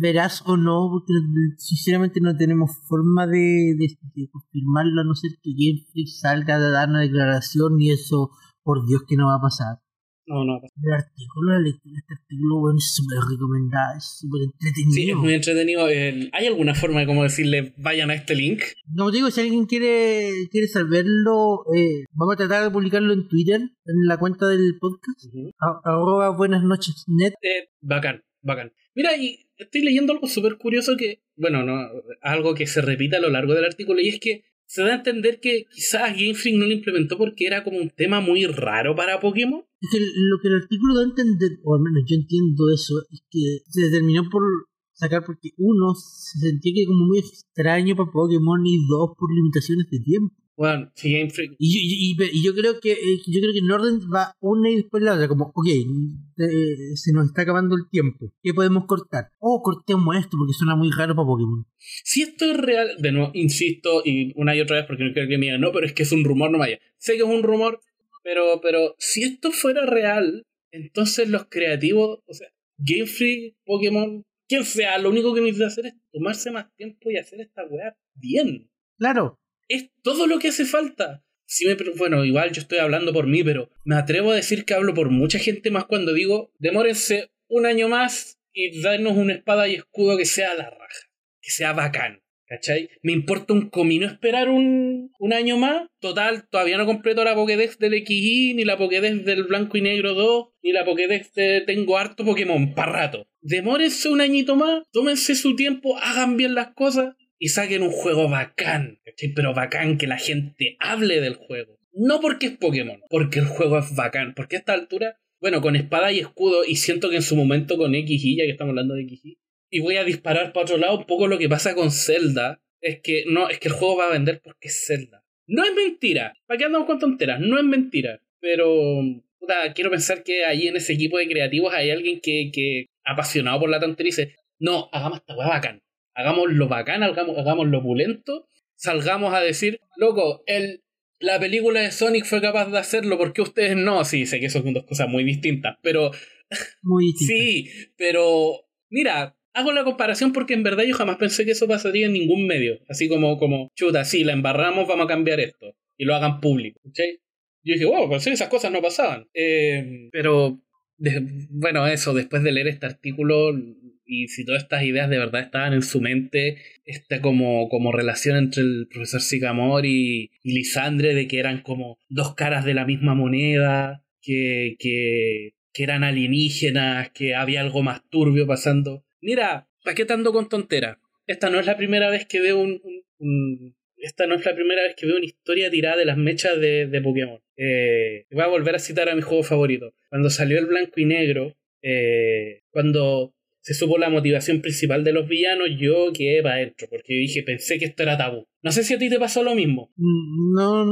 verás o no, porque sinceramente no tenemos forma de, de, confirmarlo, a no ser que Freak salga a dar una declaración y eso, por Dios que no va a pasar. No, no. El artículo, la lectura este artículo, bueno, es súper recomendado, es súper entretenido. Sí, es muy entretenido. ¿Hay alguna forma de cómo decirle vayan a este link? Como te digo, si alguien quiere, quiere saberlo, eh, vamos a tratar de publicarlo en Twitter, en la cuenta del podcast, arroba buenas noches net. Eh, bacán, bacán. Mira, y estoy leyendo algo súper curioso que, bueno, no, algo que se repite a lo largo del artículo, y es que se da a entender que quizás Game Freak no lo implementó porque era como un tema muy raro para Pokémon. Es que lo que el artículo da a entender, o al menos yo entiendo eso, es que se determinó por sacar porque uno se sentía que como muy extraño para Pokémon y dos por limitaciones de tiempo. Bueno, si Game Freak. Y, yo- y, y- y yo creo que eh, yo creo que en orden va una y después la otra, como, ok, eh, se nos está acabando el tiempo, ¿qué podemos cortar? Oh, cortemos esto porque suena muy raro para Pokémon. Si esto es real, de nuevo, insisto, y una y otra vez porque no quiero que me digan, no, pero es que es un rumor, no vaya. Sé que es un rumor, pero, pero si esto fuera real, entonces los creativos, o sea, Game Freak, Pokémon, quien sea, lo único que necesita hacer es tomarse más tiempo y hacer esta weá bien. Claro, Es todo lo que hace falta. Si me, bueno, igual yo estoy hablando por mí, pero me atrevo a decir que hablo por mucha gente más cuando digo, demórense un año más y darnos una espada y escudo que sea la raja, que sea bacán. ¿Cachai? Me importa un comino esperar un, un año más. Total, todavía no completo la Pokédex del XY, ni la Pokédex del Blanco y Negro 2, ni la Pokédex de Tengo harto Pokémon, para rato. Demórense un añito más, tómense su tiempo, hagan bien las cosas y saquen un juego bacán. Pero bacán que la gente hable del juego. No porque es Pokémon, porque el juego es bacán. Porque a esta altura, bueno, con espada y escudo, y siento que en su momento con XY, ya que estamos hablando de XY, y voy a disparar para otro lado, un poco lo que pasa con Zelda, es que no, es que el juego va a vender porque es Zelda. No es mentira. ¿Para qué andamos con tonteras? No es mentira. Pero, quiero pensar que ahí en ese equipo de creativos hay alguien que, apasionado por la tontería dice, no, hagamos esta weá bacán. Hagámoslo bacán, hagamos, hagámoslo opulento. Salgamos a decir, loco, el, la película de Sonic fue capaz de hacerlo, ¿por qué ustedes no? Sí, sé que son dos cosas muy distintas, pero muy distinto. Sí, pero mira, hago la comparación porque en verdad yo jamás pensé que eso pasaría en ningún medio. Así como, como chuta, sí, la embarramos, vamos a cambiar esto. Y lo hagan público. ¿cachai? Yo dije, wow, pues sí, esas cosas no pasaban. Eh, pero, de- bueno, eso, después de leer este artículo y si todas estas ideas de verdad estaban en su mente, esta como, como relación entre el profesor Sicamor y, Lisandre, de que eran como dos caras de la misma moneda, que, que, que eran alienígenas, que había algo más turbio pasando. Mira, ¿para qué tanto con tontera? Esta no es la primera vez que veo un- esta no es la primera vez que veo una historia tirada de las mechas de, de Pokémon. Eh, voy a volver a citar a mi juego favorito. Cuando salió el blanco y negro, eh, cuando se supo la motivación principal de los villanos, yo quedé para adentro, porque dije, pensé que esto era tabú. No sé si a ti te pasó lo mismo. Mm, No,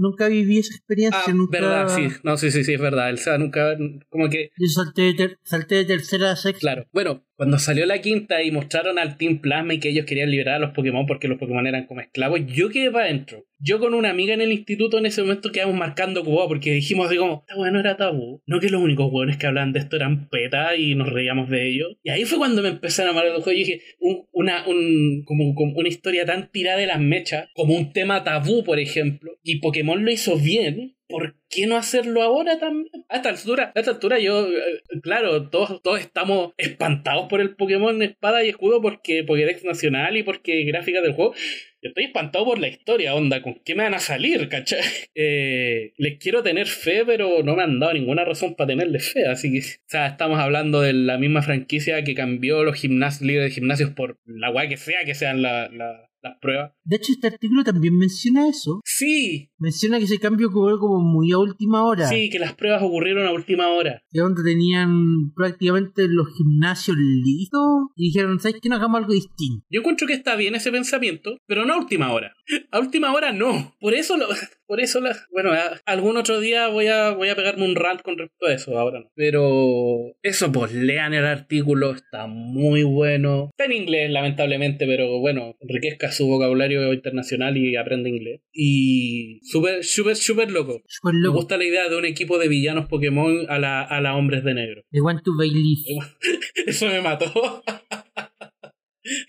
nunca viví esa experiencia. Ah, nunca... verdad, sí. No, sí, sí, sí, es verdad. El SEA nunca, como que Yo salté de, ter- salté de tercera a sexta. Claro. Bueno, cuando salió la quinta y mostraron al Team Plasma y que ellos querían liberar a los Pokémon porque los Pokémon eran como esclavos, yo quedé para adentro. Yo con una amiga en el instituto en ese momento quedamos marcando Cuba porque dijimos así como, esta weá no era tabú. No que los únicos hueones que hablaban de esto eran peta y nos reíamos de ellos. Y ahí fue cuando me empecé a enamorar del juego y dije, un- una, un, como, como una historia tan tirada de las mechas, como un tema tabú, por ejemplo, y Pokémon lo hizo bien. ¿Por qué no hacerlo ahora también? A esta altura, a altura yo, eh, claro, todos, todos estamos espantados por el Pokémon Espada y Escudo porque Pokédex Nacional y porque gráficas del juego. Yo estoy espantado por la historia, onda, ¿con qué me van a salir, cachai? Eh, les quiero tener fe, pero no me han dado ninguna razón para tenerle fe, así que, o sea, estamos hablando de la misma franquicia que cambió los gimnasios, líderes de gimnasios por la guay que sea, que sean la- la- las pruebas. De hecho, este artículo también menciona eso. Sí, Menciona que ese cambio ocurrió como muy a última hora. sí, que las pruebas ocurrieron a última hora. Que donde tenían prácticamente los gimnasios listos y dijeron, ¿sabes qué? No hagamos algo distinto. Yo encuentro que está bien ese pensamiento, pero no a última hora. A última hora no. Por eso lo, por eso la, bueno, a- algún otro día voy a voy a pegarme un rant con respecto a eso, ahora no. Pero eso pues lean el artículo, está muy bueno. Está en inglés lamentablemente, pero bueno, enriquezca su vocabulario internacional y aprende inglés. Y súper súper súper loco. Súper Me loco. gusta la idea de un equipo de villanos Pokémon a la, a la hombres de negro. I want to believe. Eso me mató.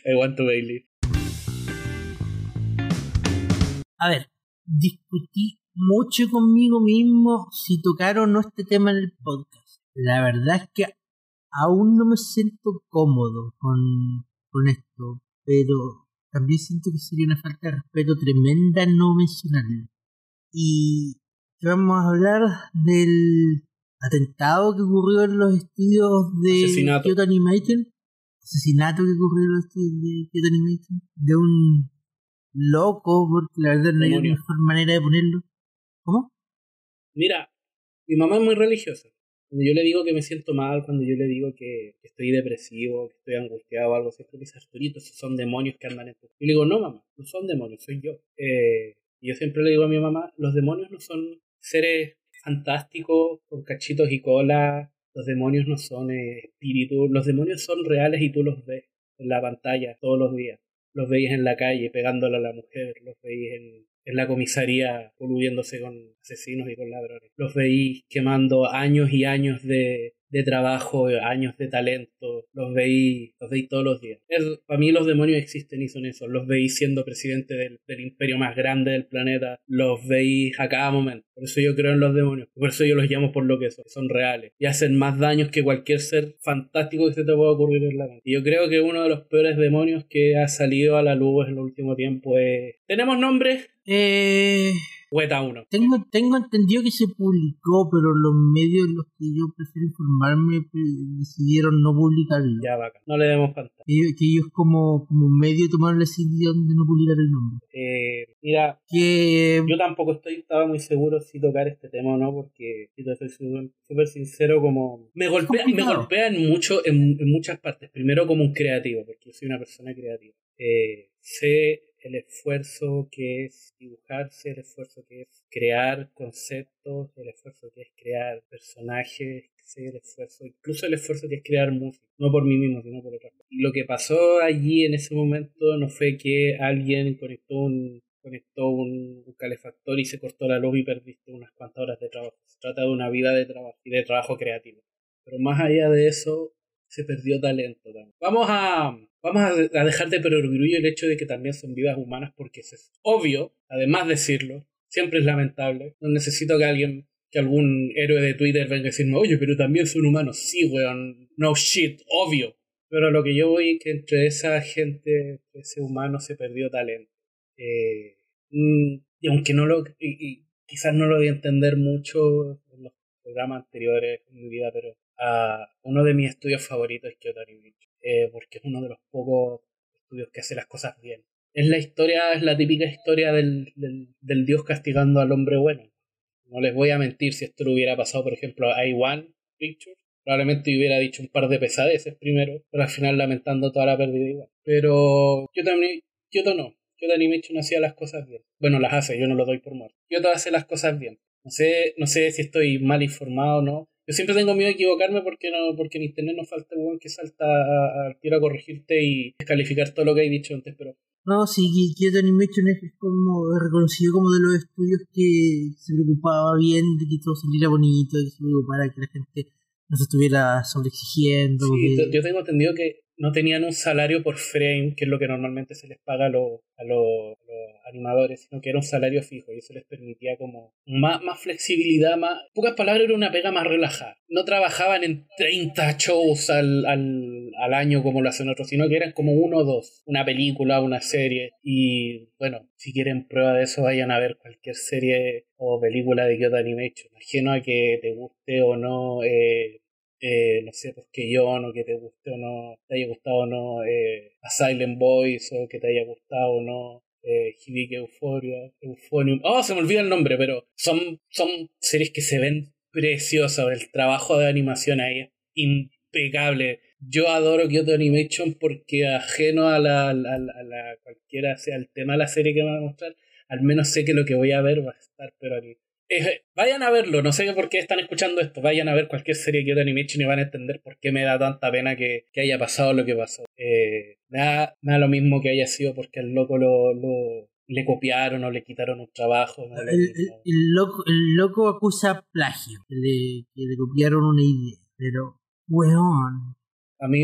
I want to Bailey. A ver, discutí mucho conmigo mismo si tocar o no este tema en el podcast. La verdad es que aún no me siento cómodo con, con esto, pero también siento que sería una falta de respeto tremenda no mencionarlo. Y vamos a hablar del atentado que ocurrió en los estudios de Asesinato. Kyoto Animation. Asesinato que ocurrió en los estudios de Kyoto Animation. De un loco, porque la verdad no hay Demonio. mejor manera de ponerlo. ¿Cómo? Mira, mi mamá es muy religiosa. Cuando yo le digo que me siento mal, cuando yo le digo que, que estoy depresivo, que estoy angustiado o algo, siempre me dice Arturito, esos son demonios que andan en tu. Yo le digo, no, mamá, no son demonios, soy yo. Eh, y yo siempre le digo a mi mamá, los demonios no son seres fantásticos con cachitos y cola. Los demonios no son eh, espíritus. Los demonios son reales y tú los ves en la pantalla todos los días. Los veis en la calle pegándole a la mujer. Los veis en, la comisaría coludiéndose con asesinos y con ladrones. Los veis quemando años y años de, de trabajo, años de talento. Los veis, los veis todos los días. Para mí los demonios existen y son eso. Los veis siendo presidente del, del imperio más grande del planeta. Los veis a cada momento. Por eso yo creo en los demonios. Por eso yo los llamo por lo que son. Son reales. Y hacen más daños que cualquier ser fantástico que se te pueda ocurrir en la mente. Y yo creo que uno de los peores demonios que ha salido a la luz en el último tiempo es... ¿Tenemos nombres? Eh, Weta 1. tengo, tengo entendido que se publicó, pero los medios en los que yo prefiero informarme pre- decidieron no publicarlo. Ya vaca. No le demos pantalla. Que, ellos- que ellos como, como medio tomaron la decisión de no publicar el nombre. Eh, mira, Que yo tampoco estoy estaba muy seguro si tocar este tema o no, porque si te soy súper sincero, como me golpea, me golpea en mucho, en, en muchas partes. Primero como un creativo, porque yo soy una persona creativa. Eh, sé el esfuerzo que es dibujar, sé el esfuerzo que es crear conceptos, el esfuerzo que es crear personajes, el esfuerzo, incluso el esfuerzo que es crear música, no por mí mismo, sino por personas. Y lo que pasó allí en ese momento no fue que alguien conectó un conectó un, un calefactor y se cortó la luz y perdiste unas cuantas horas de trabajo. Se trata de una vida de trabajo y de trabajo creativo. Pero más allá de eso, se perdió talento. también. Vamos a, vamos a, dejar de perogrullo el hecho de que también son vidas humanas porque es obvio, además de decirlo, siempre es lamentable. No necesito que alguien, que algún héroe de Twitter venga a decirme, oye, pero también son humanos. Sí, weón, no shit, obvio. Pero lo que yo voy es que entre esa gente, ese humano se perdió talento. Eh, mm, y aunque no lo, y quizás no lo voy a entender mucho en los programas anteriores en mi vida, pero ah, uno de mis estudios favoritos es Kyoto eh, porque es uno de los pocos estudios que hace las cosas bien. Es la historia, es la típica historia del, del, dios castigando al hombre bueno. No les voy a mentir, si esto le hubiera pasado, por ejemplo, a A1 Pictures, probablemente hubiera dicho un par de pesadeces primero, pero al final lamentando toda la pérdida igual. Pero Kyoto, Ani- Kyoto no. Kyoto Animation hacía las cosas bien. Bueno, las hace, yo no lo doy por muerto. Kyoto hace las cosas bien. No sé, no sé si estoy mal informado o no. Yo siempre tengo miedo de equivocarme porque no, porque en internet nos falta weón que salta a- al tiro a corregirte y descalificar todo lo que he dicho antes, pero No, sí, que Kyoto Animation es como reconocido como de los estudios que se preocupaba bien de que todo saliera bonito, que se preocupara que la gente no se estuviera sobreexigiendo. Sí, que- yo tengo entendido que no tenían un salario por frame, que es lo que normalmente se les paga a los, a los, animadores, sino que era un salario fijo y eso les permitía como más, más flexibilidad, más... en pocas palabras, era una pega más relajada. No trabajaban en 30 shows al, al, al año como lo hacen otros, sino que eran como uno o dos, una película, una serie. Y bueno, si quieren prueba de eso, vayan a ver cualquier serie o película de Kyoto Animation. Imagino a que te guste o no... Eh, eh, no sé, pues que yo, o que te guste o no, te haya gustado o no, eh, Boys, o que te haya gustado o no, eh, Hibiki Euphoria, Euphonium, oh, se me olvida el nombre, pero son, son series que se ven preciosas, el trabajo de animación ahí es impecable. Yo adoro Kyoto Animation porque ajeno a la, la, la- cualquiera sea el tema de la serie que me va a mostrar, al menos sé que lo que voy a ver va a estar, pero aquí. Eh, vayan a verlo, no sé por qué están escuchando esto, vayan a ver cualquier serie que yo Animation y van a entender por qué me da tanta pena que, que haya pasado lo que pasó. Eh, me, da, me da lo mismo que haya sido porque al loco lo, lo- le copiaron o le quitaron un trabajo. lo el, el- el loco, el loco acusa plagio, que le, que le copiaron una idea, pero, weón, A mí,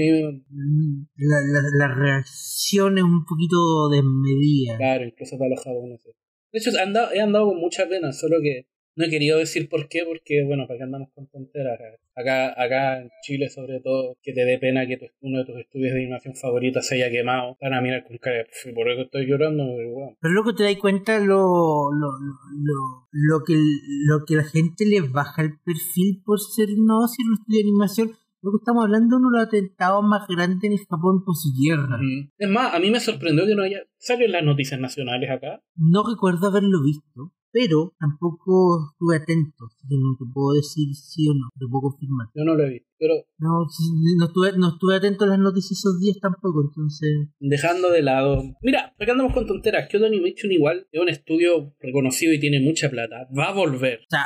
la, la, la reacción es un poquito desmedida. claro, incluso para los japoneses. De hecho, he andado, he andado con mucha pena, solo que no he querido decir por qué, porque, bueno, para qué andamos con tonteras. Acá, acá en Chile, sobre todo, que te dé pena que tu- uno de tus estudios de animación favoritos se haya quemado. Van a mirar con cara, "Pf, por eso estoy llorando, pero bueno. Pero luego te das cuenta lo, lo, lo, lo, que, lo que la gente le baja el perfil por ser no ser un estudio de animación. Luego estamos hablando de uno de los atentados más grandes en el Japón por su. Ujú. Es más, a mí me sorprendió que no haya... Salió en las noticias nacionales acá. No recuerdo haberlo visto, pero tampoco estuve atento. Así que no te puedo decir sí o no, te puedo confirmar. Yo no lo he visto. Pero No, no, estuve, no estuve atento a las noticias esos días tampoco, entonces... dejando de lado... Mira, acá andamos con tonteras. Kyoto Animation igual es un estudio reconocido y tiene mucha plata. Va a volver. O sea,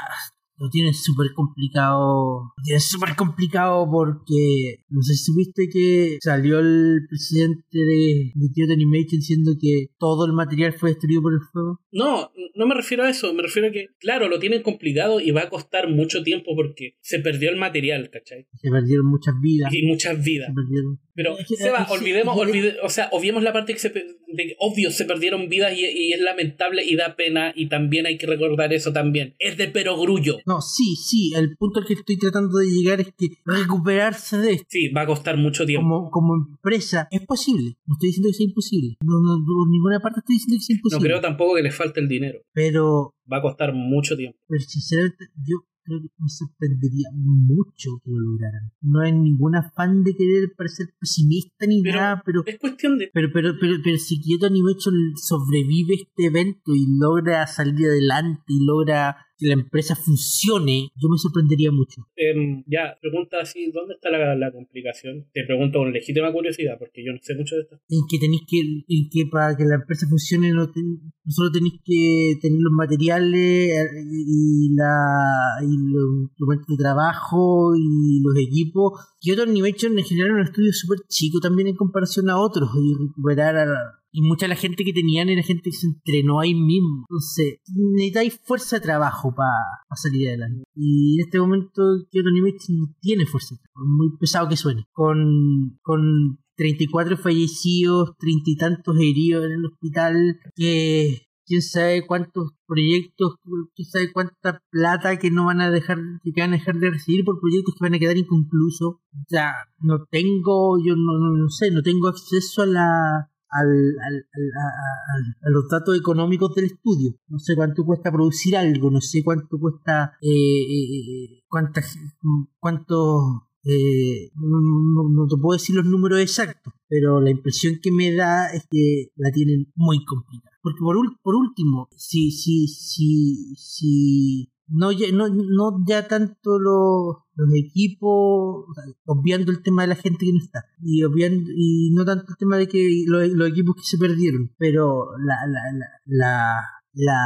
lo tienen súper complicado. Lo tienen súper complicado porque no sé si supiste que salió el presidente de, de Kyoto Animation diciendo que todo el material fue destruido por el fuego. No, no me refiero a eso. Me refiero a que, claro, lo tienen complicado y va a costar mucho tiempo porque se perdió el material, ¿cachai? Se perdieron muchas vidas. Y muchas vidas. Se perdieron. Pero, Seba, olvidemos, olvide- o sea, obviemos la parte que se, de obvio, se perdieron vidas y, y es lamentable y da pena y también hay que recordar eso también. Es de perogrullo. No, sí, sí. El punto al que estoy tratando de llegar es que recuperarse de esto Sí, va a costar mucho tiempo. como, como empresa es posible. No estoy diciendo que sea imposible. No, no, por ninguna parte estoy diciendo que sea No imposible. creo tampoco que les falte el dinero. pero Va a costar mucho tiempo. Pero sinceramente, yo creo que me sorprendería mucho que lo lograran. No hay ningún afán de querer parecer pesimista ni Pero- nada, pero, Es cuestión de... pero, pero, pero, pero si Kyoto Animation sobrevive este evento y logra salir adelante y logra que la empresa funcione, yo me sorprendería mucho. em, ya, pregunta así, ¿dónde está la, la complicación? Te pregunto con legítima curiosidad, porque yo no sé mucho de esto. En que tenéis que, en que para que la empresa funcione no, ten- no solo tenéis que tener los materiales eh, y, la, y los instrumentos de trabajo y los equipos. Kyoto Animation en general es un estudio súper chico también en comparación a otros y recuperar a, Y mucha de la gente que tenían era gente que se entrenó ahí mismo. Entonces, necesitáis fuerza de trabajo para salir adelante. Y en este momento Kyoto no tiene fuerza de trabajo, muy pesado que suene. Con, con 34 fallecidos, 30 y tantos heridos en el hospital, que quién sabe cuántos proyectos, quién sabe cuánta plata que no van a dejar, que van a dejar de recibir por proyectos que van a quedar inconclusos. Sea, no tengo, yo no, no, no sé, no tengo acceso a la al, al, al- a, los datos económicos del estudio. No sé cuánto cuesta producir algo, no sé cuánto cuesta, eh, eh, eh, cuántas, cuánto, eh, no, no- no te puedo decir los números exactos, pero la impresión que me da es que la tienen muy complicada. Porque por, por último, si, si, si, si no, ya- no, no ya tanto los, los equipos, o obviando el tema de la gente que no está, y obviando, y no tanto el tema de que los, los equipos que se perdieron, pero la, la, la, la, la,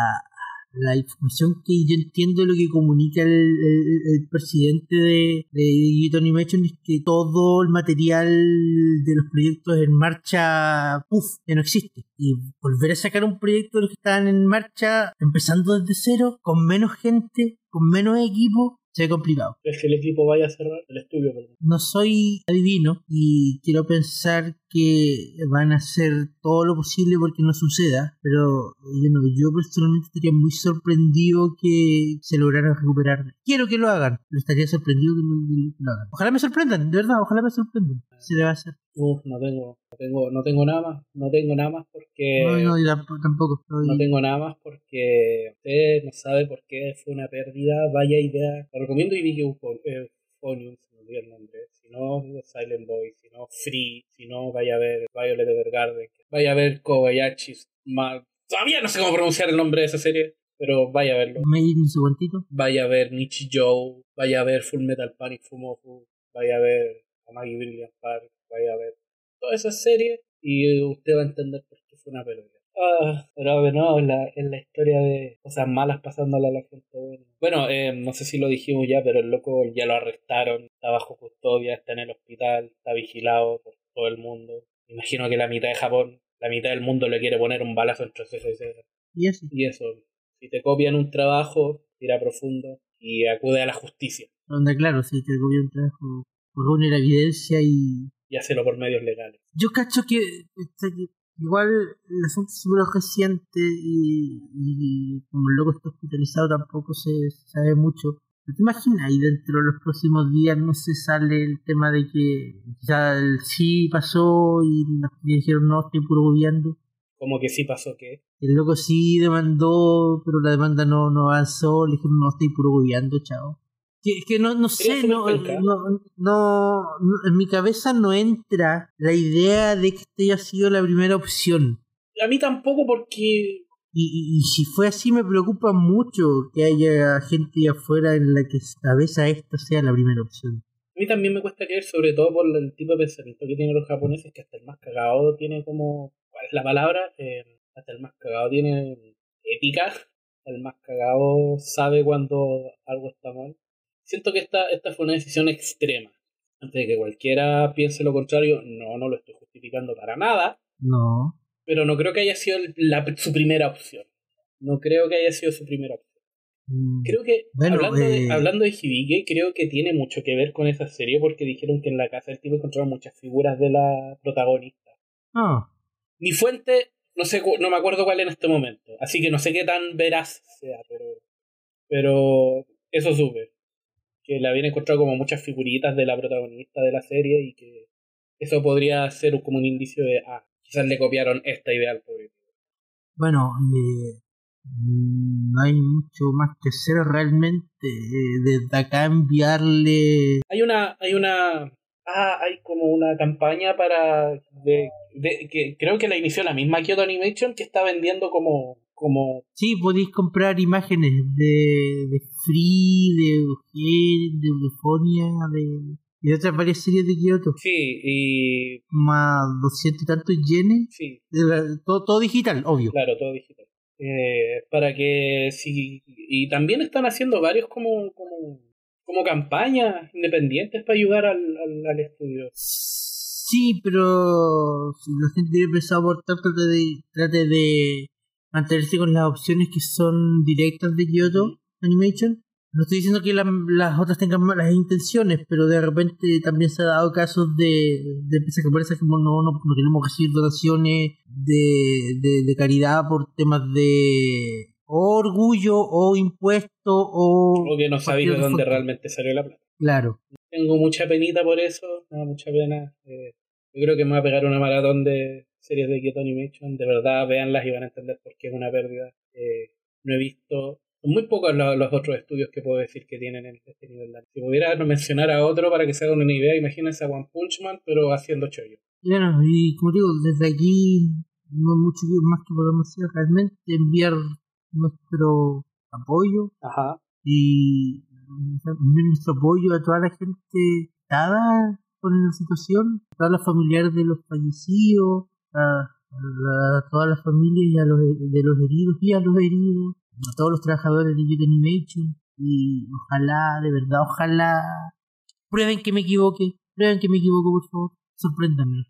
la información que yo entiendo lo que comunica el, el- el presidente de, de Digito Animation es que todo el material de los proyectos en marcha, puff, ya no existe. Y volver a sacar un proyecto de los que estaban en marcha, empezando desde cero, con menos gente, con menos equipo, se ve complicado. Es que el equipo vaya a cerrar, el estudio, perdón. No soy adivino y quiero pensar que van a hacer todo lo posible porque no suceda, pero bueno, yo personalmente estaría muy sorprendido que se lograra recuperar. Quiero que lo hagan, pero estaría sorprendido que lo, que lo hagan. Ojalá me sorprendan, de verdad, ojalá me sorprendan. Se le va a hacer. Uf, no tengo, no tengo, no tengo nada más, no tengo nada más porque No, no, yo tampoco. estoy- no tengo nada más porque usted no sabe por qué fue una pérdida, vaya idea. Lo recomiendo y vi que eh, El nombre. Si no, Silent Boy, si no, Free, si no, vaya a ver Violet Evergarden, vaya a ver Kobayashi. Ma- Todavía no sé cómo pronunciar el nombre de esa serie, pero vaya a verlo. Un segundito. Vaya a ver Nichi Joe, vaya a ver Full Metal Panic Fumofu, vaya a ver Amagi Brilliant Park, vaya a ver todas esas series y usted va a entender por qué fue una pérdida. Ah, pero no, es la, es la historia de cosas malas pasándole a la gente buena. Bueno, eh, no sé si lo dijimos ya, pero el loco ya lo arrestaron, está bajo custodia, está en el hospital, está vigilado por todo el mundo. Imagino que la mitad de Japón, la mitad del mundo le quiere poner un balazo entre ceja y ceja. Y así. Y eso, si te copian un trabajo, tira profundo y acude a la justicia Donde, claro, si te copió un trabajo, reúne la evidencia y y hácelo por medios legales. Yo cacho que, este, que igual el asunto es súper reciente y, y como el loco está hospitalizado tampoco se sabe mucho. ¿Pero ¿Te imaginas ahí dentro de los próximos días no se sale el tema de que ya el sí pasó y nos dijeron no, estoy puro bobeando? Como que sí pasó que. El loco sí demandó, pero la demanda no, no avanzó, le dijeron no, estoy puro bobeando, chao. Que, que no, no sé, no, no, en mi cabeza no entra la idea de que este haya sido la primera opción. A mí tampoco porque Y, y, y si fue así me preocupa mucho que haya gente afuera en la que cabeza esta sea la primera opción. a mí también me cuesta creer, sobre todo por el tipo de pensamiento que tienen los japoneses, que hasta el más cagado tiene como... ¿Cuál es la palabra? Eh, hasta el más cagado tiene ética. El más cagado sabe cuando algo está mal. Siento que esta, esta fue una decisión extrema. Antes de que cualquiera piense lo contrario, no, no lo estoy justificando para nada. No. pero no creo que haya sido la- su primera opción. No creo que haya sido su primera opción. Mm, Creo que, Bueno, hablando, eh, de, hablando de Hibike, creo que tiene mucho que ver con esa serie porque dijeron que en la casa del tipo encontraron muchas figuras de la protagonista. Ah, Mi fuente, no sé, no me acuerdo cuál en este momento, así que no sé qué tan veraz sea, pero, pero eso supe. Que le habían encontrado como muchas figuritas de la protagonista de la serie y que eso podría ser como un indicio de, ah, quizás le copiaron esta idea al pobre. bueno, eh, mm, no hay mucho más que hacer realmente. eh, desde acá enviarle... Hay una, hay una, ah, hay como una campaña para, de, de- que creo que la inició la misma Kyoto Animation que está vendiendo como, como, Sí, podéis comprar imágenes de, de Free, de Eugen, de Eufonia, de, y de otras varias series de Kyoto. sí, y, Más 200 y tantos yenes. sí, De la- todo, todo digital, obvio. claro, todo digital. Eh, para que si, y también están haciendo varios como, como, como campañas independientes para ayudar al, al, al estudio. Sí, pero si la gente tiene pensado aportar, trate de, trate de mantenerse con las opciones que son directas de Kyoto Animation. No estoy diciendo que la- las otras tengan malas intenciones, pero de repente también se ha dado casos de, de empresas japonesas que no, no, no queremos recibir donaciones de, de, de caridad por temas de o orgullo o impuesto o... O que no sabéis de dónde realmente salió la plata. Claro. Tengo mucha penita por eso, me da mucha pena. eh, yo creo que me voy a pegar una maratón de series de Kyoto Animation. De verdad, véanlas y van a entender por qué es una pérdida. Eh, no he visto. Son muy pocos los, los otros estudios que puedo decir que tienen en este nivel. Si pudiera mencionar a otro para que se hagan una idea, imagínense a One Punch Man, pero haciendo chollo. Bueno, y como digo, desde aquí no hay mucho más que podemos hacer realmente, enviar nuestro apoyo Ajá. y enviar nuestro apoyo a toda la gente dada con la situación, a todos los familiares de los fallecidos, a, a todas las familias y a los, de los heridos y a los heridos, a todos los trabajadores de Youth Animation y ojalá, de verdad, ojalá prueben que me equivoque, prueben que me equivoco por favor, sorpréndanme.